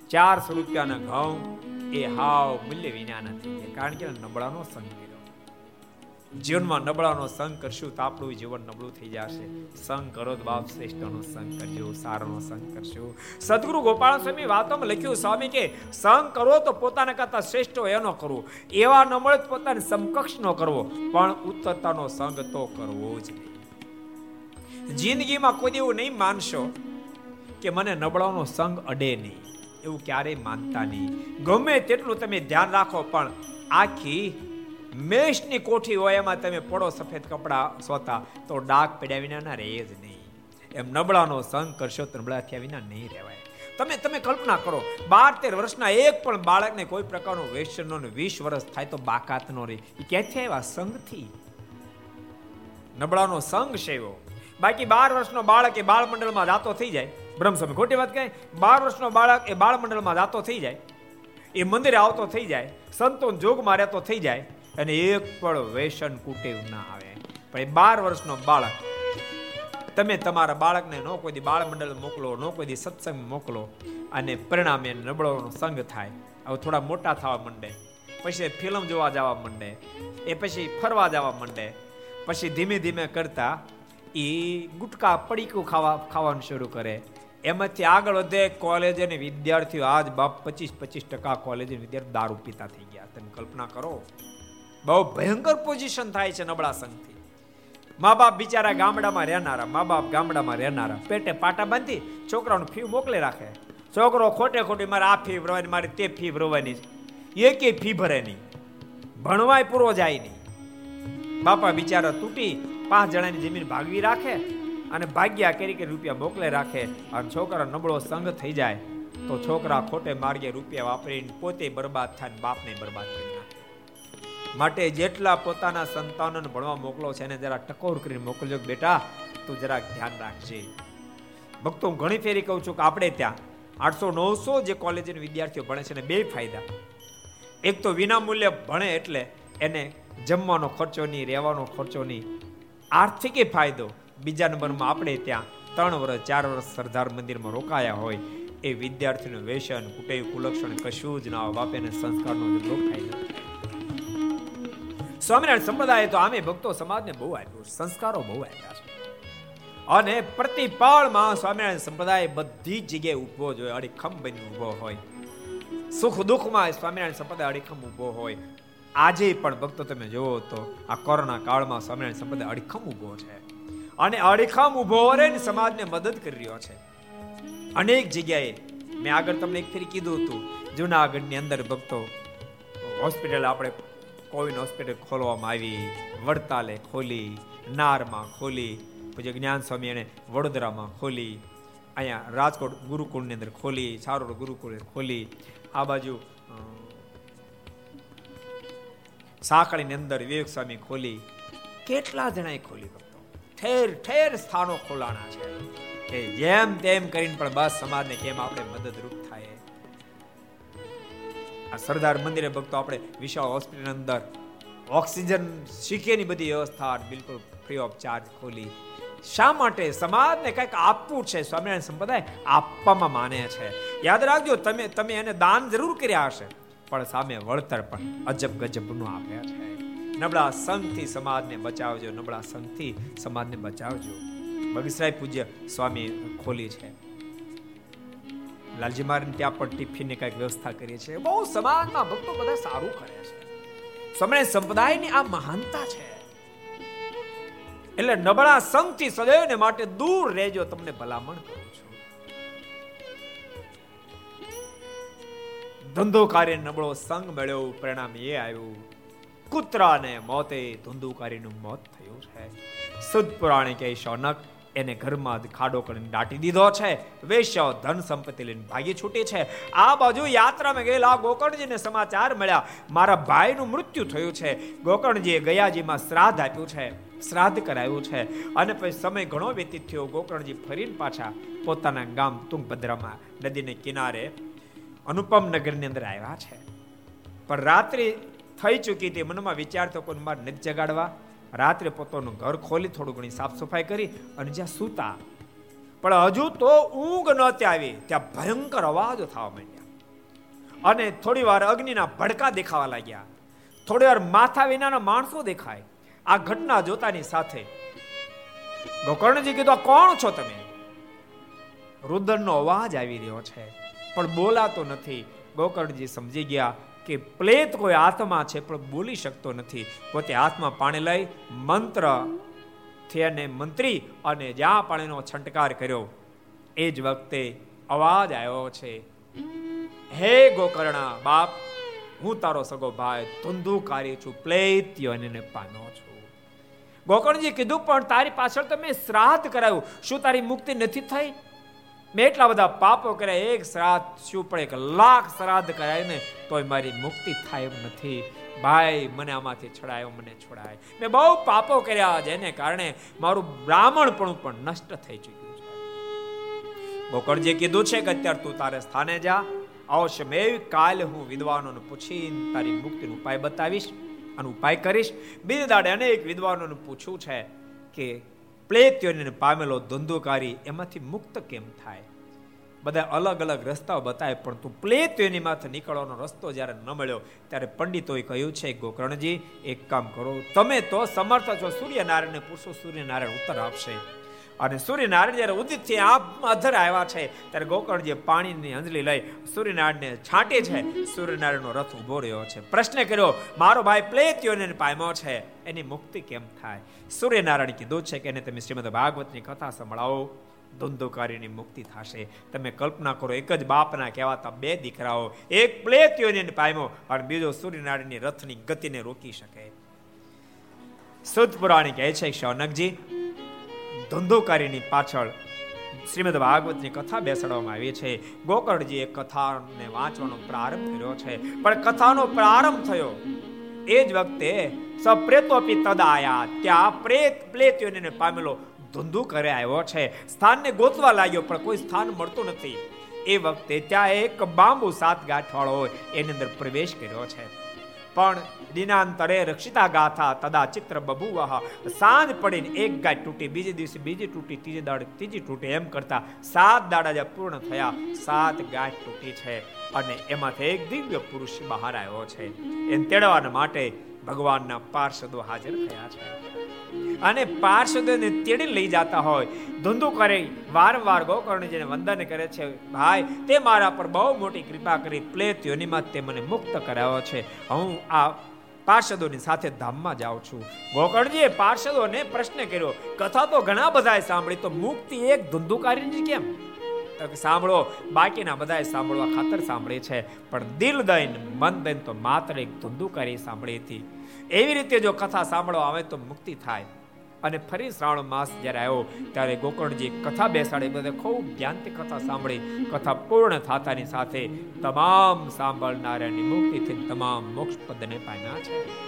ચારસો રૂપિયાના ઘઉં એ હાવ મૂલ્ય વિનાના થઈ ગયા કારણ કે નબળાનો સંગ કર્યો. જીવનમાં નબળાનો સંગ કરશું તો આપણું જીવન નબળું થઈ જશે. સંગ કરો તો બાપ શ્રેષ્ઠનો સંગ કરજો, સારનો સંગ કરશો. સદગુરુ ગોપાલ સ્વામી વાતોમાં લખ્યું, સ્વામી કે સંગ કરો તો પોતાના કરતા શ્રેષ્ઠ હોય એનો કરવો. એવા નબળે પોતાની સમકક્ષ નો કરવો. પણ ઉત્તરતાનો સંગ તો કરવો જ નહીં. જિંદગીમાં કોઈ એવું નહીં માનશો કે મને નબળાનો સંગ અડે નહીં. એવું ક્યારેય માનતા નહીં. ગમે તેટલું તમે ધ્યાન રાખો, પણ આખી મેષની કોઠી હોય, એમાં તમે પડો સફેદ કપડા સોતા, તો ડાક પડ્યા વિના ના રહે જ નહીં. એમ નબળાનો સંગ કરશો તો નબળા થયા વિના નહીં રહેવાય. તમે તમે કલ્પના કરો બાર તેર વર્ષના એક પણ બાળકને કોઈ પ્રકારનું વેસનનો વીસ વર્ષ થાય તો બાકાત નો રહે. એ ક્યાંથી આવ્યા? સંગથી. નબળાનો સંગ સેવો બાકી બાર વર્ષનો બાળક એ બાળ મંડળમાં થઈ જાય. બ્રહ્મ ખોટી વાત કહે બાર વર્ષનો બાળક એ બાળ મંડળમાં થઈ જાય. એ મંદિરે આવતો થઈ જાય. સંતો જોગમાં રહેતો થઈ જાય. અને એક પણ વેસન કુટેવ ના આવે. પણ એ બાર વર્ષનો બાળક, તમે તમારા બાળકને નો કોઈ બાળ મંડળ મોકલો, નો કોઈ સત્સંગ મોકલો, અને પરિણામે નબળોનો સંગ થાય. હવે થોડા મોટા થવા માંડે. પછી ફિલ્મ જોવા જવા માંડે. એ પછી ફરવા જવા માંડે. પછી ધીમે ધીમે કરતા એ ગુટકા પડીકું ખાવા ખાવાનું શરૂ કરે. એમાંથી આગળ વધે કોલેજ અને વિદ્યાર્થીઓ આજ બાપ પચીસ પચીસ ટકા કોલેજ વિદ્યાર્થી દારૂ પીતા થઈ ગયા. તમે કલ્પના કરો. બહુ ભયંકર પોઝિશન થાય છે નબળા સંઘથી. મા બાપ બિચારા ગામડામાં રહેનારા, મા બાપ ગામડામાં રહેનારા. પેટે પાટા બાંધી છોકરાનું ફી મોકલે રાખે. છોકરો ખોટે ખોટી મારે આ ફી ભરવાની, મારે તે ફી ભરવાની એકે ફી ભરે નહીં. ભણવાય પૂરો જાય નહીં. બાપા બિચારા તૂટી પાંચ જણાની જમીન ભાગવી રાખે અને ભાગ્યા કરી કે રૂપિયા મોકલે રાખે અને છોકરા નબળો સંગ થઈ જાય, તો છોકરા ખોટે માર્ગે રૂપિયા વાપરીને પોતે બરબાદ થાય બાપને બરબાદ કરી માટે જેટલા પોતાના સંતાનોને ભણવા મોકલો છે એને જરા ટકોર કરીને મોકલજો બેટા, તું જરાક ધ્યાન રાખજે. ભક્તો, હું ઘણી ફેરી કહું છું કે આપણે ત્યાં આઠસો નવસો જે કોલેજના વિદ્યાર્થીઓ ભણે છે ને બે ફાયદા. એક તો વિના મૂલ્ય ભણે એટલે એને જમવાનો ખર્ચો નહીં, રહેવાનો ખર્ચો નહીં આર્થિક ફાયદો. બીજા નંબરમાં આપણે ત્યાં ત્રણ વર્ષ, ચાર વર્ષ સરદાર મંદિરમાં રોકાયા હોય એ વિદ્યાર્થીનું વેસન કુટેવ, કુલક્ષણ કશું જ ના હોય. બાપેને સંસ્કારનો રોગ થાય સ્વામિનારાયણ સંપ્રદાય તો આમે ભક્તો સમાજને બહુ આપ્યું સંસ્કારો બહુ આપ્યા છે. અને પ્રતિપાળમાં સ્વામિનારાયણ સંપ્રદાય બધી જગ્યાએ ઊભો જ હોય. અડીખમ બની ઊભો હોય. સુખ દુઃખમાં સ્વામિનારાયણ સંપ્રદાય અડીખમ ઊભો હોય. આજે પણ ભક્તો તમે જુઓ તો આ કોરોના કાળમાં સ્વામિનારાયણ સંપ્રદાય અડીખમ ઊભો છે. અને અડીખમ ઊભો રહીને સમાજને મદદ કરી રહ્યો છે. અનેક જગ્યાએ મેં આગળ તમને એક ફેરી કીધું હતું, જુનાગઢની અંદર ભક્તો, હોસ્પિટલ આપણે કોવિડ હોસ્પિટલ ખોલવામાં આવી, વડતાલે ખોલી, નારમાં ખોલી પછી જ્ઞાન સ્વામી એને વડોદરામાં ખોલી, અહીંયા રાજકોટ ગુરુકુળની અંદર ખોલી સારો ગુરુકુળ ખોલી, આ બાજુ સાંકળીની અંદર વિવેક સ્વામી ખોલી, કેટલા જણાએ ખોલી ભક્તો? ઠેર ઠેર સ્થાનો ખોલાણા છે. કે જેમ તેમ કરીને પણ બસ સમાજને કેમ આપણે મદદરૂપ થાય? આ સરદાર મંદિરે ભક્તો આપણે વિશાળ હોસ્પિટલ અંદર ઓક્સિજન શીખેની બધી વ્યવસ્થા બિલકુલ ફ્રી ઓફ ચાર્જ ખોલી. શા માટે? સમાજને કંઈક આપવું છે, સ્વામિનારાયણ સંપ્રદાય આપવામાં માને છે. યાદ રાખજો, તમે તમે એને દાન જરૂર કર્યા હશે. પણ સામે વળતર પણ અજબ ગજબનું આપે છે. નબળા સંઘથી સમાજને બચાવજો, નબળા સંઘથી સમાજને બચાવજો. બગીસરાય પૂજ્ય સ્વામી ખોલી છે. લાલજી મહારાજ ત્યાં પણ ટિફિનની કંઈક વ્યવસ્થા કરીએ છીએ. બહુ સમાજમાં ભક્તો બધા સારું કરે છે. સમય સંપ્રદાયની આ મહાનતા છે. એટલે નબળા સંઘથી સદૈવને માટે દૂર રહેજો, તમને ભલામણ ધંધોકારી નબળો સંગ મળ્યો. પરિણામ એ આવ્યું, કૂતરાને મોતે ધંધોકારીનું મોત થયું છે. સુદ પુરાણે કે શૌનક, એને ઘરમાં ખાડો કરીને દાટી દીધો છે. વેશ્યાઓ ધન સંપત્તિ લઈને ભાગી છૂટી છે. આ બાજુ યાત્રામાં ગયેલા ગોકર્ણજીને સમાચાર મળ્યા. મારા ભાઈનું મૃત્યુ થયું છે. ગોકર્ણજીએ ગયાજીમાં શ્રાદ્ધ આપ્યું છે. શ્રાદ્ધ કરાયું છે. અને પછી સમય ઘણો વ્યતીત થયો. ગોકર્ણજી ફરીને પાછા પોતાના ગામ તુંગભદ્રામાં, નદીને કિનારે અનુપમ નગરની અંદર આવ્યા છે. પણ રાત્રે થઈ ચૂકી તે મનમાં વિચાર તો કોઈ મારે નથી જગાડવા. રાત્રે પોતાનું ઘર ખોલી થોડું ઘણી સાફ સફાઈ કરી અને જ્યાં સૂતા. પણ હજુ તો ઊંઘ ન ત્યાં આવી, ત્યાં ભયંકર અવાજો થવા માંડ્યા. અને થોડી વાર અગ્નિના ભડકા દેખાવા લાગ્યા. થોડી વાર માથા વિનાના માણસો દેખાય. આ ઘટના જોતાની સાથે ગોકર્ણજી કીધું કોણ છો તમે? રુદનનો અવાજ આવી રહ્યો છે. પણ બોલાતો નથી. ગોકર્ણજી સમજી ગયા કે પ્લેત કોઈ આત્મા છે, પણ બોલી શકતો નથી. પોતે હાથમાં પાણી લઈ મંત્ર થઈને મંત્રી અને જ્યાં પાણીનો છંટકાર કર્યો, એ જ વખતે અવાજ આવ્યો છે, હે ગોકર્ણા બાપ, હું તારો સગો ભાઈ ધુંધુકારી છું, પ્લેત્ય અને પાનો છું. ગોકર્ણજી કીધું, પણ તારી પાછળ તો મેં શ્રાદ્ધ કરાયું. શું તારી મુક્તિ નથી થઈ? મેં એટલા બધા પાપો કર્યા, એક શ્રાદ્ધ શું પડે એક લાખ શ્રાદ્ધ કરાય ને, તોય મારી મુક્તિ થાય એમ નથી. ભાઈ, મને આમાંથી છડાયો, મને છોડાય. મેં બહુ પાપો કર્યા જેને કારણે મારું બ્રાહ્મણ પણ નષ્ટ થઈ ચૂક્યું છે. ગોકળજીએ કીધું છે કે અત્યારે તું તારે સ્થાને જા. અવશ્ય મેં કાલે હું વિદ્વાનોને પૂછીને તારી મુક્તિનો ઉપાય બતાવીશ અને ઉપાય કરીશ. બીજે દાડે અનેક વિદ્વાનોને પૂછ્યું છે કે પ્લેત્યોને પામેલો ધંધોકારી એમાંથી મુક્ત કેમ થાય? બધા અલગ અલગ રસ્તાઓ બતાવે પણ તું પ્લેત્યોની માથે નીકળવાનો રસ્તો જ્યારે ન મળ્યો, ત્યારે પંડિતોએ કહ્યું છે, ગોકર્ણજી, એક કામ કરો, તમે તો સમર્થ છો, સૂર્યનારાયણને પૂછો, સૂર્યનારાયણ ઉત્તર આપશે. અને સૂર્યનારાયણ જ્યારે ઉદિતથી આપ અધર આવ્યા છે, ત્યારે ગોકર્ણજી પાણીની અંજલી લઈ સૂર્યનારાયણને છાંટે છે. સૂર્યનારાયણનો રથ ઊભો રહ્યો છે. પ્રશ્ન કર્યો, મારો ભાઈ પ્લેત્યોને પામ્યો છે. એની મુક્તિ કેમ થાય? સૂર્યનારાયણ કીધું છે કે, એને તમે શ્રીમદ ભાગવતની કથા સંભળાવો. ધંધોકારીની મુક્તિ થશે. તમે કલ્પના કરો, એક જ બાપના કહેવાતા બે દીકરાઓ, એક પ્લેત્યોને પામ્યો અને બીજો સૂર્યનારાયણની રથની ગતિને રોકી શકે. સુદ પુરાણી કહે છે, શૌનકજી ધંધોકારીની પાછળ. શ્રીમદ ભાગવતની કથા બેસાડવામાં આવી છે. ગોકર્ણજીએ કથાને વાંચવાનો પ્રારંભ કર્યો છે. પણ કથાનો પ્રારંભ થયો. એ જ વખતે સપ્રેતોપી તદાયા. ત્યાં પ્રેત પ્લેત્યોને પામેલો ધંધુ કરે આવ્યો છે. સ્થાનને ગોતવા લાગ્યો, પણ કોઈ સ્થાન મળતું નથી. એ વખતે ત્યાં એક બાંબુ સાત ગાંઠવાળો એની અંદર પ્રવેશ કર્યો છે. પણ દિનાંતરે રક્ષિતા ગાથા તદા ચિત્ર બભુવહ. સાંજ પડીને એક ગાય તૂટી, બીજે દિવસે બીજી તૂટી, ત્રીજે દાડે ત્રીજી તૂટી એમ કરતા સાત દાડા જે પૂર્ણ થયા. સાત ગાય તૂટી છે અને એમાંથી એક દિવ્ય પુરુષ બહાર આવ્યો છે. એને તેડવાના માટે ભગવાનના પાર્ષદો હાજર થયા છે. અને પાર્ષદોને તેડી લઈ જતા હોય, ધંધો કરે, વારંવાર ગોકર્ણજીને વંદન કરે છે, ભાઈ, તે મારા પર બહુ મોટી કૃપા કરી પ્લેત યોનિમાં તે મને મુક્ત કરાવ્યો છે. હું આ પાર્ષદોની સાથે ધામમાં જાઉં છું. ગોકર્ણજીએ પાર્ષદોને પ્રશ્ન કર્યો, કથા તો ઘણા બધાએ સાંભળી, તો મુક્તિ એક ધંધુકારીની કેમ? સાંભળો. બાકીના બધા સાંભળવા ખાતર સાંભળે છે. પણ દિલ દઈને, મન દઈને તો માત્ર એક ધુંધુકારી સાંભળી હતી. એવી રીતે જો કથા સાંભળવા આવે તો મુક્તિ થાય. અને ફરી શ્રાવણ માસ જ્યારે આવ્યો, ત્યારે ગોકર્ણજી કથા બેસાડી બધે ખૂબ ધ્યાનથી કથા સાંભળી. કથા પૂર્ણ થતાની સાથે તમામ સાંભળનારાની મુક્તિથી તમામ મોક્ષ પદને પામ્યા છે.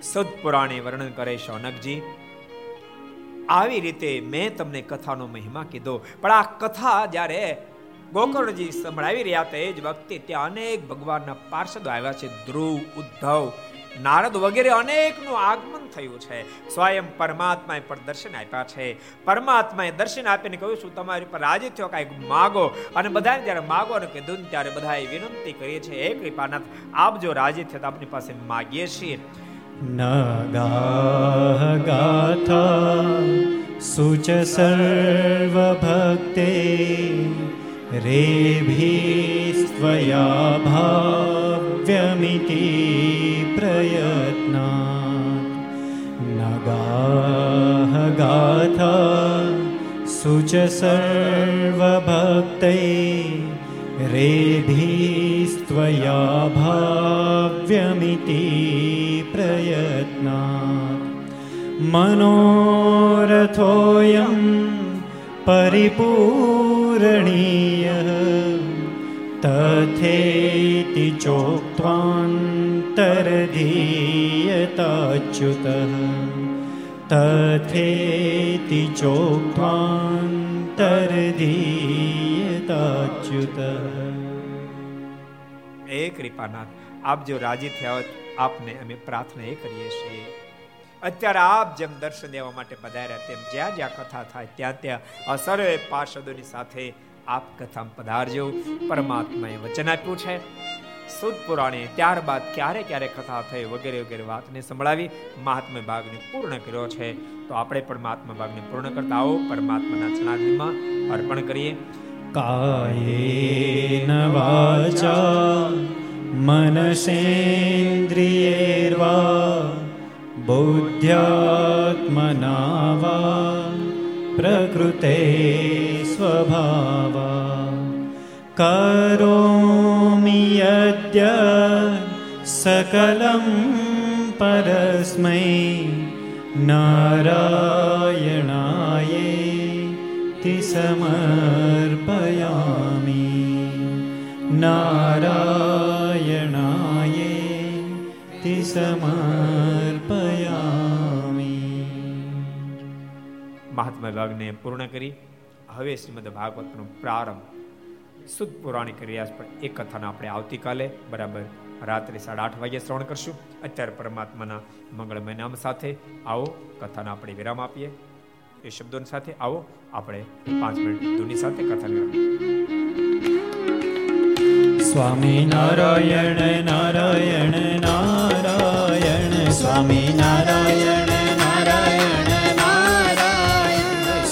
સદપુરાણી વર્ણન કરે શૌનકજી આવી રીતે મેં તમને કથાનો મહિમા કીધો. પણ આ કથા જ્યારે ગોકર્ણજી સંભળાવી રહ્યા હતા, એ જ વખતે ત્યાં અનેક ભગવાનના પાર્ષદો આવ્યા છે. ધ્રુવ, ઉદ્ધવ, નારદ વગેરે અનેકનું આગમન થયું છે. સ્વયં પરમાત્માએ પણ દર્શન આપ્યા છે. પરમાત્માએ દર્શન આપીને કહ્યું છું તમારી પર રાજી થયો? કાંઈક માગો. અને બધાને જ્યારે માગો અને કીધું ત્યારે બધાએ વિનંતી કરીએ છીએ હે કૃપાનાથ, આપ જો રાજી થયો આપની પાસે માગીએ છીએ. न गाह गाथा सुच सर्वभक्ते रेभिस्त्वया भाव्यमिति प्रयत्ना न गाह गाथा सुच सर्वभक्ते रेभिस्त्वया भाव्यमिति मनोरथोऽयं परिपूरणीयः तथेति चोक्त्वान्तर्धीयताच्युतः तथेति चोक्त्वान्तर्धीयताच्युतः એ કૃપાનાથ આપ જો રાજી થયા હોત આપને અમે પ્રાર્થના એ કરીએ છીએ અત્યારે આપ જેમ દર્શન દેવા માટે પધાર્યા તેમ જ્યાં જ્યાં કથા થાય ત્યાં ત્યાં આ સર્વે પાર્ષદોની સાથે આપ કથામાં પધારજો પરમાત્માએ વચન આપ્યું છે સુદ પુરાણે ત્યારબાદ ક્યારે ક્યારે કથા થઈ વગેરે વગેરે વાતને સંભળાવી મહાત્મા ભાગને પૂર્ણ કર્યો છે તો આપણે પણ મહાત્મા ભાગને પૂર્ણ કરતા આવો પરમાત્માના ચરણામાં અર્પણ કરીએ कायेन वाचा मनसेन्द्रियैर्वा बुद्ध्यात्मना वा प्रकृते स्वभावा करोमि यद्य सकलं परस्मै नारायणायेति समर्पयामि नारायणायेति समर्पयामि મહાત્મા ભાગને પૂર્ણ કરી હવે શ્રીમદ ભાગવતનો પ્રારંભ શુદ્ધ પૌરાણિક રિયાઝ પર એક કથાના આપણે આવતીકાલે બરાબર રાત્રે સાડા આઠ વાગે શ્રવણ કરશું. અત્યારે પરમાત્માના મંગળમય નામ સાથે આવો કથાના આપણે વિરામ આપીએ. એ શબ્દોની સાથે આવો આપણે પાંચ મિનિટ ધૂની સાથે કથા વિરામ. Swami Narayan Narayan Narayan, Swami Narayan.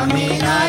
I mean, I.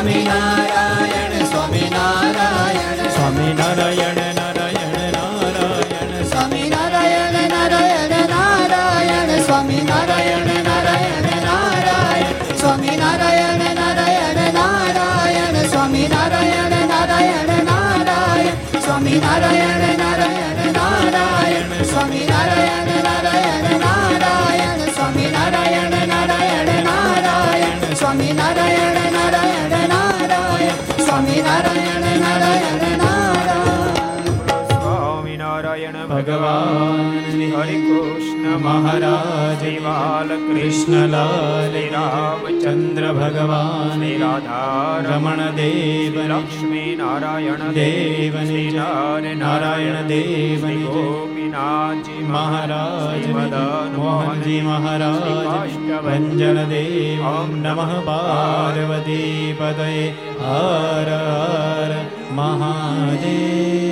Swami Nam. મહારાજ બાલ કૃષ્ણલાલ રામચંદ્ર ભગવાન રાધારમણ દેવ લક્ષ્મી નારાયણ દેવ નારાયણ દેવ ગોપીનાથજી મહારાજ મદન મોહનજી મહારાજ ભંજન દેવ નમઃ પાર્વતી પદય હર હર મહાદેવ.